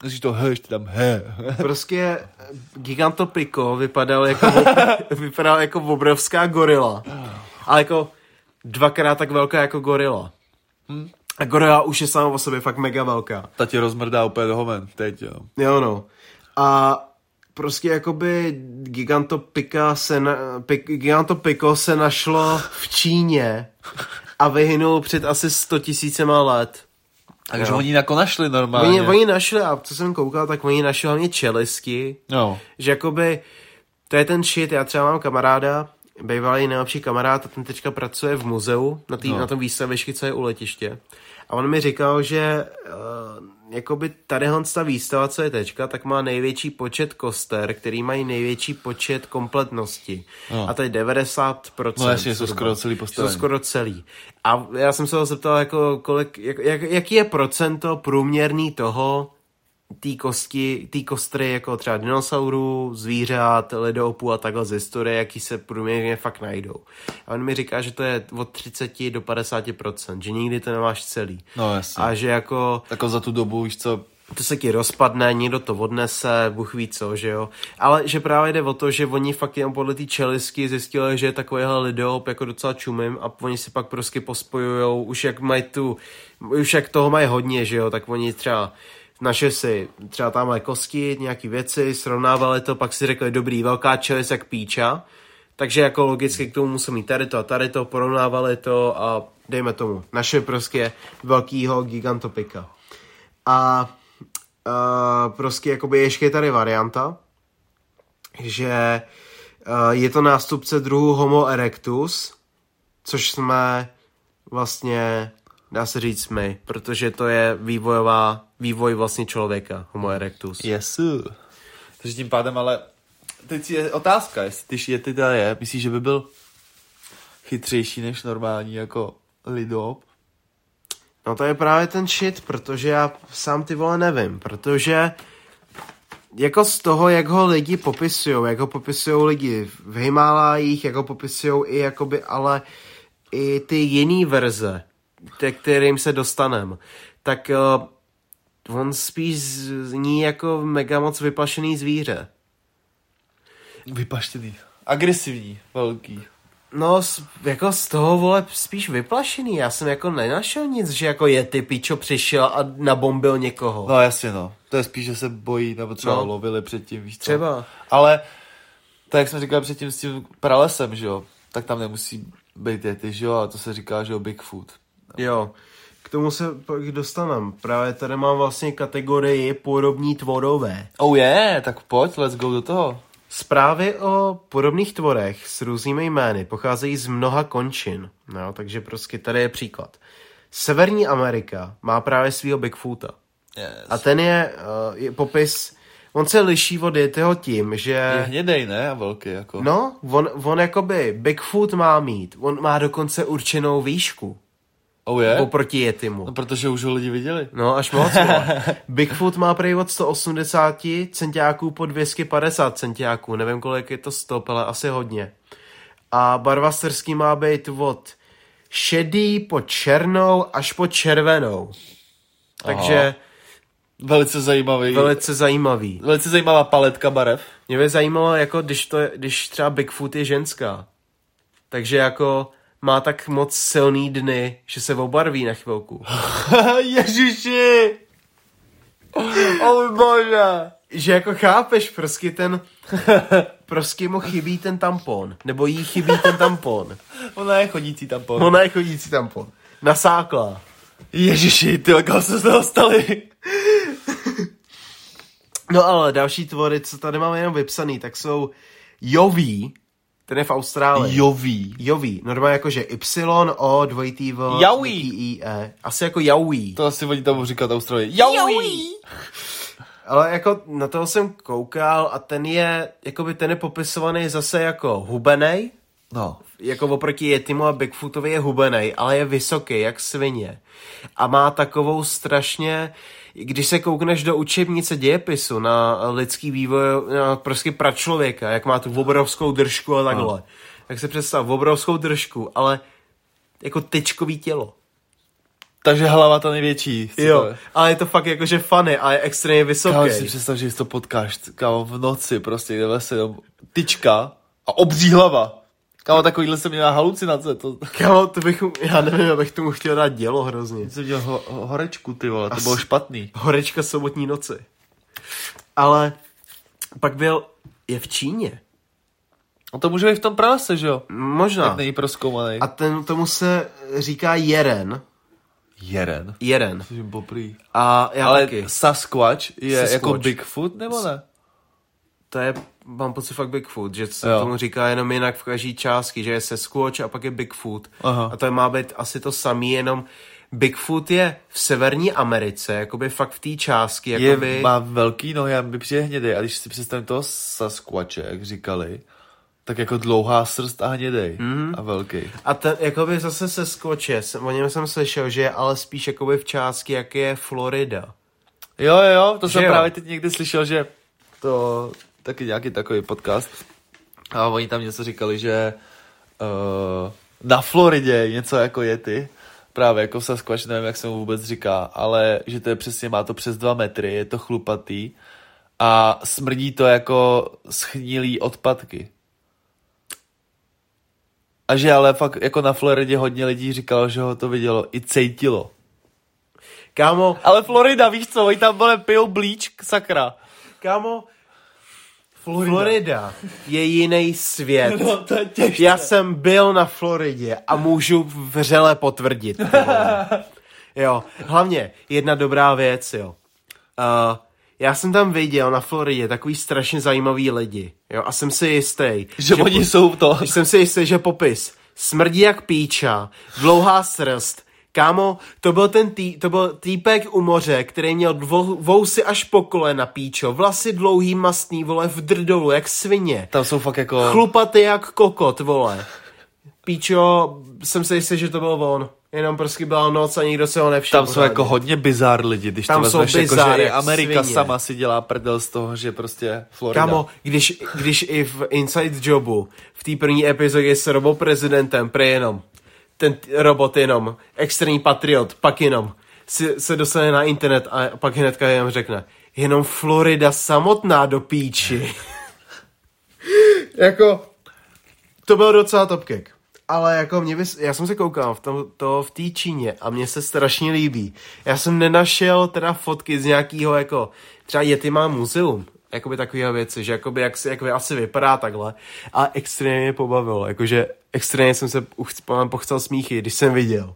Musíš to he, ještě tam he. <laughs> Prostě Gigantopiko vypadal jako, <laughs> vypadal jako obrovská gorila. Ale jako dvakrát tak velká jako gorila. A gorila už je sama o sobě fakt mega velká. Ta tě rozmrdá úplně do homen, teď jo. Jo no. A prostě jakoby Gigantopika se na, pik, Gigantopico se našlo v Číně a vyhynul před asi 100 tisícema let. Takže Jo. oni jako našli normálně. Oni, oni našli, a co jsem koukal, tak oni našli hlavně čelisti, No. že jakoby, to je ten shit, já třeba mám kamaráda, bývalý nejlepší kamarád, a ten teďka pracuje v muzeu, na, tý, No. no. na tom výstavišti, co je u letiště. A on mi říkal, že uh, jakoby tadyhle ta výstava, co je teďka, tak má největší počet koster, který mají největší počet kompletnosti. No. A to je 90%. No jasně, jsou skoro celý Jsou postavený. skoro celý. A já jsem se ho zeptal, jako, kolik, jak, jak, jaký je procento průměrný toho, té kosti, té kostry jako třeba dinosaurů, zvířat, ledoopů a takhle z historie, jaký se průměrně fakt najdou. A on mi říká, že to je od 30 do 50%, že nikdy to nemáš celý. No jasně. A že jako Jako za tu dobu, víš co, to se ti rozpadne, někdo to odnese, Bůh ví co, že jo. Ale že právě jde o to, že oni fakt jenom podle té čelistky zjistili, že je takovýhle lideop jako docela čumím a oni si pak prostě pospojujou, už jak mají tu, už jak toho mají hodně, že jo, tak oni třeba naše si třeba tam kosti, nějaký věci, srovnávali to, pak si řekli, dobrý, velká čelist jak píča, takže jako logicky k tomu musí mít tady to a tady to, porovnávali to a dejme tomu, naše prostě velkýho gigantopika. A uh, prostě jakoby ještě je tady varianta, že uh, je to nástupce druhu Homo erectus, což jsme vlastně, dá se říct my, protože to je vývojová, vývoj vlastně člověka, Homo erectus. Yes. Takže tím pádem ale teď je otázka, jestli když je teda je, myslíš, že by byl chytřejší než normální jako lidop? No to je právě ten shit, protože já sám ty vole nevím, protože jako z toho, jak ho lidi popisují, jak ho popisují lidi v Himálájích, jak ho popisují i jakoby, ale i ty jiný verze, ke kterým se dostanem, tak uh, on spíš zní jako mega moc vyplašený zvíře. Vypaštěný. Agresivní, velký. No, z- jako z toho, vole, spíš vyplašený. Já jsem jako nenašel nic, že jako je ty pičo přišel a nabombil někoho. No jasně no. To je spíš, že se bojí, nebo třeba No. lovili předtím, víš co? Třeba. Ale, tak jak jsme říkali předtím s tím pralesem, že jo, tak tam nemusí být ty, že jo, a to se říká, že jo, Bigfoot. Jo, k tomu se pak dostaneme. Právě tady mám vlastně kategorii podobní tvorové. Oh je, yeah, tak pojď, let's go do toho. Zprávy o podobných tvorech s různými jmény pocházejí z mnoha končin. No, takže prostě tady je příklad. Severní Amerika má právě svého Bigfoota. Yes. A ten je, uh, je popis, on se liší od Yetiho tím, že... Je hnědej, ne? A velký, jako. No, on, on jakoby, Bigfoot má mít, on má dokonce určenou výšku Oh je? oproti Yetimu. No, protože už ho lidi viděli. No, až moc. <laughs> Bigfoot má prý od 180 centiáků po 250 centiáků. Nevím, kolik je to stop, ale asi hodně. A barva srstí má být od šedý po černou až po červenou. Takže Aha. Velice zajímavý. velice zajímavý. Velice zajímavá paletka barev. Mě by zajímalo, jako když, to je, když třeba Bigfoot je ženská. Takže jako má tak moc silný dny, že se obarví na chvilku. <laughs> Ježiši! O můj bože! že jako chápeš, prostě ten, <laughs> prostě mu chybí ten tampon, nebo jí chybí ten tampon. Ona je chodící tampon. Ona je chodící tampon. Nasáklá. Ježiši, ty kam se z toho stali? No ale další tvory, co tady máme jenom vypsaný, tak jsou Joví, ten je v Austrálii. Joví. Joví, normálně jakože Y, O, dvojitý V, Joví. I, E. Asi jako Joví. To asi oni tam říkat Australii. Joví! <laughs> Ale jako na toho jsem koukal a ten je, jakoby ten je popisovaný zase jako hubenej, No. jako oproti Yetimu a Bigfootovi je hubenej, ale je vysoký, jak svině. A má takovou strašně, když se koukneš do učebnice dějepisu na lidský vývoj, na prostě pračlověka, jak má tu obrovskou držku a takhle, No. tak si představ, obrovskou držku, ale jako tyčkový tělo. Takže hlava ta největší. co to Jo, je? ale je to fakt jakože funny a je extrémně vysoký. Kámo, si představ, že si to potkáš, kámo, v noci prostě, kde se jenom tyčka a obří hlava. Kámo, takovýhle jsem měla halucinace, to... Kámo, to bych, já nevím, abych tomu chtěl dát dělo hrozně. Jsem měl ho, horečku, ty vole, to Asi- bylo špatný. Horečka sobotní noci. Ale Pak byl, je v Číně. No to může být v tom pralese, že jo? Možná. Tak není proskoumaný. A ten, tomu se říká jeren. Jeren. Jeren. Což je poprý. A já Ale taky. Sasquatch je Sasquatch. jako Bigfoot, nebo ne? To je, mám pocit fakt Bigfoot, že se Jo. tomu říká jenom jinak v každé části, že je Sasquatch a pak je Bigfoot. Aha. A to je má být asi to samý, jenom Bigfoot je v Severní Americe, jakoby fakt v té části, Je, jakoby... má velký nohy a by přijde hnědej. A když si představím toho Sasquatche, jak říkali, tak jako dlouhá srst a hnědej. Mm. A velký. A ten, jakoby zase se skoče, o něm jsem slyšel, že je ale spíš jakoby v části, jak je Florida. Jo, jo, jo, to Že jsem jo? právě teď někdy slyšel, že to taky nějaký takový podcast. A oni tam něco říkali, že uh, na Floridě je něco jako Yeti, právě jako Sasquatch, nevím, jak se mu vůbec říká, ale že to je přesně, má to přes dva metry, je to chlupatý a smrdí to jako schnilý odpadky. A že ale fakt jako na Floridě hodně lidí říkalo, že ho to vidělo i cejtilo. Kámo, Ale Florida, víš co, oni tam vole pijou blíč, sakra. kámo, Florida. Florida je jiný svět. No, to je těžké. Já jsem byl na Floridě a můžu vřele potvrdit. <laughs> Jo, hlavně jedna dobrá věc, jo. Uh, já jsem tam viděl na Floridě takový strašně zajímavý lidi, jo, a jsem si jistý, Že oni jsou to. jsem si jistý, že popis smrdí jak píča, dlouhá srst, Kámo, to byl ten tý, to byl týpek u moře, který měl dvou, vousy až po kolena píčo, vlasy dlouhý, mastný, vole, v drdolu, jak svině. Tam jsou fakt jako... Chlupatý jak kokot, vole. Píčo, jsem si jistý, že to byl on. Jenom prostě byla noc a nikdo se ho nevšiml. Tam jsou jako hodně bizár lidi, když Tam to jsou vezmeš, jako, bizár že i jak Amerika svině. sama si dělá prdel z toho, že prostě Florida. Kámo, když, když i v Inside Jobu, v té první epizodě s robou prezidentem, jenom, ten robot jenom, extrémní patriot, pak jenom, si, se dostane na internet a pak hnedka jenom řekne, jenom Florida samotná do píči. <laughs> jako, to byl docela topkek. Ale jako mě bys, já jsem se koukal v tom, to v té Číně a mně se strašně líbí. Já jsem nenašel teda fotky z nějakého jako, třeba Yeti má muzeum, jakoby takového věci, že jakoby jak si, jakoby asi vypadá takhle a extrémně mě pobavilo, jakože extrémně jsem se pochcel smíchy, když jsem viděl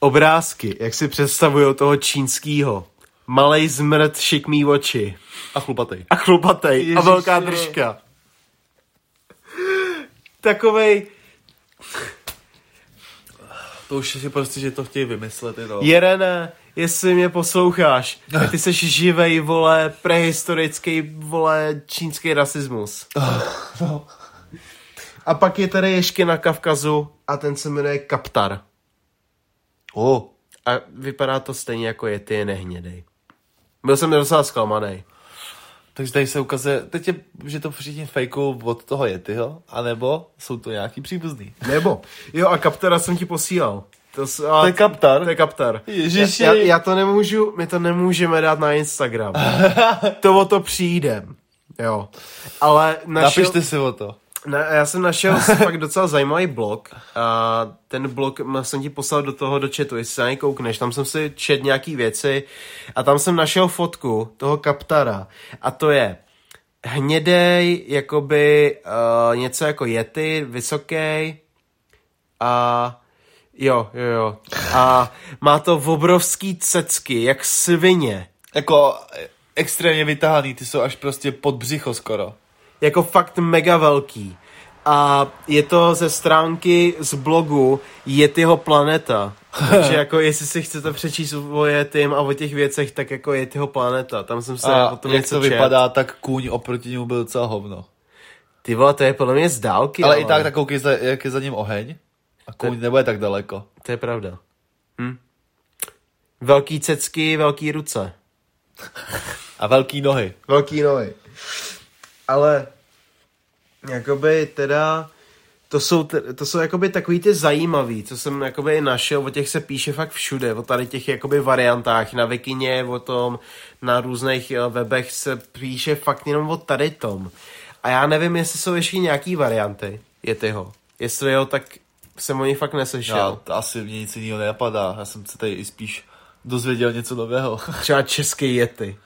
obrázky, jak si představují toho čínského. Malej zmrt, šikmý oči A chlupatej. a chlupatej a Ježiši. velká držka. Takovej To už si prostě, že to chtějí vymyslet jenom. Jerene, jestli mě posloucháš, tak ty seš živej, vole, prehistorický, vole, čínský rasismus. no. A pak je tady ještě na Kavkazu a ten se jmenuje Kaptar. Oh. A vypadá to stejně jako je, ty je nehnědej. Byl jsem docela zklamaný. Takže tady se ukazuje, teď je, že to všichni fejkou od toho Yetiho, anebo jsou to nějaký příbuzný. Nebo? Jo, a Kaptara jsem ti posílal. To, s- a, To je Kaptar? To je Kaptar. Ježiši. Já, já, já, to nemůžu, my to nemůžeme dát na Instagram. <laughs> to o to přijdem. Jo. Ale našel, Napište si o to. Ne, já jsem našel <laughs> fakt docela zajímavý blog. A ten blog jsem ti poslal do toho do chatu, jestli se na něj koukneš. Tam jsem si čet nějaký věci a tam jsem našel fotku toho Kaptara. A to je hnědej, jakoby uh, něco jako Yeti, vysoký a jo, jo, jo. A má to obrovský cecky, jak svině. Jako eh, extrémně vytáhaný, ty jsou až prostě pod břicho skoro. Jako fakt mega velký. A je to ze stránky z blogu Yetiho planeta. <laughs> Takže jako jestli si chcete přečíst o Yetim a o těch věcech, tak jako Yetiho planeta. Tam jsem se A o tom jak něco to čet. vypadá, tak kůň oproti němu byl docela hovno. Ty vole, to je podle mě z dálky. Ale i tak, tak koukej, za- jak je za ním oheň. A kůň nebude tak daleko. To je pravda. Hm. Velký cecky, velký ruce. A velký nohy. Velký nohy. Ale jakoby teda to jsou, to jsou jakoby takový ty zajímavý, co jsem jakoby našel, o těch se píše fakt všude, o tady těch jakoby variantách, na Vikině, o tom, na různých eh, webech se píše fakt jenom o tady tom. A já nevím, jestli jsou ještě nějaký varianty, je tyho. Jestli jo, tak jsem o nich fakt neslyšel. Já, to asi mě nic jiného nenapadá. Já jsem se tady i spíš dozvěděl něco nového. <laughs> Třeba český jety.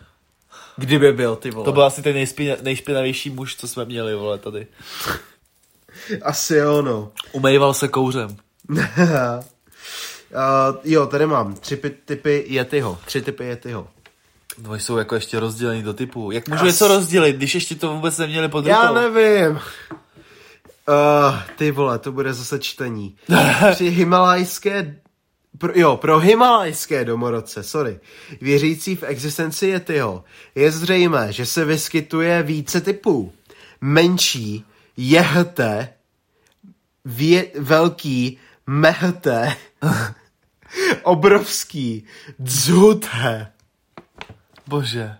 Kdyby byl, ty vole. To byl asi ten nejspina, nejšpinavější muž, co jsme měli, vole, tady. Asi jo, no. Umejval se kouřem. <laughs> uh, jo, tady mám tři pi- typy Yetiho. Tři typy Yetiho. No jsou jako ještě rozdělený do typu. Jak můžu As- něco rozdělit, když ještě to vůbec neměli pod rukou? Já nevím. Uh, ty vole, to bude zase čtení. <laughs> Při himalajské... Pro, jo, pro himalajské domorodce, sorry. Věřící v existenci Yetiho je zřejmé, že se vyskytuje více typů. Menší, jehte, vě, velký, mehte, <laughs> obrovský, dzhute. Bože.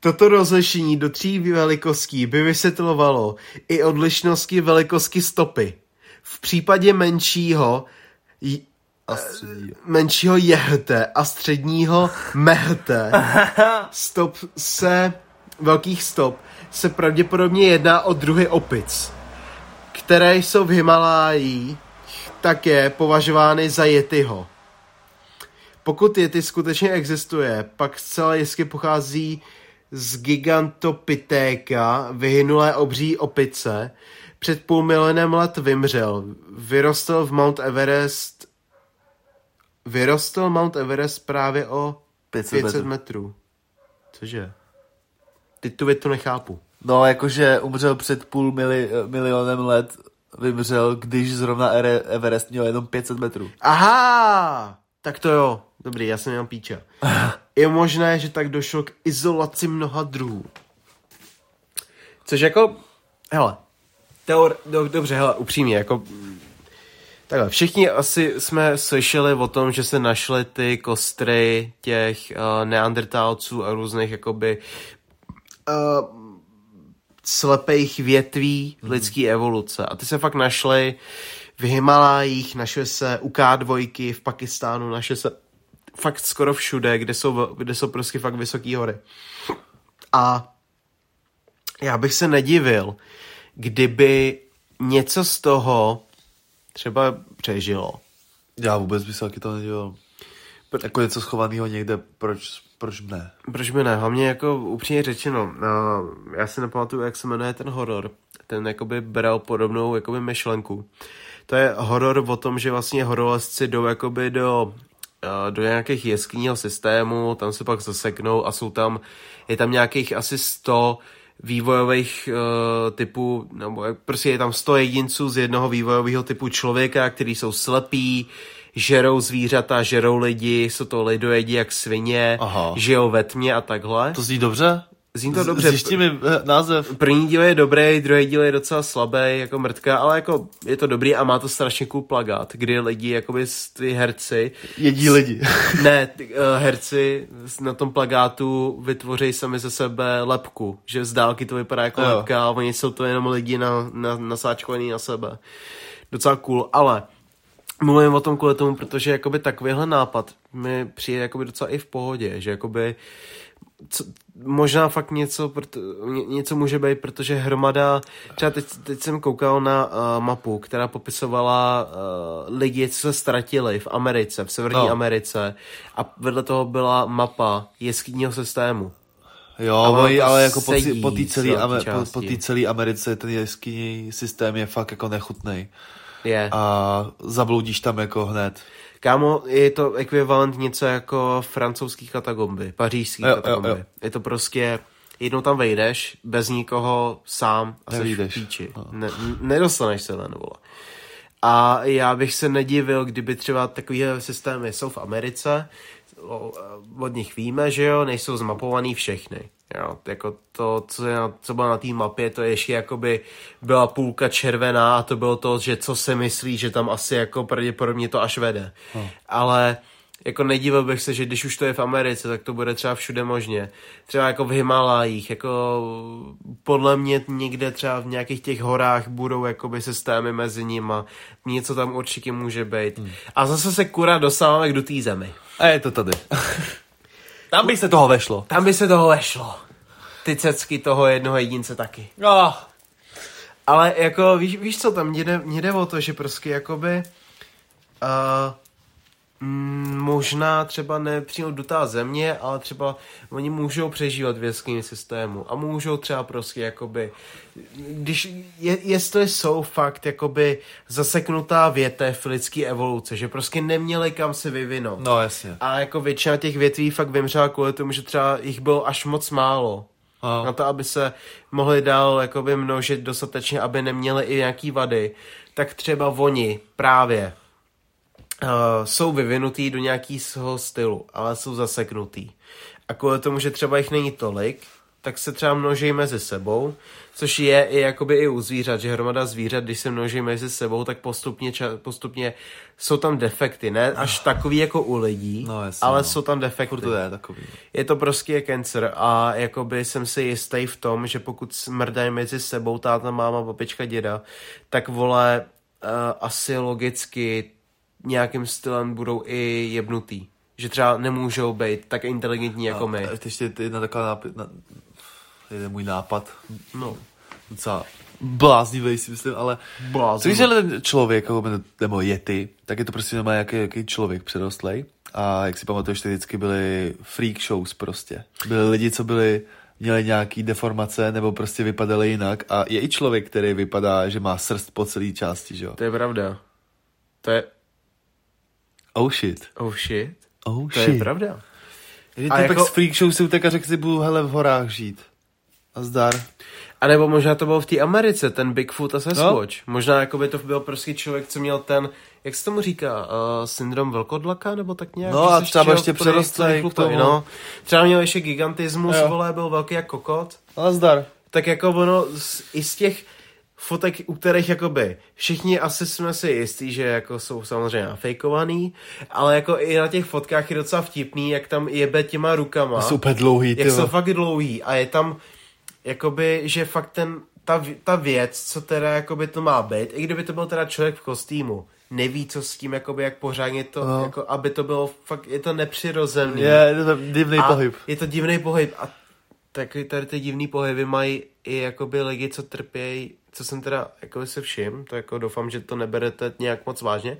Toto rozlišení do tří velikostí by vysvětlovalo i odlišnosti velikosti stopy. V případě menšího A střední. menšího jehte a středního mehte <laughs> stop se velkých stop se pravděpodobně jedná o druhy opic, které jsou v Himaláji také považovány za Yetiho. Pokud Yeti skutečně existuje, pak zcela jistě pochází z Gigantopitheka, vyhynulé obří opice. Před půl milionem let vymřel. Vyrostl v Mount Everest Vyrostl Mount Everest právě o 500 500 metrů. metrů. Cože? Ty tu větu nechápu. No, jakože umřel před půl mili, milionem let, vymřel, když zrovna Ere- Everest měl jenom 500 metrů. Aha! Tak to jo. Dobrý, já jsem jenom píča. <laughs> Je možné, že tak došlo k izolaci mnoha druhů. Což jako, hele, teor, do, dobře, hele, upřímně, jako, takhle, všichni asi jsme slyšeli o tom, že se našly ty kostry těch uh, neandertálců a různých, jakoby, uh, slepých větví lidské evoluce. A ty se fakt našly v Himalájích, našly se u K2 v Pakistánu, našly se fakt skoro všude, kde jsou, kde jsou prostě fakt vysoké hory. A já bych se nedivil, kdyby něco z toho třeba přežilo. Já vůbec bych se taky to nedělal. Jako něco schovaného někde, proč, proč ne? Proč by ne? Hlavně jako upřímně řečeno, no, já si nepamatuju, jak se jmenuje ten horor. Ten jakoby bral podobnou jakoby myšlenku. To je horor o tom, že vlastně horolezci jdou jakoby do, do nějakých jeskynního systému, tam se pak zaseknou a jsou tam, je tam nějakých asi 100 vývojových uh, typů, nebo prostě je tam 100 jedinců z jednoho vývojového typu člověka, který jsou slepí, žerou zvířata, žerou lidi, jsou to lidojedi jak svině, Aha. žijou ve tmě a takhle. To zní dobře? Zní to dobře. Zjišti mi eh, název. První díl je dobrý, druhý díl je docela slabý, jako mrtka, ale jako je to dobrý a má to strašně cool plagát, kdy lidi, jakoby ty herci, Jedí lidi. <laughs> ne, ty, uh, herci na tom plagátu vytvoří sami ze sebe lepku, že z dálky to vypadá jako Jo. lepka a oni jsou to jenom lidi na, na, nasáčkovaný na sebe. Docela cool, ale mluvím o tom kvůli tomu, protože jakoby takovýhle nápad mi přijde jakoby docela i v pohodě, že jakoby co, možná fakt něco, proto, ně- něco může být, protože hromada, třeba teď, teď jsem koukal na uh, mapu, která popisovala uh, lidi, co se ztratili v Americe, v Severní No. Americe a vedle toho byla mapa jeskynního systému. Jo, ale, to ale jako po, sedící- po té celé velké po, po Americe ten jeskyní systém je fakt jako nechutný. Je. A zabloudíš tam jako hned. Kámo, je to ekvivalent něco jako francouzský katagomby, pařížský Jo, jo, katagomby. jo. Je to prostě, jednou tam vejdeš, bez nikoho, sám a jsi v píči. No. Ne, nedostaneš se ven, vole. A já bych se nedivil, kdyby třeba takovýhle systémy jsou v Americe, od nich víme, že jo, nejsou zmapovaný všechny. Jo, jako to, co, je na, co bylo na té mapě, to ještě jakoby byla půlka červená a to bylo to, že co se myslí, že tam asi jako pravděpodobně to až vede. No. Ale jako nedivil bych se, že když už to je v Americe, tak to bude třeba všude možně. Třeba jako v Himalajích, jako podle mě někde třeba v nějakých těch horách budou jakoby systémy mezi nima. Něco tam určitě může být. Hmm. A zase se kura dostáváme do té zemi. A je to tady. <laughs> Tam by se toho vešlo. Tam by se toho vešlo. Ty cecky toho jednoho jedince taky. No. Ale jako, víš, víš co, tam mě jde, mě jde o to, že prostě jakoby uh, Mm, možná třeba ne přímo dotá země, ale třeba oni můžou přežívat v jeskyni systému a můžou třeba prostě jakoby, když, je, jestli jsou fakt jakoby zaseknutá větev lidské evoluce, že prostě neměli kam se vyvinout. No jasně. A jako většina těch větví fakt vymřela kvůli tomu, že třeba jich bylo až moc málo. A, Na to, aby se mohli dál jakoby množit dostatečně, aby neměli i nějaký vady, tak třeba oni právě uh, jsou vyvinutý do nějakého stylu, ale jsou zaseknutý. A kvůli tomu, že třeba jich není tolik, tak se třeba množí mezi sebou, což je i jakoby i u zvířat, že hromada zvířat, když se množí mezi sebou, tak postupně, ča, postupně jsou tam defekty, ne až takový jako u lidí, No, jasně, ale no. jsou tam defekty. to je takový. Je to prostě cancer a jakoby jsem si jistý v tom, že pokud smrdají mezi sebou táta, máma, babička, děda, tak vole uh, asi logicky nějakým stylem budou i jebnutý. Že třeba nemůžou být tak inteligentní jako my. A ještě jedna taková nápad, na, jeden můj nápad, No, docela bláznivý si myslím, ale Bláznivý. když je ten člověk, jako, nebo yeti, tak je to prostě normálně jaký, jaký člověk přerostlej. A jak si pamatuješ, ty vždycky byly freak shows prostě. Byli lidi, co byli, měli nějaký deformace nebo prostě vypadali jinak a je i člověk, který vypadá, že má srst po celé části, že jo? to je pravda. To je, Oh shit. oh shit, Oh to shit. je pravda. Že A ty jako- pak freak show si utek a řekl si, budu hele v horách žít. A zdar. A nebo možná to bylo v té Americe, ten Bigfoot a Sasquatch. No. Možná jako by to byl prostě člověk, co měl ten, jak se tomu říká, uh, syndrom velkodlaka, nebo tak nějak. No a třeba ještě přerostlej k tomu. No. Třeba měl ještě gigantismus, vole, byl velký jak kokot. A zdar. Tak jako ono, z, i z těch fotek, u kterých jakoby všichni asi jsme si jistí, že jako jsou samozřejmě nafejkovaný, ale jako i na těch fotkách je docela vtipný, jak tam jebe těma rukama Jsou úplně dlouhý, jak jsou fakt dlouhý a je tam jakoby, že fakt ten, ta, ta věc, co teda jakoby to má být, i kdyby to byl teda člověk v kostýmu, neví, co s tím, jakoby, jak pořádně to, No. jako, aby to bylo fakt, je to nepřirozený. Je, je to divný pohyb. Je to divný pohyb a taky tady ty divný pohyby mají i jakoby lidi, co trpějí, co jsem teda jako se všim, to jako doufám, že to neberete nějak moc vážně,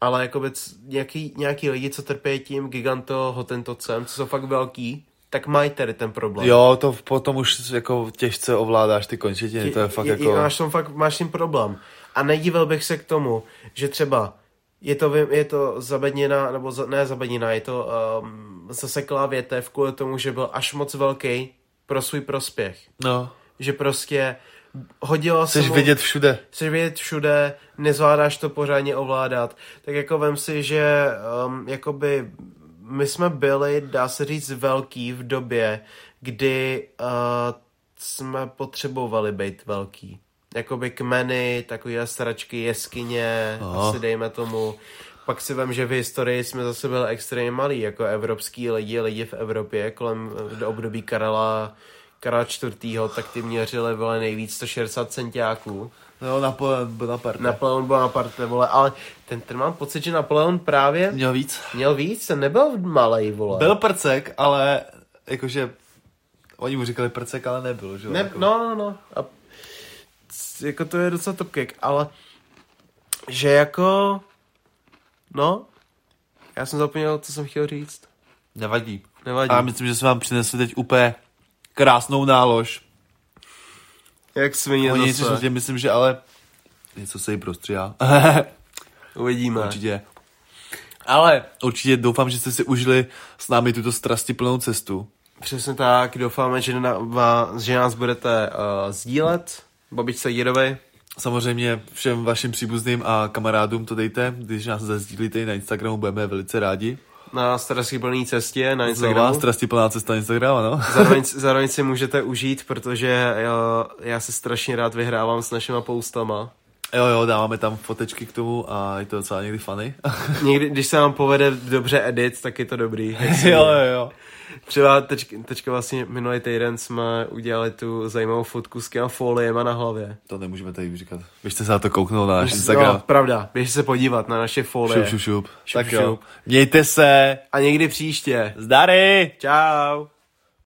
ale jakoby c- nějaký, nějaký lidi, co trpějí tím giganto hotentocem, co jsou fakt velký, tak mají tady ten problém. Jo, to potom už jako těžce ovládáš ty končetiny, to je fakt je, jako... Máš, tam fakt, máš tím problém. A nedíval bych se k tomu, že třeba je to, je to zabedněná, nebo za, ne zabedněná, je to um, zaseklá větev kvůli tomu, že byl až moc velký pro svůj prospěch. No, Že prostě hodilo se chceš mu, vidět všude. chceš vidět všude, nezvládáš to pořádně ovládat, tak jako vem si, že um, jakoby my jsme byli, dá se říct, velký v době, kdy uh, jsme potřebovali být velký. Jakoby kmeny, takové sračky, jeskyně, Aha. asi dejme tomu. Pak si vem, že v historii jsme zase byli extrémně malí, jako evropský lidi, lidi v Evropě kolem eh, do období Karla, Karla IV. tak ty měřili vole nejvíc 160 centiáků. No, Napoleon Bonaparte. Napoleon Bonaparte, vole, ale ten, ten mám pocit, že Napoleon právě Měl víc. měl víc, ten nebyl malej, vole. Byl prcek, ale jakože... Oni mu říkali prcek, ale nebyl, že jo? Ne, jako. no, no, no. A, jako to je docela top kick, ale že jako, no, já jsem zapomněl, co jsem chtěl říct. Nevadí. Nevadí. A myslím, že jsme vám přinesli teď úplně krásnou nálož. Jak svině Oni zase. něco, myslím, že ale něco se jí prostříhá. <laughs> Uvidíme. Určitě. Ale určitě doufám, že jste si užili s námi tuto strastiplnou cestu. Přesně tak, doufáme, že, na, že nás budete uh, sdílet. Babičce Jirovi. Samozřejmě všem vašim příbuzným a kamarádům to dejte, když nás zazdílíte na Instagramu, budeme velice rádi. Na starostí plný cestě na Instagramu. strastiplná cesta Instagram, ano. <laughs> Zároveň, zároveň si můžete užít, protože já, já se strašně rád vyhrávám s našima postama. Jo, jo, dáváme tam fotečky k tomu a je to docela někdy funny. <laughs> Někdy, když se vám povede dobře edit, tak je to dobrý. <laughs> Jo, jo, jo. Třeba teď, teďka vlastně minulý týden jsme udělali tu zajímavou fotku s těma foliema na hlavě. To nemůžeme tady říkat. Běžte se na to kouknout na náš Instagram. No, pravda, běž se podívat na naše folie. Šup, šup, šup. Šup, Tak jo. šup. Mějte se. A někdy příště. Zdary! Čau.